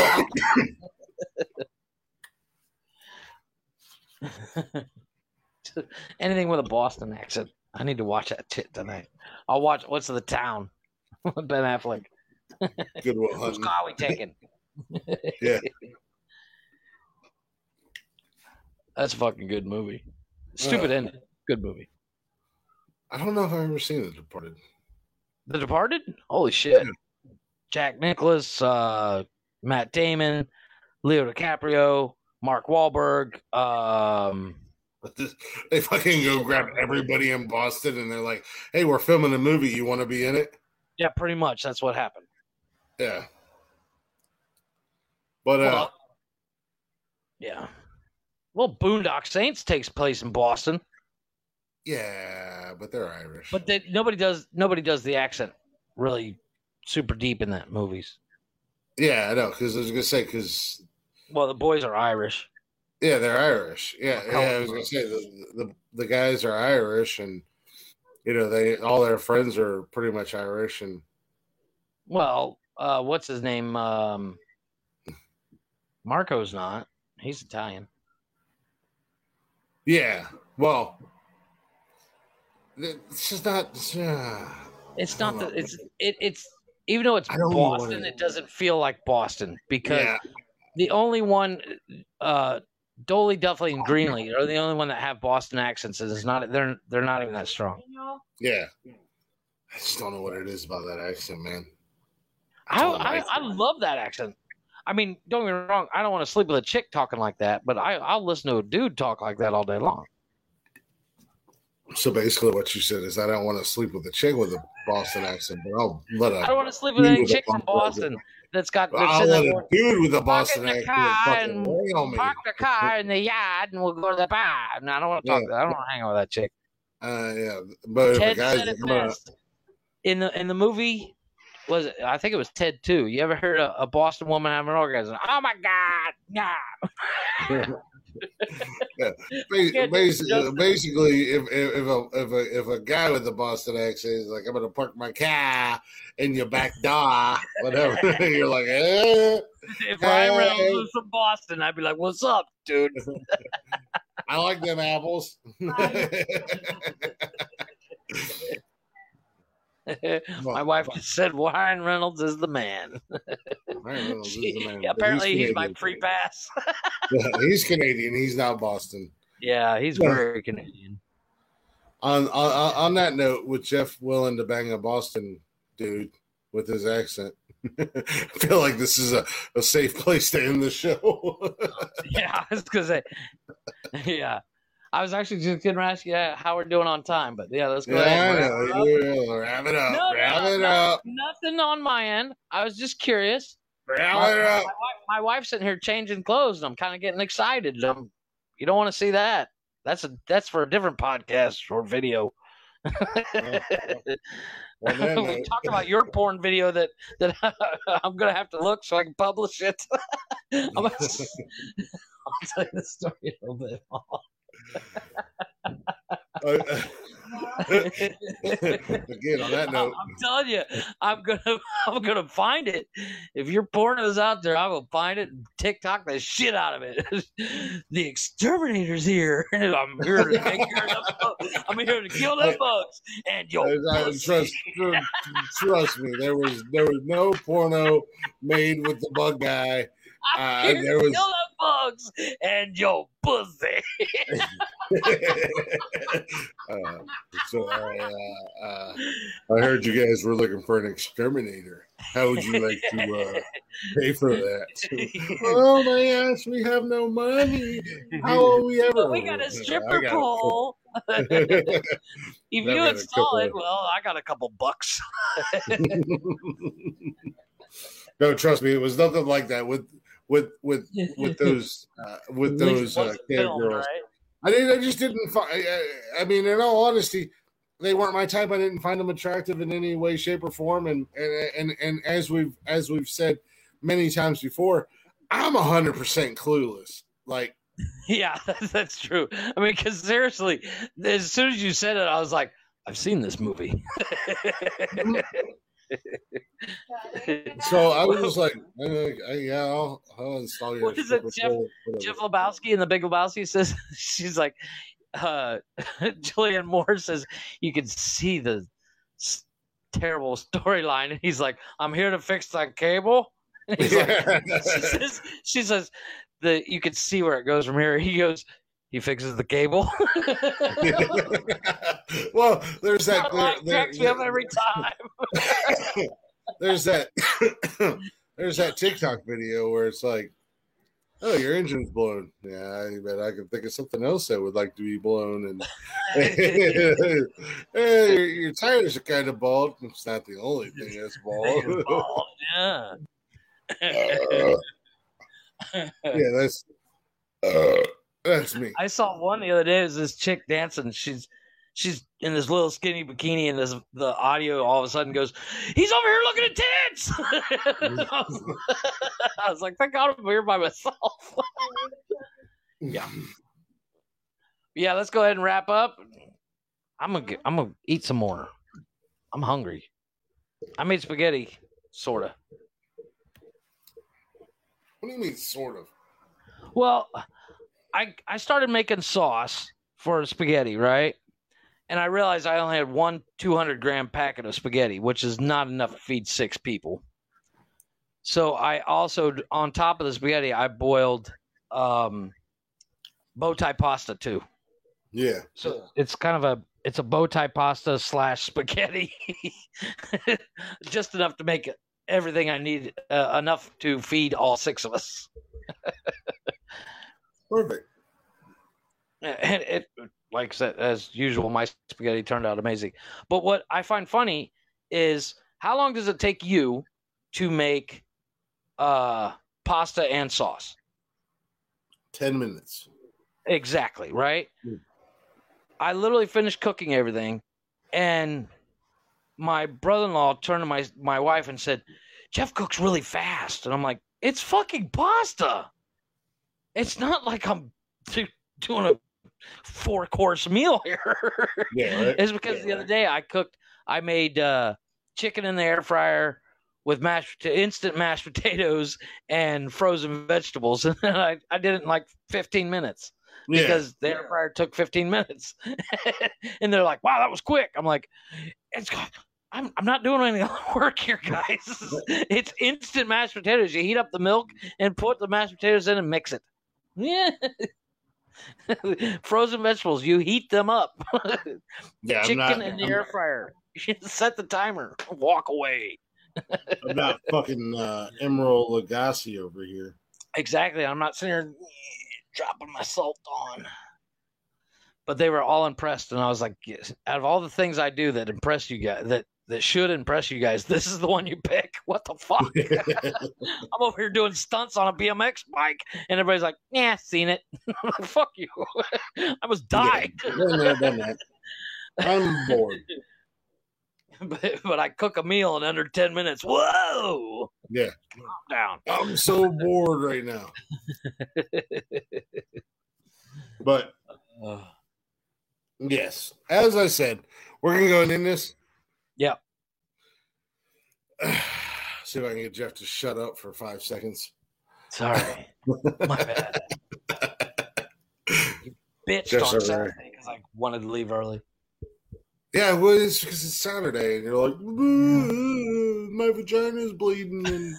Anything with a Boston accent. I need to watch that shit tonight. I'll watch. What's the town? with ben Affleck. Goodwill Who's Hunting. car we taking? Yeah. That's a fucking good movie. Stupid Uh, ending. Good movie. I don't know if I've ever seen The Departed. The Departed? Holy shit. Jack Nicholas, uh, Matt Damon, Leo DiCaprio, Mark Wahlberg. Um, they fucking go grab everybody in Boston and they're like, hey, we're filming a movie. You want to be in it? yeah, pretty much. That's what happened. Yeah. But uh, Well, yeah. Well, Boondock Saints takes place in Boston, yeah, but they're Irish. but they, nobody does. Nobody does the accent really super deep in that movies. yeah, I know. Because I was going to say, because, Well, the boys are Irish. yeah, they're Irish. Yeah, yeah I was going to say, the, the, the guys are Irish and, you know, they all their friends are pretty much Irish. And, Well, uh, what's his name? Um, Marco's not. He's Italian. Yeah, well, it's just not. Uh, It's not that it's it, it's even though it's I don't know what Boston, it it doesn't feel like Boston because yeah, the only one uh Dolly, Duffley, and Greenly are the only one that have Boston accents, and it's not they're they're not even that strong. yeah. I just don't know what it is about that accent, man. I don't I, I love that accent. I mean, don't get me wrong, I don't want to sleep with a chick talking like that, but I I'll listen to a dude talk like that all day long. So basically, what you said is I don't want to sleep with a chick with a Boston accent, but I'll let a I don't want to sleep with any a chick from Boston that's got that's I'll let a dude with a Boston accent car fucking and lay on me. park the car in the yard and we'll go to the bar. No, I don't want to talk. Yeah. I don't want to hang out with that chick. Uh, yeah, but if a Ted guy's said it best. In the in the movie, was it? I think it was Ted too. You ever heard a, a Boston woman have an orgasm? Oh my god! Yeah. Basically, basically, if if if a, if a if a guy with a Boston accent is like, "I'm gonna park my car in your back door," whatever, you're like, eh, If Ryan Hey. Reynolds was from Boston, I'd be like, "What's up, dude?" I like them apples. My wife just said Ryan Reynolds is the man. Ryan Reynolds is the man, Apparently, he's, my free pass. Yeah, he's Canadian. He's not Boston. yeah, he's Yeah. very Canadian. On, on on that note, with Jeff willing to bang a Boston dude with his accent, I feel like this is a, a safe place to end the show. Yeah, I was gonna say. Yeah, I was actually just gonna ask you how we're doing on time, but yeah, let's go yeah, ahead. and wrap it up. Wrap it up. No, wrap no, it no, up. nothing on my end. I was just curious. Yeah, my, let her my wife, my wife's sitting here changing clothes, and I'm kind of getting excited. I'm, you don't want to see that. That's a that's for a different podcast or video. On that we talked about your uh, porn video that that I'm gonna have to look so I can publish it. I'm gonna, I'll tell you the story a little bit. Again, on that note, I'm telling you, I'm gonna I'm gonna find it. If your porno's out there, I will find it and TikTok the shit out of it. the exterminator's here. I'm here to take care of the bugs. I'm here to kill the bugs. And yo, trust, trust, me, there was there was no porno made with the bug guy. Uh, here there was- bugs and yo pussy. uh, so I, uh, uh, I heard you guys were looking for an exterminator. How would you like to uh, pay for that? oh my gosh, we have no money. How will we ever? But we got a stripper got- pole. if you install it, well, I got a couple bucks. no, trust me, it was nothing like that with with with with those uh, with those uh, filmed, girls. right? I didn't. I just didn't find. I, I mean, in all honesty, they weren't my type. I didn't find them attractive in any way, shape, or form. And and and, and as we've as we've said many times before, I'm hundred percent clueless. Like Yeah, that's true. I mean, because seriously, as soon as you said it, I was like, I've seen this movie. so, I was just like, uh, yeah, I'll, I'll install your. What is it, Jeff- pole, whatever. Jeff Lebowski in The Big Lebowski says she's like, uh, Julianne Moore says you can see the s- terrible storyline, and he's like, "I'm here to fix that cable." And he's like, she says, she says the you can see where it goes from here. He goes, he fixes the cable. well, there's that. There- cracks me up every time. there's that there's that TikTok video where it's like, oh, your engine's blown. Yeah, I bet I can think of something else that would like to be blown. And hey, your, your tires are kind of bald. It's not the only thing that's bald. Oh, yeah. yeah, that's uh, that's me. I saw one the other day. It was this chick dancing. She's she's in this little skinny bikini, and this the audio all of a sudden goes, "He's over here looking at tits." I, was, I was like, "Thank God I'm here by myself." yeah, yeah. Let's go ahead and wrap up. I'm gonna I'm gonna eat some more. I'm hungry. I made spaghetti, sorta. What do you mean, sort of? Well, I I started making sauce for spaghetti, right? And I realized I only had one 200 gram packet of spaghetti, which is not enough to feed six people. So I also, on top of the spaghetti, I boiled um, bow tie pasta too. Yeah, So it's kind of a it's a bow tie pasta slash spaghetti, just enough to make everything I need uh, enough to feed all six of us. perfect. and it like I said, as usual, my spaghetti turned out amazing. But what I find funny is how long does it take you to make uh pasta and sauce? Ten minutes. Exactly, right? Mm. I literally finished cooking everything and my brother-in-law turned to my my wife and said, "Jeff cooks really fast." And I'm like, "It's fucking pasta. It's not like I'm do- doing a four-course meal here." Yeah, right? It's because the other day I cooked, I made uh, chicken in the air fryer with mashed instant mashed potatoes and frozen vegetables, and I, I did it in like 15 minutes Yeah. because the air fryer took 15 minutes, and they're like, "Wow, that was quick." I'm like, "It's." I'm, I'm not doing any work here, guys. it's instant mashed potatoes. You heat up the milk and put the mashed potatoes in and mix it. Yeah. Frozen vegetables, you heat them up. yeah, chicken not, in the I'm, air fryer. You set the timer. Walk away. I'm not fucking uh, Emeril Lagasse over here. Exactly. I'm not sitting here dropping my salt on. But they were all impressed, and I was like, out of all the things I do that impress you guys, that that should impress you guys. This is the one you pick. What the fuck? I'm over here doing stunts on a BMX bike, and everybody's like, "Yeah, seen it." Fuck you. I was dying, Done that, done that. I'm bored. but, but I cook a meal in under ten minutes. Whoa! Yeah. Calm down. I'm so bored right now. But Uh, yes, as I said, we're gonna go in this. Yeah. See if I can get Jeff to shut up for five seconds. sorry, my bad. You bitched on. Saturday because I wanted to leave early. Yeah, well, it's because it's Saturday, and you're like, "Ooh, mm. my vagina's bleeding, and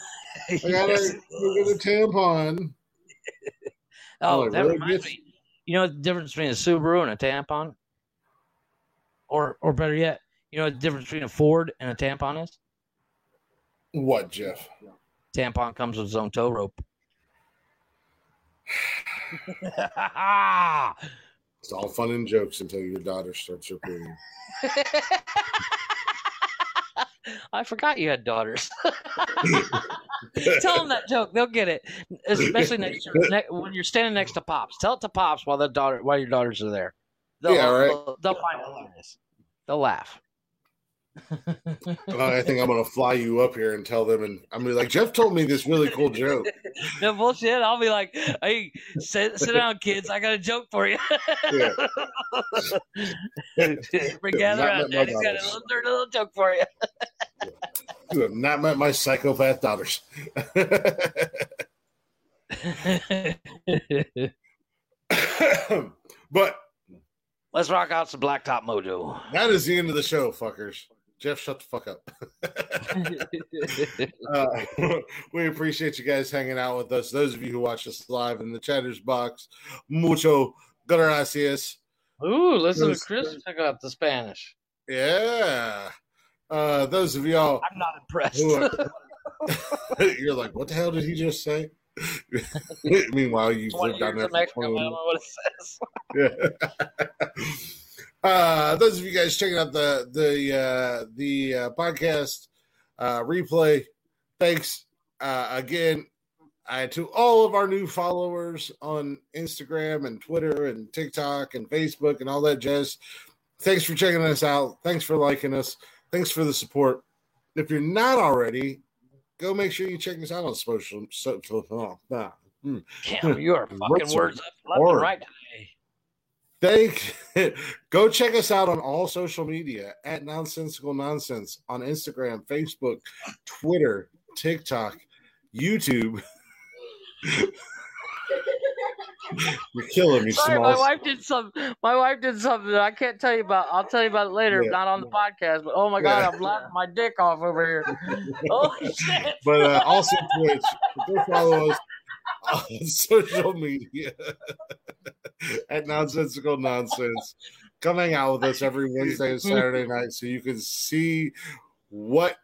I gotta Yes, get a tampon. Oh, Oh, that really? reminds me. You know the difference between a Subaru and a tampon? Or or better yet, you know what the difference between a Ford and a tampon is? What, Jeff? Tampon comes with its own tow rope. It's all fun and jokes until your daughter starts her period. I forgot you had daughters. Tell them that joke; they'll get it. Especially next ne- when you're standing next to pops. Tell it to pops while the daughter while your daughters are there. They'll, Yeah, right. They'll, they'll find it hilarious. They'll laugh. I think I'm gonna fly you up here and tell them, and I'm gonna be like, Jeff told me this really cool joke. no bullshit. I'll be like, "Hey, sit, sit down, kids. I got a joke for you." Yeah. Gather around. Daddy's got a little, dirty little joke for you. You have not met my psychopath daughters. but Let's rock out some Blacktop Mojo. that is the end of the show, fuckers. Jeff, shut the fuck up. uh, we appreciate you guys hanging out with us. Those of you who watch us live in the chatters box, mucho gracias. Ooh, listen to Yes. Chris pick up the Spanish. Yeah. Uh, those of y'all I'm not impressed. are, you're like, what the hell did he just say? Meanwhile, you Twenty lived down there for Mexico. I 20 don't know what it says. Yeah. Uh, those of you guys checking out the the uh, the uh, podcast uh, replay, thanks uh, again uh, to all of our new followers on Instagram and Twitter and TikTok and Facebook and all that jazz. Thanks for checking us out. Thanks for liking us. Thanks for the support. If you're not already, go make sure you check us out on social. So, oh, nah. Hmm. Damn, you are fucking What's words up left and right today. Thank go check us out on all social media at nonsensical nonsense on Instagram, Facebook, Twitter, TikTok, YouTube. You're killing me, Sorry, my wife did some. My wife did something that I can't tell you about. I'll tell you about it later, Yeah. not on the podcast. But oh my god, Yeah. I'm laughing my dick off over here. Holy shit! But uh, also Twitch. Go follow us social media at nonsensical nonsense. Come hang out with us every Wednesday and Saturday night so you can see what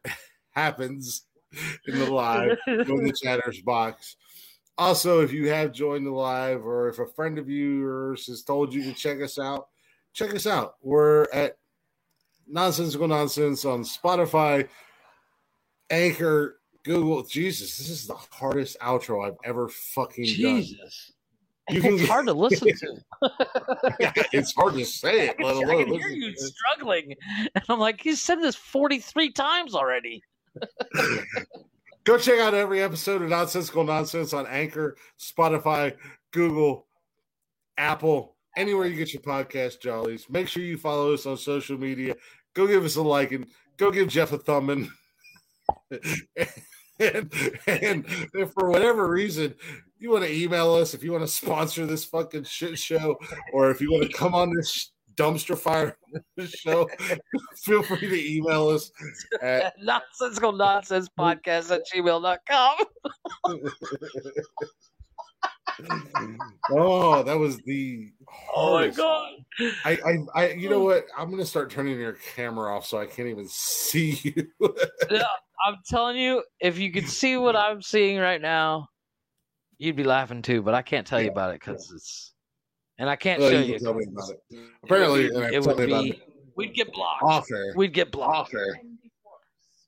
happens in the live in the chatters box. Also, if you have joined the live or if a friend of yours has told you to check us out, check us out. We're at Nonsensical Nonsense on Spotify, Anchor, Google. Jesus, this is the hardest outro I've ever fucking Jesus, You can it's get- hard to listen to. done. it's hard to say it, I let can, I can hear you to it. struggling, and I'm like, you said this 43 times already. Go check out every episode of Nonsensical Nonsense on Anchor, Spotify, Google, Apple, anywhere you get your podcast, Jollies. Make sure you follow us on social media. Go give us a like and go give Jeff a thumb in. and, and if for whatever reason you want to email us, if you want to sponsor this fucking shit show, or if you want to come on this dumpster fire show, feel free to email us at Nonsensical nonsense podcast at gmail.com. oh, that was the Oh my god. I, I, I, you know what? I'm gonna start turning your camera off so I can't even see you. I'm telling you, if you could see what I'm seeing right now, you'd be laughing too. But I can't tell you about it because it's, and I can't Well, show you tell me about it. Apparently, it would uh, me about be. it We'd get blocked. off air. We'd get blocked. Off air.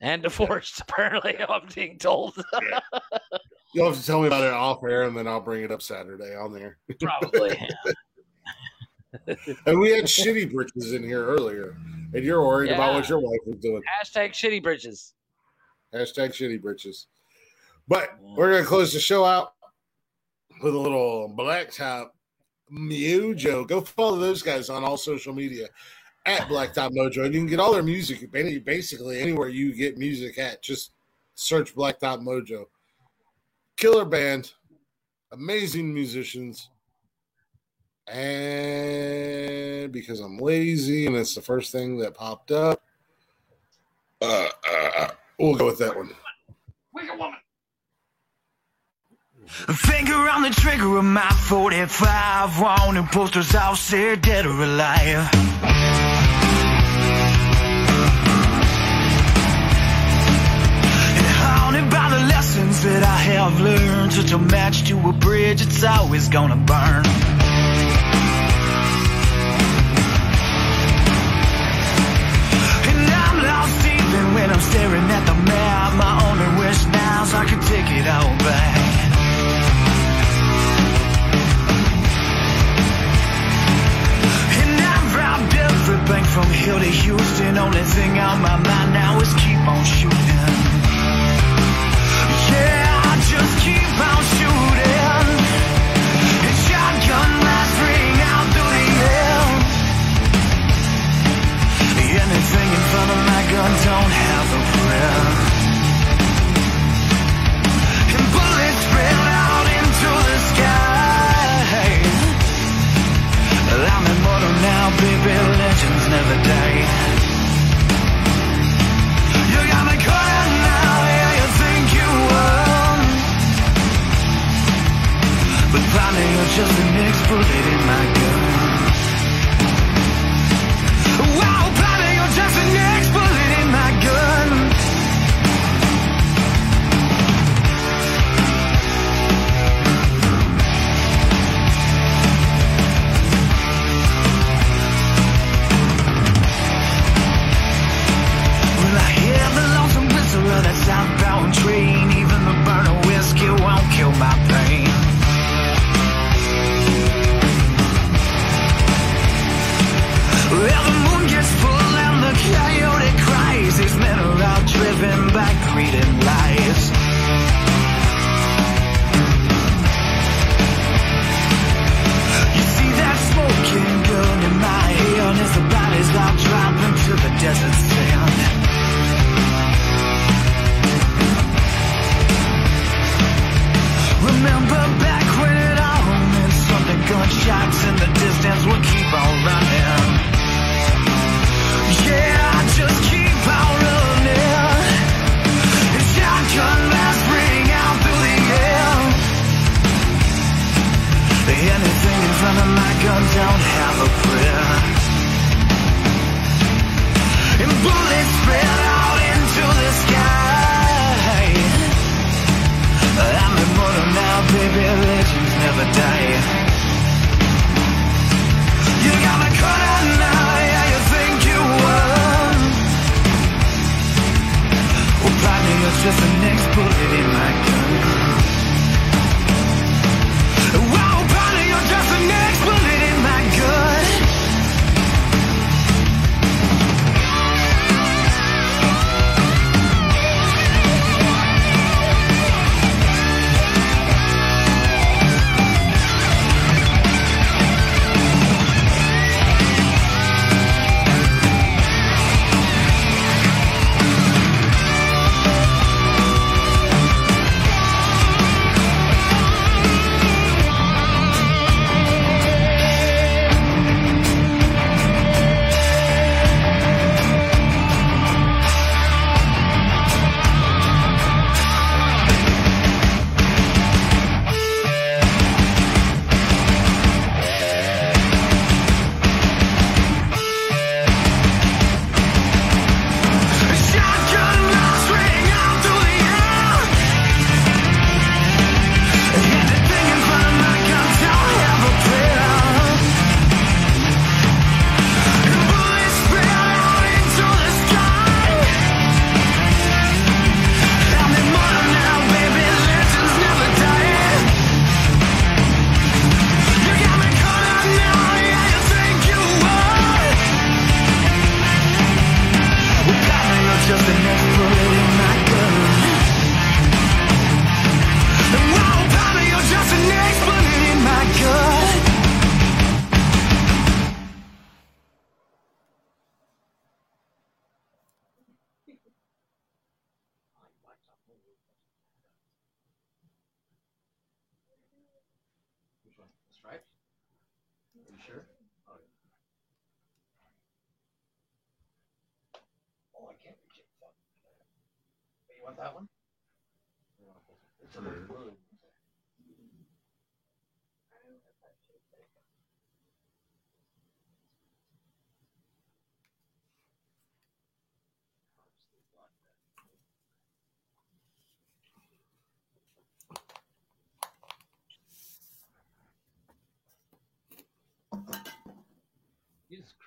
and divorced. Apparently, I'm being told. You'll have to tell me about it off air, and then I'll bring it up Saturday on there. Probably. And we had shitty britches in here earlier, and you're worried about what your wife was doing. Hashtag shitty bridges. Hashtag shitty britches. But we're gonna close the show out with a little blacktop mojo. Go follow those guys on all social media at Blacktop Mojo. And you can get all their music basically anywhere you get music at. Just search Blacktop Mojo. Killer band, amazing musicians. And because I'm lazy and it's the first thing that popped up, uh, uh, uh, we'll go with that one. Wicker Woman. Finger on the trigger of my 45 Wanting posters out there dead or alive And haunted by the lessons that I have learned Such a match to a bridge, it's always gonna burn I'm staring at the map My only wish now is I could take it all back And I've robbed every bank from here to Houston. Only thing on my mind now is keep on shooting. Yeah, I just keep on shooting. And shotgun blast ring out through the air. Anything in front of my gun don't have a prayer. And bullets spread out into the sky. I'm immortal now, baby. Legends never die. You got me caught now, yeah, you think you won. But probably you're just next bullet in my gun. Don't have a prayer. And bullets spread out into the sky. I'm immortal now, baby. Legends never die. You got me caught out now, yeah, you think you won. Well, probably you're just the next bullet in my gun.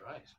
Christ.